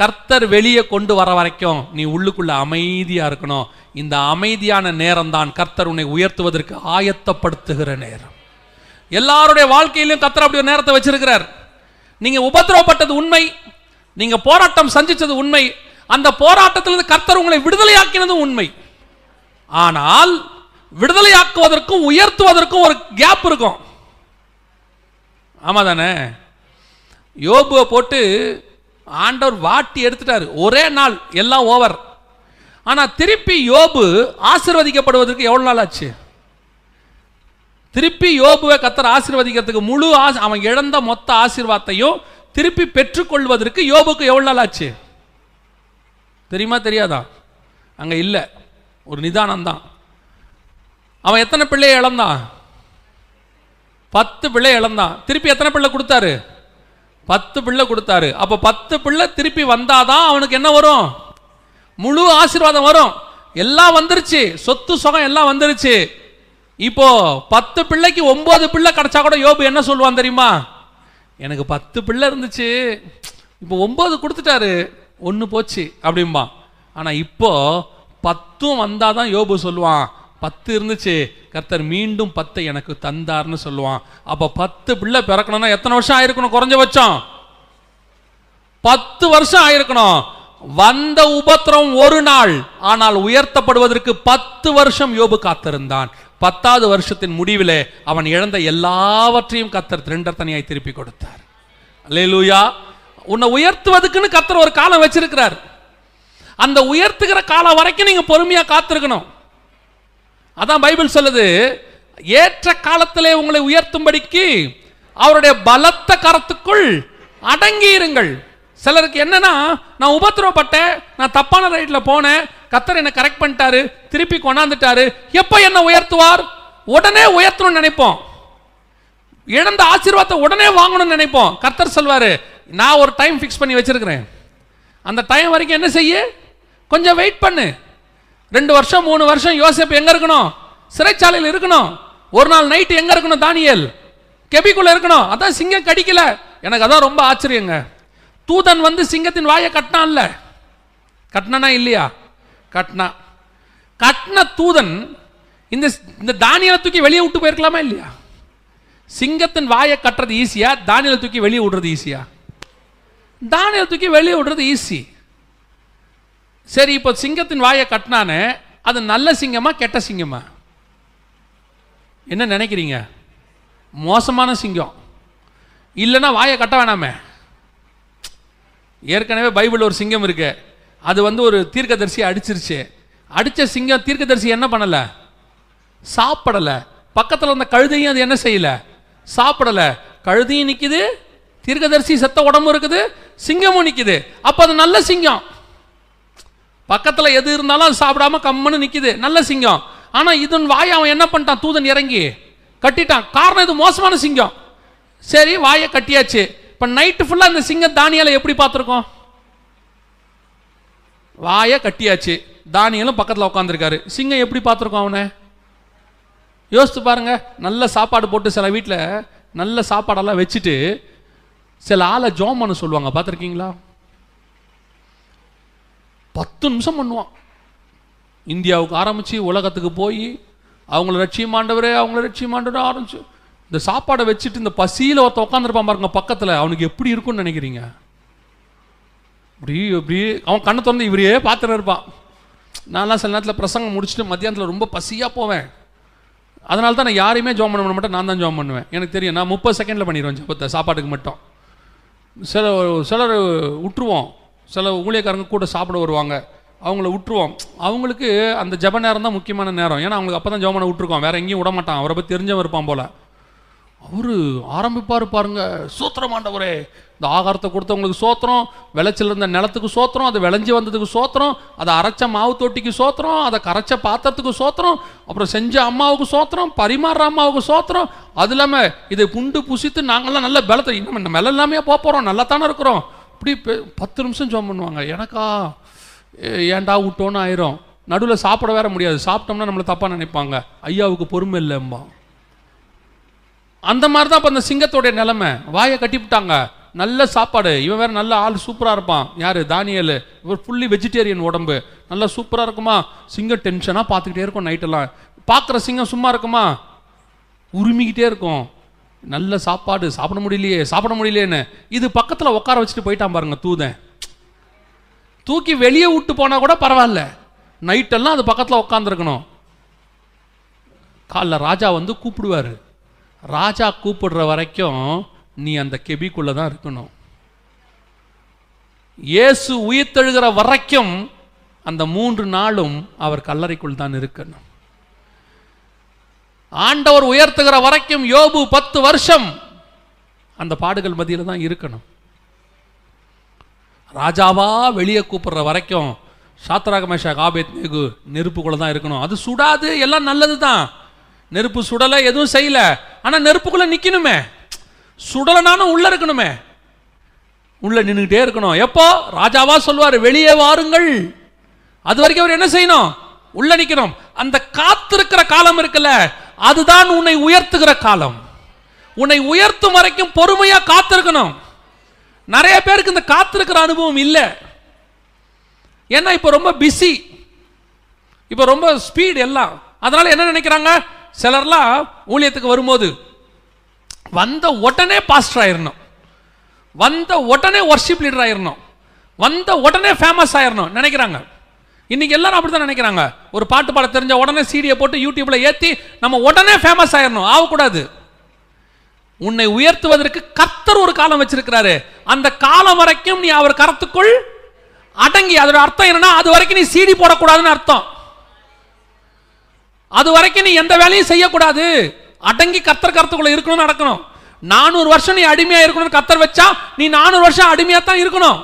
கர்த்தர் வெளியே கொண்டு வர வரைக்கும் நீ உள்ளுக்குள்ள அமைதியாக இருக்கணும். இந்த அமைதியான நேரம் தான் கர்த்தர் உன்னை உயர்த்துவதற்கு ஆயத்தப்படுத்துகிற நேரம். எல்லாருடைய வாழ்க்கையிலும் கர்த்தர் அப்படி ஒரு நேரத்தை வச்சிருக்கிறார். நீங்கள் உபத்திரவப்பட்டது உண்மை. நீங்கள் போராட்டம் சந்திச்சது உண்மை. அந்த போராட்டத்திலிருந்து கர்த்தர் உங்களை விடுதலையாக்கினதும் உண்மை. ஆனால் விடுதலையாக்குவதற்கும் உயர்த்துவதற்கும் ஒரு கேப் இருக்கும். ஆமா தானே யோபுவை போட்டு ஆண்டவர் வாட்டி எடுத்துட்டாரு. ஒரே நாள் எல்லாம் ஓவர் ஆனால் திருப்பி யோபு ஆசிர்வதிக்கப்படுவதற்கு எவ்வளோ நாள் ஆச்சு? திருப்பி யோபுவை கத்தர் ஆசிர்வதிக்கிறதுக்கு முழு ஆச- அவன் இழந்த மொத்த ஆசீர்வாதத்தையும் திருப்பி பெற்றுக்கொள்வதற்கு யோபுக்கு எவ்வளோ நாள் ஆச்சு? தெரியுமா தெரியாதா? அங்கே இல்லை. ஒரு நிதானம் தான் அவன் எத்தனை பிள்ளையை இழந்தான்? பத்து பிள்ளை இழந்தான். திருப்பி எத்தனை பிள்ளை கொடுத்தாரு? பத்து பிள்ளை கொடுத்தாரு. அப்போ பத்து பிள்ளை திருப்பி வந்தாதான் அவனுக்கு என்ன வரும்? முழு ஆசீர்வாதம் வரும். எல்லாம் வந்துருச்சு. சொத்து சுகம் எல்லாம் வந்துருச்சு. இப்போ பத்து பிள்ளைக்கு ஒன்பது பிள்ளை கிடைச்சா கூட யோபு என்ன சொல்லுவான் தெரியுமா? எனக்கு பத்து பிள்ளை இருந்துச்சு. இப்போ ஒன்பது கொடுத்துட்டாரு. ஒன்று போச்சு அப்படிம்பா. ஆனா இப்போ பத்தும் வந்தாதான் யோபு சொல்லுவான் பத்து இருந்துச்சு கர்த்தர் மீண்டும் பத்தை எனக்கு தந்தார்னு சொல்லுவான். அப்ப பத்து பிள்ளை பிறக்கணும்னா எத்தனை வருஷம் ஆயிருக்கணும்? குறைஞ்சபட்சம். பத்து வருஷம் ஆயிருக்கணும். வந்த உபத்திரம் ஒரு நாள் ஆனால் உயர்த்தப்படுவதற்கு பத்து வருஷம் யோபு காத்திருந்தான். பத்தாவது வருஷத்தின் முடிவிலே அவன் இழந்த எல்லாவற்றையும் கத்தர் திரண்டத்தனியாய் திருப்பி கொடுத்தார். லேலூயா உன்னை உயர்த்துவதுக்குன்னு கத்தர் ஒரு காலம் வச்சிருக்கிறார். அந்த உயர்த்துகிற காலம் வரைக்கும் நீங்க பொறுமையா காத்திருக்கணும். அதான் பைபிள் சொல்லுது ஏற்ற காலத்திலே உங்களை உயர்த்தும்படிக்கு அவருடைய பலத்த கரத்துக்குள் அடங்கி இருங்கள் சிலருக்கு என்னன்னா நான் உபத்திரவப்பட்டேன் நான் தப்பான ரைட்ல போனேன் கத்தர் என்ன கரெக்ட் பண்ணிட்டாரு திருப்பி கொண்டாந்துட்டாரு எப்ப என்ன உயர்த்துவார்? உடனே உயர்த்தணும்னு நினைப்போம். இழந்த ஆசீர்வாதத்தை உடனே வாங்கணும்னு நினைப்போம். கர்த்தர் சொல்வார் நான் ஒரு டைம் ஃபிக்ஸ் பண்ணி வச்சிருக்கிறேன். அந்த டைம் வரைக்கும் என்ன செய்ய? கொஞ்சம் வெயிட் பண்ணு. ரெண்டு வருஷம் மூணு வருஷம் யோசேப் எங்கே இருக்கணும்? சிறைச்சாலையில் இருக்கணும். ஒரு நாள் நைட்டு எங்கே இருக்கணும் தானியல்? கெபிக்குள்ள இருக்கணும். அதான் சிங்கம் கடிக்கல. எனக்கு அதான் ரொம்ப ஆச்சரியங்க. தூதன் வந்து சிங்கத்தின் வாயை கட்டினான்ல. கட்டினா இல்லையா? கட்டினா. கட்டின தூதன் இந்த இந்த தானியலை தூக்கி வெளியே விட்டு போயிருக்கலாமா இல்லையா? சிங்கத்தின் வாயை கட்டுறது ஈஸியா தானியலை தூக்கி வெளியே விடுறது ஈஸியா தானியலை தூக்கி வெளியே விடுறது ஈஸி சரி இப்போ சிங்கத்தின் வாயை கட்டினானே அது நல்ல சிங்கமா கெட்ட சிங்கமா? என்ன நினைக்கிறீங்க? மோசமான சிங்கம். இல்லைன்னா வாயை கட்ட வேணாமே. ஏற்கனவே பைபிள் ஒரு சிங்கம் இருக்கு. அது வந்து ஒரு தீர்க்கதரிசி அடிச்சிருச்சு. அடித்த சிங்கம் தீர்க்கதரிசி என்ன பண்ணலை? சாப்பிடலை. பக்கத்தில் இருந்த கழுதையும் அது என்ன செய்யல? சாப்பிடலை. கழுதியும் நிற்கிது தீர்க்கதரிசி செத்த உடம்பு இருக்குது சிங்கமும் நிற்கிது அப்போ அது நல்ல சிங்கம். பக்கத்தில் எது இருந்தாலும் அது சாப்பிடாம கம்முன்னு நிற்குது நல்ல சிங்கம். ஆனால் இதன் வாயை அவன் என்ன பண்ணிட்டான்? தூதன் இறங்கி கட்டிட்டான். காரணம் இது மோசமான சிங்கம். சரி வாயை கட்டியாச்சு. இப்போ நைட்டு ஃபுல்லாக இந்த சிங்கம் தானியால எப்படி பார்த்துருக்கோம்? வாயை கட்டியாச்சு. தானியலும் பக்கத்தில் உட்காந்துருக்காரு சிங்கம் எப்படி பார்த்துருக்கோம் அவனை? யோசித்து பாருங்கள் நல்ல சாப்பாடு போட்டு சில வீட்டில் நல்ல சாப்பாடெல்லாம் வச்சுட்டு சில ஆளை ஜோம் பண்ண சொல்லுவாங்க பார்த்துருக்கீங்களா? பத்து நிமிஷம் பண்ணுவான். இந்தியாவுக்கு ஆரம்பித்து உலகத்துக்கு போய் அவங்கள லட்சியமாண்டவரே அவங்கள லட்சியமாண்டவரே ஆரம்பிச்சு. இந்த சாப்பாடை வச்சுட்டு இந்த பசியில் ஒருத்த உட்காந்துருப்பான் பாருங்க பக்கத்தில். அவனுக்கு எப்படி இருக்கும்னு நினைக்கிறீங்க? இப்படி இப்படி அவன் கண்ணை திறந்து இவரையே பார்த்துட்டு இருப்பான். நான்லாம் சில நேரத்தில் பிரசங்கம் முடிச்சுட்டு மத்தியானத்தில் ரொம்ப பசியாக போவேன். அதனால தான் நான் யாரையுமே ஜோம் பண்ண மாட்டேன் நான் தான் ஜோம் பண்ணுவேன். எனக்கு தெரியும் நான் முப்பது செகண்டில் பண்ணிடுவேன் ஜபத்தை சாப்பாட்டுக்கு மட்டும். சில சிலர் விட்டுருவோம் சில ஊழியக்காரங்க கூட சாப்பிட வருவாங்க. அவங்கள விட்டுருவோம் அவங்களுக்கு அந்த ஜெப நேரம் தான் முக்கியமான நேரம். ஏன்னா அவங்களுக்கு அப்போ தான் ஜெபம் பண்ண விட்டுருக்கோம். வேற எங்கேயும் விட மாட்டான். அவரை பற்றி தெரிஞ்சவன் இருப்பான் போல. அவர் ஆரம்பிப்பார் பாருங்க. சூத்திரமாண்டவரே இந்த ஆகாரத்தை கொடுத்தவங்களுக்கு சோத்திரம் விளைச்சல் இருந்த நிலத்துக்கு சோத்திரம் அது விளைஞ்சி வந்ததுக்கு சோத்திரம் அதை அரைச்ச மாவு தொட்டிக்கு சோத்திரம் அதை கரைச்ச பாத்திரத்துக்கு சோத்திரம் அப்புறம் செஞ்ச அம்மாவுக்கு சோத்திரம் பரிமாறுற அம்மாவுக்கு சோத்திரம். அது இல்லாமல் இதை புண்டு புசித்து நாங்கள்லாம் நல்ல பலத்தை இன்னும் நம்ம மெல்ல எல்லாமே போகிறோம் நல்லா தானே இருக்கிறோம். இப்படி பெ- பத்து நிமிஷம் ஜோம் பண்ணுவாங்க. எனக்கா ஏண்டா ஏன்டா விட்டோன்னு ஆயிரும். நடுவில் சாப்பிட வேற முடியாது. சாப்பிட்டோம்னா நம்மளை தப்பாக நினைப்பாங்க. ஐயாவுக்கு பொறுமை இல்லைம்பா அந்த மாதிரி தான் இப்போ அந்த சிங்கத்தோடைய நிலைமை. வாயை கட்டிவிட்டாங்க நல்ல சாப்பாடு. இவன் வேற நல்ல ஆள் சூப்பராக இருப்பான். யாரு? தானியல். இவர் ஃபுல்லி வெஜிடேரியன் உடம்பு. நல்லா சூப்பராக இருக்குமா? சிங்கம் டென்ஷனாக பார்த்துக்கிட்டே இருக்கும் நைட்டெல்லாம் பார்க்குற சிங்கம் சும்மா இருக்குமா? உரிமிக்கிட்டே இருக்கும். நல்ல சாப்பாடு. சாப்பிட முடியலையே. சாப்பிட முடியலையேன்னு. இது பக்கத்தில் உட்கார வச்சுட்டு போயிட்டான் பாருங்க தூதன். தூக்கி வெளியே விட்டு போனால் கூட பரவாயில்ல. நைட்டெல்லாம் அது பக்கத்தில் உட்காந்துருக்கணும் காலைல ராஜா வந்து கூப்பிடுவாரு. ராஜா கூப்பிடுற வரைக்கும் நீ அந்த கெபிக்குள்ள தான் இருக்கணும். இயேசு உயிர்த்தெழுகிற வரைக்கும் அந்த மூன்று நாளும் அவர் கல்லறைக்குள் தான் இருக்கணும். ஆண்டவர் உயர்த்துகிற வரைக்கும் யோபு பத்து வருஷம் அந்த பாடுகள் மத்தியில் தான் இருக்கணும். ராஜாவா வெளியே கூப்பிடுற வரைக்கும் சாத்ராகமேஷா காபேத் நேகு நெருப்புக்குள்ள தான் இருக்கணும். அது சுடாது எல்லாம் நல்லது தான் நெருப்பு சுடலை எதுவும் செய்யல. ஆனால் நெருப்புக்குள்ள நிற்கணுமே சுடலைனாலும் உள்ள இருக்கணுமே. உள்ள நின்றுக்கிட்டே இருக்கணும். எப்போ? ராஜாவா சொல்வார் வெளியே வாருங்கள். அது வரைக்கும் அவர் என்ன செய்யணும்? உள்ள நிற்கணும் அந்த காத்திருக்கிற காலம் இருக்குல்ல அதுதான் உன்னை உயர்த்துகிற காலம். உன்னை உயர்த்தும் வரைக்கும் பொறுமையா காத்திருக்கணும். நிறைய பேருக்கு இந்த காத்திருக்கிற அனுபவம் இல்லை. ஏன்னா இப்போ ரொம்ப பிஸி இப்போ ரொம்ப ஸ்பீட் எல்லாம். அதனால என்ன நினைக்கிறாங்க? சிலர்லாம் ஊழியத்துக்கு வரும்போது வந்த உடனே பாஸ்டர் ஆயிடணும் வந்த உடனே ஒர்ஷிப் லீடர் ஆயிரணும். வந்த உடனே ஃபேமஸ் ஆயிடணும் நினைக்கிறாங்க. இன்னைக்கு எல்லாரும் அப்படி தான் நினைக்கிறாங்க. ஒரு பாட்டு பாட தெரிஞ்ச உடனே சீடியை போட்டு யூடியூப்ல ஏற்றி நம்ம உடனே ஃபேமஸ் ஆயிடணும் ஆகக்கூடாது. உன்னை உயர்த்துவதற்கு கத்தர் ஒரு காலம் வச்சிருக்கிறாரு. அந்த காலம் வரைக்கும் நீ அவர் கரத்துக்குள் அடங்கி அதோட அர்த்தம் என்னன்னா அது வரைக்கும் நீ சீடி போடக்கூடாதுன்னு அர்த்தம். அது வரைக்கும் நீ எந்த வேலையும் செய்யக்கூடாது. அடங்கி கத்தர் கருத்துக்குள்ள இருக்கணும் நடக்கணும். நானூறு வருஷம் நீ அடிமையா இருக்கணும்னு கர்த்தர் வச்சா நீ நானூறு வருஷம் அடிமையா தான் இருக்கணும்.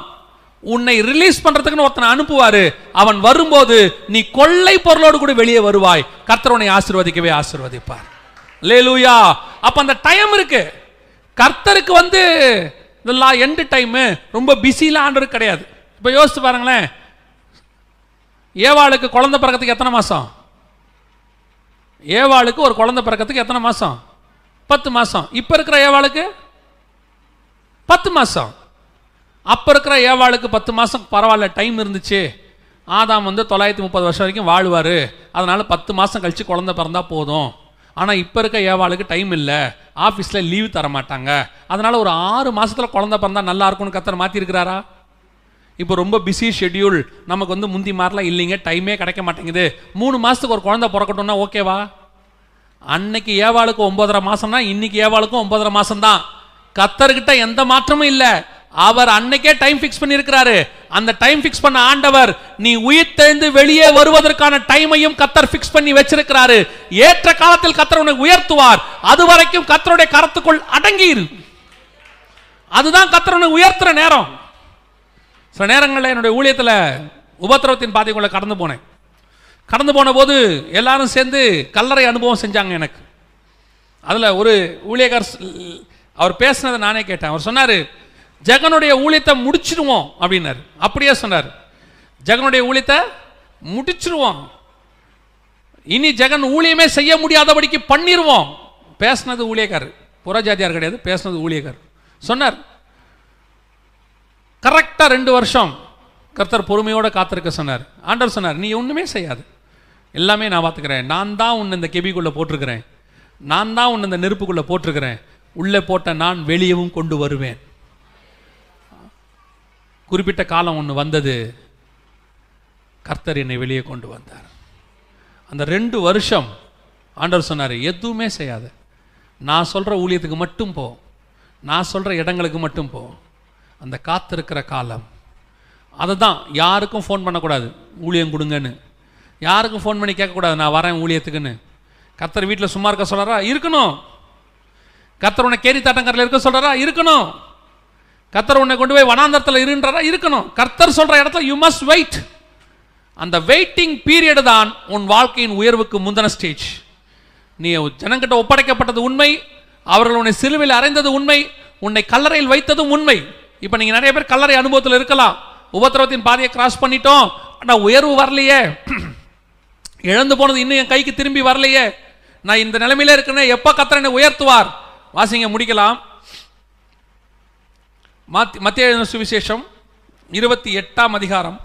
உன்னை ரிலீஸ் பண்றதுக்குன்னு ஒருத்தனை அனுப்புவாரு. அவன் வரும்போது நீ கொள்ளை பொருளோடு கூட வெளியே வருவாய். கர்த்தர் உன்னை ஆசீர்வதிக்கவே ஆசீர்வதிப்பார். லேலூயா அப்ப அந்த டைம் இருக்கு. கர்த்தருக்கு வந்து இதெல்லாம் எண்டு டைம் ரொம்ப பிஸிலாம் ஆண்டு கிடையாது. இப்ப யோசிச்சு பாருங்களேன். ஏவாளுக்கு குழந்தை பிறக்கிறதுக்கு எத்தனை மாசம்? ஏவாளுக்கு ஒரு குழந்தை பிறக்கிறதுக்கு எத்தனை மாதம் பத்து மாதம் இப்போ இருக்கிற ஏவாளுக்கு? பத்து மாதம் அப்போ இருக்கிற ஏவாளுக்கு பத்து மாதம் பரவாயில்ல டைம் இருந்துச்சு. ஆதாம் வந்து தொள்ளாயிரத்தி முப்பது வருஷம் வரைக்கும் வாழ்வார். அதனால் பத்து மாதம் கழித்து குழந்தை பிறந்தா போதும். ஆனால் இப்போ இருக்க ஏவாளுக்கு டைம் இல்லை. ஆஃபீஸில் லீவ் தர மாட்டாங்க அதனால் ஒரு ஆறு மாதத்தில் குழந்தை பிறந்தா நல்லா இருக்கும்னு கத்தனை மாற்றிருக்கிறாரா இப்போ ரொம்ப பிஸி ஷெட்யூல் நமக்கு வந்து முந்தி மாதிரிலாம் இல்லைங்க டைமே கிடைக்க மாட்டேங்குது. மூணு மாதத்துக்கு ஒரு குழந்தை பிறக்கட்டும்னா ஓகேவா அன்னைக்கு ஏவாளுக்கு ஒன்பதரை மாதம்னா இன்னைக்கு ஏவாளுக்கும் ஒன்பதரை மாதம்தான் கத்தர்கிட்ட எந்த மாற்றமும் இல்லை. அவர் அன்னைக்கே டைம் ஃபிக்ஸ் பண்ணியிருக்கிறாரு. அந்த டைம் ஃபிக்ஸ் பண்ண ஆண்டவர் நீ உயிர் தெழுந்து வெளியே வருவதற்கான டைமையும் கத்தர் ஃபிக்ஸ் பண்ணி வச்சிருக்கிறாரு. ஏற்ற காலத்தில் கத்தர் உனக்கு உயர்த்துவார். அது வரைக்கும் கத்தருடைய கரத்துக்குள் அடங்கியிரு அதுதான் கத்தர் உனக்கு உயர்த்துற நேரம். சில நேரங்களில் என்னுடைய ஊழியத்தில் உபத்திரவத்தின் பாதைக்குள்ளே கடந்து போனேன். கடந்து போன போது எல்லாரும் சேர்ந்து கல்லறை அனுபவம் செஞ்சாங்க எனக்கு. அதில் ஒரு ஊழியக்கார் அவர் பேசினதை நானே கேட்டேன். அவர் சொன்னார் ஜெகனுடைய ஊழியத்தை முடிச்சிடுவோம் அப்படின்னாரு. அப்படியே சொன்னார் ஜெகனுடைய ஊழியத்தை முடிச்சிடுவோம் இனி ஜெகன் ஊழியமே செய்ய முடியாதபடிக்கு பண்ணிடுவோம் பேசினது ஊழியக்கார். புறஜாதியார் கிடையாது பேசினது ஊழியக்கார். சொன்னார் கரெக்டாக ரெண்டு வருஷம் கர்த்தர் பொறுமையோடு காத்திருக்க சொன்னார். ஆண்டவர் சொன்னார் நீ ஒன்றுமே செய்யாது. எல்லாமே நான் பார்த்துக்கிறேன். நான் தான் உன்னை இந்த கெபிக்குள்ளே போட்டிருக்கிறேன். நான் தான் உன்னை இந்த நெருப்புக்குள்ளே போட்டிருக்கிறேன். உள்ளே போட்ட நான் வெளியவும் கொண்டு வருவேன். குறிப்பிட்ட காலம் ஒன்று வந்தது. கர்த்தர் என்னை வெளியே கொண்டு வந்தார். அந்த ரெண்டு வருஷம் ஆண்டவர் சொன்னார் எதுவுமே செய்யாது. நான் சொல்கிற ஊழியத்துக்கு மட்டும் போ. நான் சொல்கிற இடங்களுக்கு மட்டும் போ. அந்த காத்திருக்கிற காலம். அதை தான் யாருக்கும் ஃபோன் பண்ணக்கூடாது. ஊழியம் கொடுங்கன்னு. யாருக்கும் ஃபோன் பண்ணி கேட்கக்கூடாது. நான் வரேன் ஊழியத்துக்குன்னு. கத்தர் வீட்டில் சும்மா இருக்க சொல்கிறாரா இருக்கணும். கத்தர் உன்னை கேரி தாட்டங்கரில் இருக்க சொல்கிறாரா இருக்கணும். கத்தர் உன்னை கொண்டு போய் வனாந்தரத்தில் இருன்றாரா? இருக்கணும். கர்த்தர் சொல்கிற இடத்துல யூ மஸ்ட் வெயிட் அந்த வெயிட்டிங் பீரியடு தான் உன் வாழ்க்கையின் உயர்வுக்கு முந்தின ஸ்டேஜ் நீ ஜனங்கிட்ட ஒப்படைக்கப்பட்டது உண்மை. அவர்கள் உன்னை சிலுவையில் அறைந்தது உண்மை. உன்னை கல்லறையில் வைத்ததும் உண்மை. இப்போ நீங்கள் நிறைய பேர் கல்லறை அனுபவத்தில் இருக்கலாம். உபத்திரவத்தின் பாதையை கிராஸ் பண்ணிட்டோம். ஆனால் உயர்வு வரலையே. இழந்து போனது இன்னும் என் கைக்கு திரும்பி வரலையே. நான் இந்த நிலைமையில இருக்கேனே எப்போ கத்தர் என்னை உயர்த்துவார்? வாசிங்க முடிக்கலாம். மத்திய சுவிசேஷம் இருபத்தி எட்டாம் அதிகாரம்.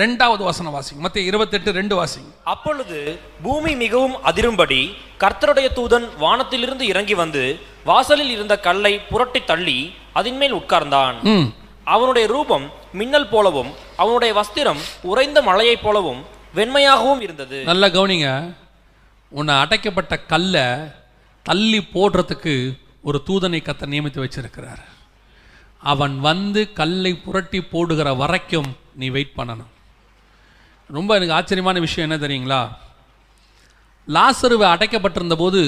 ரெண்டாவது வசனம் வாசிங்க. மத்திய இருபத்தெட்டு ரெண்டு வாசிங்க. அப்பொழுது பூமி மிகவும் அதிரும்படி கர்த்தருடைய தூதன் வானத்திலிருந்து இறங்கி வந்து வாசலில் இருந்த கல்லை புரட்டி தள்ளி அதின் மேல் உட்கார்ந்தான். அவனுடைய ரூபம் மின்னல் போலவும் அவனுடைய வஸ்திரம் உறைந்த மழையைப் போலவும் வெண்மையாகவும் இருந்தது. நல்லா கவனிங்க. உன்னை அடைக்கப்பட்ட கல்லை தள்ளி போடுறதுக்கு ஒரு தூதனை கத்த நியமித்து வச்சிருக்கிறார். அவன் வந்து கல்லை புரட்டி போடுகிற வரைக்கும் நீ வெயிட் பண்ணணும். ரொம்ப எனக்கு ஆச்சரியமான விஷயம் என்ன தெரியுங்களா? லாசருவை அடைக்கப்பட்டிருந்த போது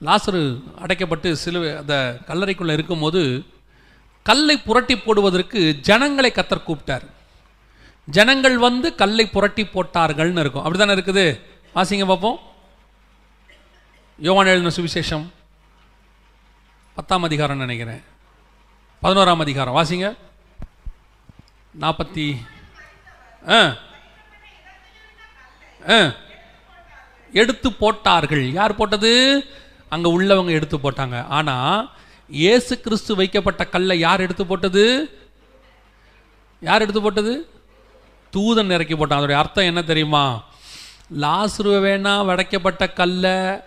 லாசரு அடைக்கப்பட்டு சிலுவை அந்த கல்லறைக்குள்ளே இருக்கும்போது கல்லை புரட்டி போடுவதற்கு ஜனங்களை கத்தர் கூப்பிட்டார். ஜனங்கள் வந்து கல்லை புரட்டி போட்டார்கள்னு இருக்கும். அப்படிதானே இருக்குது? வாசிங்க பார்ப்போம். யோவான் எழுதின சுவிசேஷம். பத்தாம் அதிகாரம் நினைக்கிறேன். பதினோராம் அதிகாரம். வாசிங்க. நாற்பத்தி ஆ. ஆ. எடுத்து போட்டார்கள். யார் போட்டது? அங்க உள்ளவங்க எடுத்து போட்டாங்க. ஆனா இயேசு கிறிஸ்து வைக்கப்பட்ட கல்லை யார் எடுத்து போட்டது? யார் எடுத்து போட்டது? தூதன் இறக்கி போட்டான். அதோடைய அர்த்தம் என்ன தெரியுமா? லாசுருவ வேணா வடைக்கப்பட்ட கல்லை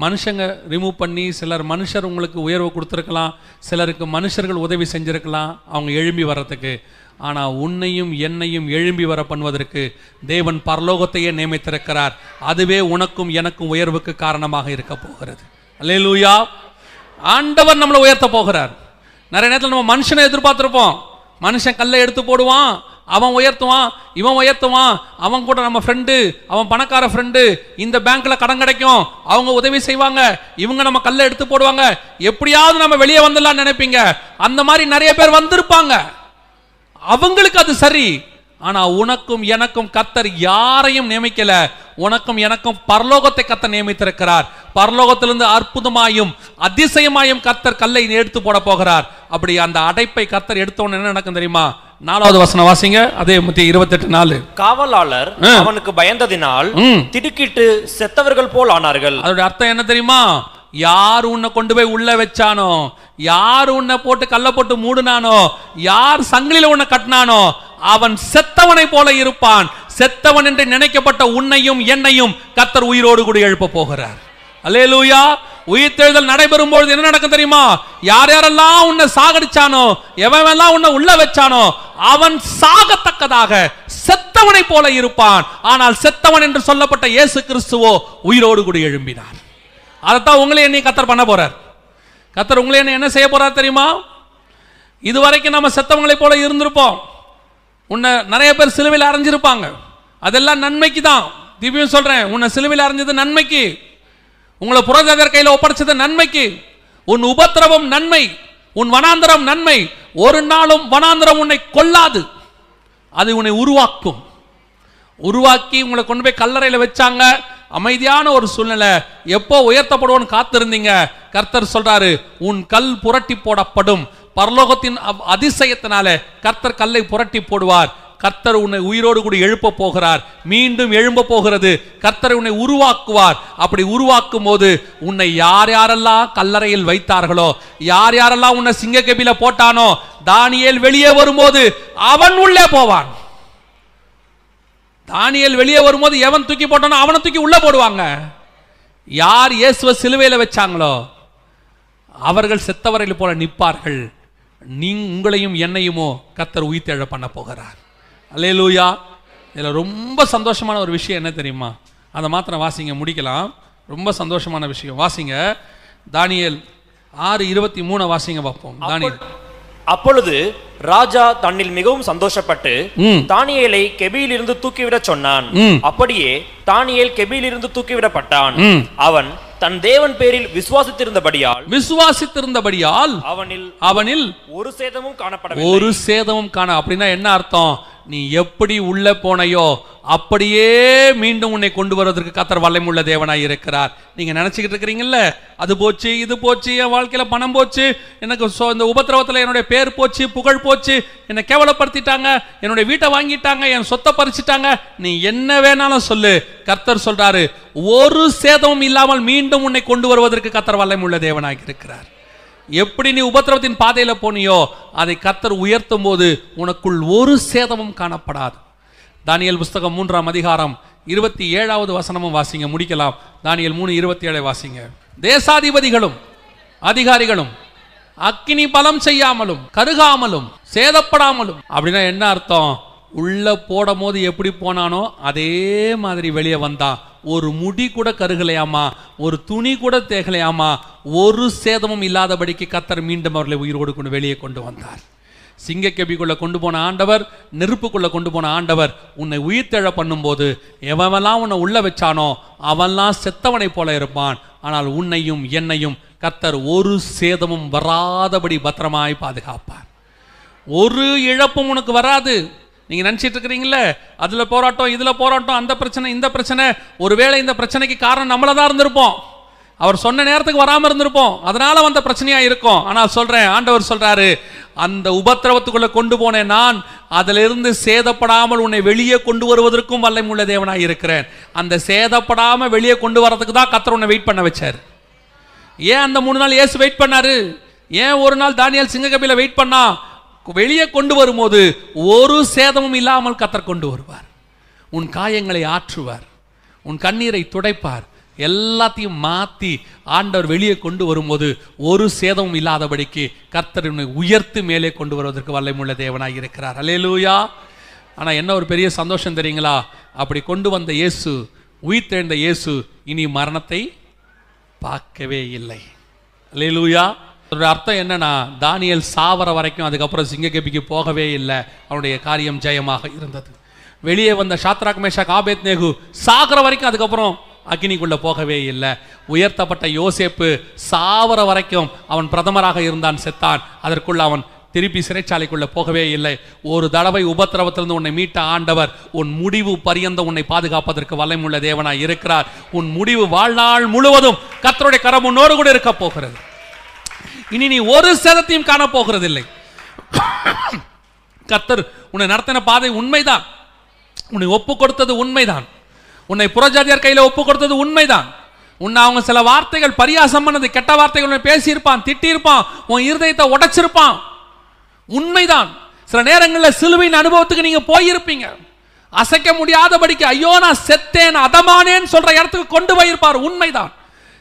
மனுஷங்க ரிமூவ் பண்ணி சிலர் மனுஷர் உங்களுக்கு உயர்வு கொடுத்துருக்கலாம் சிலருக்கு மனுஷர்கள் உதவி செஞ்சுருக்கலாம் அவங்க எழும்பி வர்றதுக்கு. ஆனால் உன்னையும் என்னையும் எழும்பி வர பண்ணுவதற்கு தேவன் பரலோகத்தையே நியமித்திருக்கிறார். அதுவே உனக்கும் எனக்கும் உயர்வுக்கு காரணமாக இருக்க போகிறது. அல்லேலூயா. ஆண்டவர் நம்மளை உயர்த்த போகிறார். நிறைய நேரத்தில் நம்ம மனுஷனை எதிர்பார்த்துருப்போம். மனுஷன் கல்லை எடுத்து போடுவான் அவன் உயர்த்துவான் இவன் உயர்த்துவான் அவன் கூட நம்ம ஃப்ரெண்டு அவன் பணக்கார ஃப்ரெண்டு இந்த பேங்க்கில் கடன் கிடைக்கும் அவங்க உதவி செய்வாங்க இவங்க நம்ம கல்லை எடுத்து போடுவாங்க எப்படியாவது நம்ம வெளியே வந்துடலாம்னு நினைப்பீங்க. அந்த மாதிரி நிறைய பேர் வந்திருப்பாங்க. அவங்களுக்கு அது சரி. ஆனா உனக்கும் எனக்கும் கத்தர் யாரையும் நியமிக்கல. உனக்கும் எனக்கும் பரலோகத்தை கத்தர் நியமித்திருக்கிறார். பரலோகத்திலிருந்து அற்புதமாயும் அதிசயமாயும் கத்தர் கல்லை எடுத்து போட போகிறார். அப்படி அந்த அடைப்பை கத்தர் எடுத்தோன்னு என்ன நடக்கும் தெரியுமா? நாலாவது வசனம் வாசிங்க. அதே முத்தி இருபத்தெட்டு நாலு. காவலாளர். அவனுக்கு பயந்ததினால் திடுக்கிட்டு செத்தவர்கள் போல் ஆனார்கள். அதோட அர்த்தம் என்ன தெரியுமா? யார் உன்னை கொண்டு போய் உள்ள வச்சானோ? யார் உன்னை போட்டு கல்ல போட்டு மூடுனானோ? யார் சங்கிலில உன்னை கட்டினானோ? அவன் செத்தவனை போல இருப்பான். செத்தவன் என்று நினைக்கப்பட்ட உன்னையும் என்னையும் கத்தர் உயிரோடு கூட எழுப்ப போகிறார். அல்லேலூயா. உயிர்த்தெழுதல் நடைபெறும் பொழுது என்ன நடக்கும் தெரியுமா? யார் யாரெல்லாம் உன்னை சாகடிச்சானோ? எவன் எல்லாம் உன்னை உள்ள வச்சானோ? அவன் சாகத்தக்கதாக செத்தவனை போல இருப்பான். ஆனால் செத்தவன் என்று சொல்லப்பட்ட இயேசு கிறிஸ்துவோ உயிரோடு கூட எழும்பினார். அதைத்தான் உங்களை என்னை கத்தர் பண்ண போறார். கத்தர் உங்களை என்ன என்ன செய்ய போறார் தெரியுமா? இதுவரைக்கும் நம்ம செத்தவங்களை போல இருந்திருப்போம். உன்னை நிறைய பேர் சிலுவையில் அரைஞ்சிருப்பாங்க அதெல்லாம் நன்மைக்கு தான். திவ்யம் சொல்றேன் உன்னை சிலுவையில் அரைஞ்சது நன்மைக்கு. உங்களை புரஜாதர் கையில் ஒப்படைச்சது நன்மைக்கு. உன் உபத்திரவம் நன்மை. உன் வனாந்தரம் நன்மை. ஒரு நாளும் வனாந்தரம் உன்னை கொல்லாது. அது உன்னை உருவாக்கும். உருவாக்கி உங்களை கொண்டு போய் கல்லறையில் வச்சாங்க. அமைதியான ஒரு சூழ்நிலை. எப்போ உயர்த்தப்படுவோன்னு காத்திருந்தீங்க? கர்த்தர் சொல்றாரு உன் கல் புரட்டி போடப்படும். பரலோகத்தின் அதிசயத்தினால கர்த்தர் கல்லை புரட்டி போடுவார். கர்த்தர் உன்னை உயிரோடு கூட எழுப்ப போகிறார். மீண்டும் எழும்ப போகிறது. கர்த்தர் உன்னை உருவாக்குவார். அப்படி உருவாக்கும் போது உன்னை யார் யாரெல்லாம் கல்லறையில் வைத்தார்களோ யார் யாரெல்லாம் உன்னை சிங்கக்கபில போட்டானோ தானியேல் வெளியே வரும்போது அவன் உள்ளே போவான். தானியல் வெளியே வரும்போது எவன் தூக்கி போட்டானோ அவனை தூக்கி உள்ளே போடுவாங்க. யார் இயேசுவை சிலுவையில் வச்சாங்களோ அவர்கள் செத்தவரையில் போல நிற்பார்கள். நீ உங்களையும் என்னையுமோ கத்தர் உயிர்த்தெழ பண்ண போகிறார். அல்லேலூயா. இதில் ரொம்ப சந்தோஷமான ஒரு விஷயம் என்ன தெரியுமா? அதை மாத்திரம் வாசிங்க முடிக்கலாம். ரொம்ப சந்தோஷமான விஷயம். வாசிங்க. தானியல் ஆறு இருபத்தி மூணை வாசிங்க பார்ப்போம். தானியல். அப்பொழுது ராஜா தன்னில் மிகவும் சந்தோஷப்பட்டு தானியேலை கெபியிலிருந்து தூக்கிவிடச் சொன்னான். அப்படியே தானியேல் கெபியிலிருந்து தூக்கிவிடப்பட்டான். அவன் தன் தேவன் பேரில் விசுவாசித்திருந்தபடியால் விசுவாசித்திருந்தபடியால் அவனில் அவனில் ஒரு சேதமும் காணப்படவில்லை. ஒரு சேதமும் காண அப்படின்னா என்ன அர்த்தம்? நீ எப்படி உள்ள போனையோ அப்படியே மீண்டும் உன்னை கொண்டு வருவதற்கு கத்தர் வல்லமுள்ள தேவனாய் இருக்கிறார். நீங்க நினைச்சுக்கிட்டு இருக்கிறீங்கல்ல? அது போச்சு இது போச்சு என் வாழ்க்கையில பணம் போச்சு எனக்கு சொ- இந்த உபத்திரவத்தில் என்னுடைய பேர் போச்சு புகழ் போச்சு என்னை கேவலப்படுத்திட்டாங்க என்னுடைய வீட்டை வாங்கிட்டாங்க என் சொத்தை பறிச்சிட்டாங்க. நீ என்ன வேணாலும் சொல்லு. கர்த்தர் சொல்றாரு ஒரு சேதமும் இல்லாமல் மீண்டும் உன்னை கொண்டு வருவதற்கு கத்தர் வல்லமுள்ள தேவனாக இருக்கிறார். எப்படி நீ உபத்திரவத்தின் பாதையில் போனியோ அதை கத்தர் உயர்த்தும் போது உனக்குள் ஒரு சேதமும் காணப்படாது. தானியல் புஸ்தகம் மூன்றாம் அதிகாரம் இருபத்தி ஏழாவது வசனமும் வாசிங்க முடிக்கலாம். தானியல் மூணு இருபத்தி ஏழை வாசிங்க. தேசாதிபதிகளும் அதிகாரிகளும் அக்கினி பலம் செய்யாமலும் கருகாமலும் சேதப்படாமலும். அப்படின்னா என்ன அர்த்தம்? உள்ளே போடும் போது எப்படி போனானோ அதே மாதிரி வெளியே வந்தா. ஒரு முடி கூட கருகலையாமா? ஒரு துணி கூட தேகலையாமா? ஒரு சேதமும் இல்லாதபடிக்கு கத்தர் மீண்டும் அவர்களை உயிரோடு கொண்டு வெளியே கொண்டு வந்தார். சிங்கக்கெபிக்குள்ளே கொண்டு போன ஆண்டவர் நெருப்புக்குள்ளே கொண்டு போன ஆண்டவர் உன்னை உயிர்த்தெழ பண்ணும்போது எவன்லாம் உன்னை உள்ளே வச்சானோ அவன்லாம் செத்தவனை போல இருப்பான். ஆனால் உன்னையும் என்னையும் கத்தர் ஒரு சேதமும் வராதபடி பத்திரமாய் பாதுகாப்பார். ஒரு இழப்பும் உனக்கு வராது. நீங்க நினைச்சிட்டு இருக்கிறீங்களே அதுல போராட்டம் இதுல போராட்டம் அந்த பிரச்சனை இந்த பிரச்சனை. ஒருவேளை இந்த பிரச்சனைக்கு காரணம் நம்மள தான் இருந்திருப்போம். அவர் சொன்ன நேரத்துக்கு வராம இருந்திருப்போம். அதனால வந்த பிரச்சனையா இருக்கும். ஆனால் சொல்றேன் ஆண்டவர் சொல்றாரு அந்த உபத்திரவத்துக்குள்ள கொண்டு போனேன் நான் அதிலிருந்து சேதப்படாமல் உன்னை வெளியே கொண்டு வருவதற்கும் வல்லமுள்ள தேவனாய் இருக்கிறேன். அந்த சேதப்படாம வெளியே கொண்டு வரதுக்கு தான் கத்தர் உன்னை வெயிட் பண்ண வச்சார். ஏன் அந்த மூணு நாள் இயேசு வெயிட் பண்ணாரு? ஏன் ஒரு நாள் தானியல் சிங்ககபில வெயிட் பண்ணா? வெளியே கொண்டு வரும்போது ஒரு சேதமும் இல்லாமல் கத்தர் கொண்டு வருவார். உன் காயங்களை ஆற்றுவார். உன் கண்ணீரை துடைப்பார். எல்லாத்தையும் மாற்றி ஆண்டவர் வெளியே கொண்டு வரும்போது ஒரு சேதமும் இல்லாதபடிக்கு கர்த்தர் உன்னை உயர்த்து மேலே கொண்டு வருவதற்கு வல்லமுள்ள தேவனாய் இருக்கிறார். அலேலூயா ஆனால் என்ன ஒரு பெரிய சந்தோஷம் தெரியுங்களா? அப்படி கொண்டு வந்த இயேசு உயிர்த்தெழுந்த இயேசு இனி மரணத்தை பார்க்கவே இல்லை. அலேலூயா அதோட அர்த்தம் என்னன்னா தானியல் சாவர வரைக்கும் அதுக்கப்புறம் சிங்ககபிக்கு போகவே இல்லை. அவனுடைய காரியம் ஜெயமாக இருந்தது. வெளியே வந்த ஷாத்ராக் மேஷா காபேத் நேகு சாகிற வரைக்கும் அதுக்கப்புறம் அக்னிக்குள்ளே போகவே இல்லை. உயர்த்தப்பட்ட யோசேப்பு சாவர வரைக்கும் அவன் பிரதமராக இருந்தான் செத்தான். அதற்குள்ள அவன் திருப்பி சிறைச்சாலைக்குள்ளே போகவே இல்லை. ஒரு தடவை உபத்திரவத்திலிருந்து உன்னை மீட்ட ஆண்டவர் உன் முடிவு பரியந்த உன்னை பாதுகாப்பதற்கு வல்லமுள்ள தேவனாய் இருக்கிறார். உன் முடிவு வாழ்நாள் முழுவதும் கத்தருடைய கரம் உன்னோடு கூட இருக்க போகிறது. இனி நீ ஒரு சேதத்தையும் காண போகிறதில்லை உன்னை நடத்தின பாதை உண்மைதான். உன்னை ஒப்பு கொடுத்தது உண்மைதான். உன்னை புறஜாதியார் கையில் ஒப்பு கொடுத்தது உண்மைதான். உன்னை அவங்க சில வார்த்தைகள் பரியாசம் பண்ணது கெட்ட வார்த்தைகள் பேசியிருப்பான் திட்டியிருப்பான் உன் இருதயத்தை உடைச்சிருப்பான். உண்மைதான். சில நேரங்களில் சிலுவையின் அனுபவத்துக்கு நீங்க போயிருப்பீங்க. அசைக்க முடியாதபடிக்கு ஐயோ நான் செத்தேன் அதமானேன்னு சொல்ற இடத்துக்கு கொண்டு போயிருப்பார். உண்மைதான்.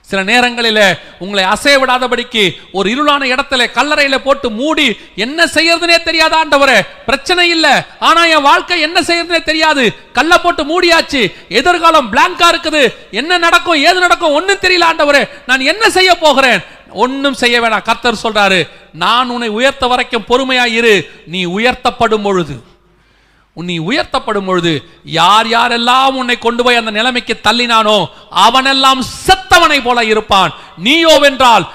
சில நேரங்களில் உங்களை அசைய விடாதபடிக்கு ஒரு இருளான இடத்துல கல்லறையில போட்டு மூடி என்ன செய்யறதுனே தெரியாத ஆண்டவரே? பிரச்சனை இல்ல. ஆனா என் வாழ்க்கை என்ன செய்யறதுனே தெரியாது. கல்ல போட்டு மூடியாச்சு. எதிர்காலம் பிளாங்கா இருக்குது. என்ன நடக்கும் ஏது நடக்கும் ஒன்றும் தெரியல ஆண்டவரே. நான் என்ன செய்ய போகிறேன்? ஒன்றும் செய்ய வேணாம். கர்த்தர் சொல்றாரு நான் உன்னை உயர்த்த வரைக்கும் பொறுமையா இரு நீ உயர்த்தப்படும் பொழுது. நீ உயர்த்தப்படும் பொழுது யார் யாரெல்லாம் உன்னை கொண்டு போய் அந்த நிலைமைக்கு தள்ளினானோ அவனெல்லாம் செத்தவனை போல இருப்பான். நீயோ வென்றால்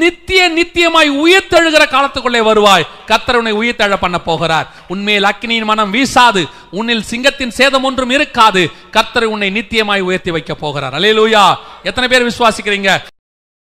நித்திய நித்தியமாய் உயிர்த்தெழுகிற காலத்துக்குள்ளே வருவாய். கத்தர் உன்னை உயிர்த்தெழ பண்ண போகிறார். உன்மேல் அக்னியின் மனம் வீசாது. உன்னில் சிங்கத்தின் சேதம் ஒன்றும் இருக்காது. கத்தர் உன்னை நித்தியமாய் உயர்த்தி வைக்க போகிறார். அலேலூயா எத்தனை பேர் விசுவாசிக்கிறீங்க?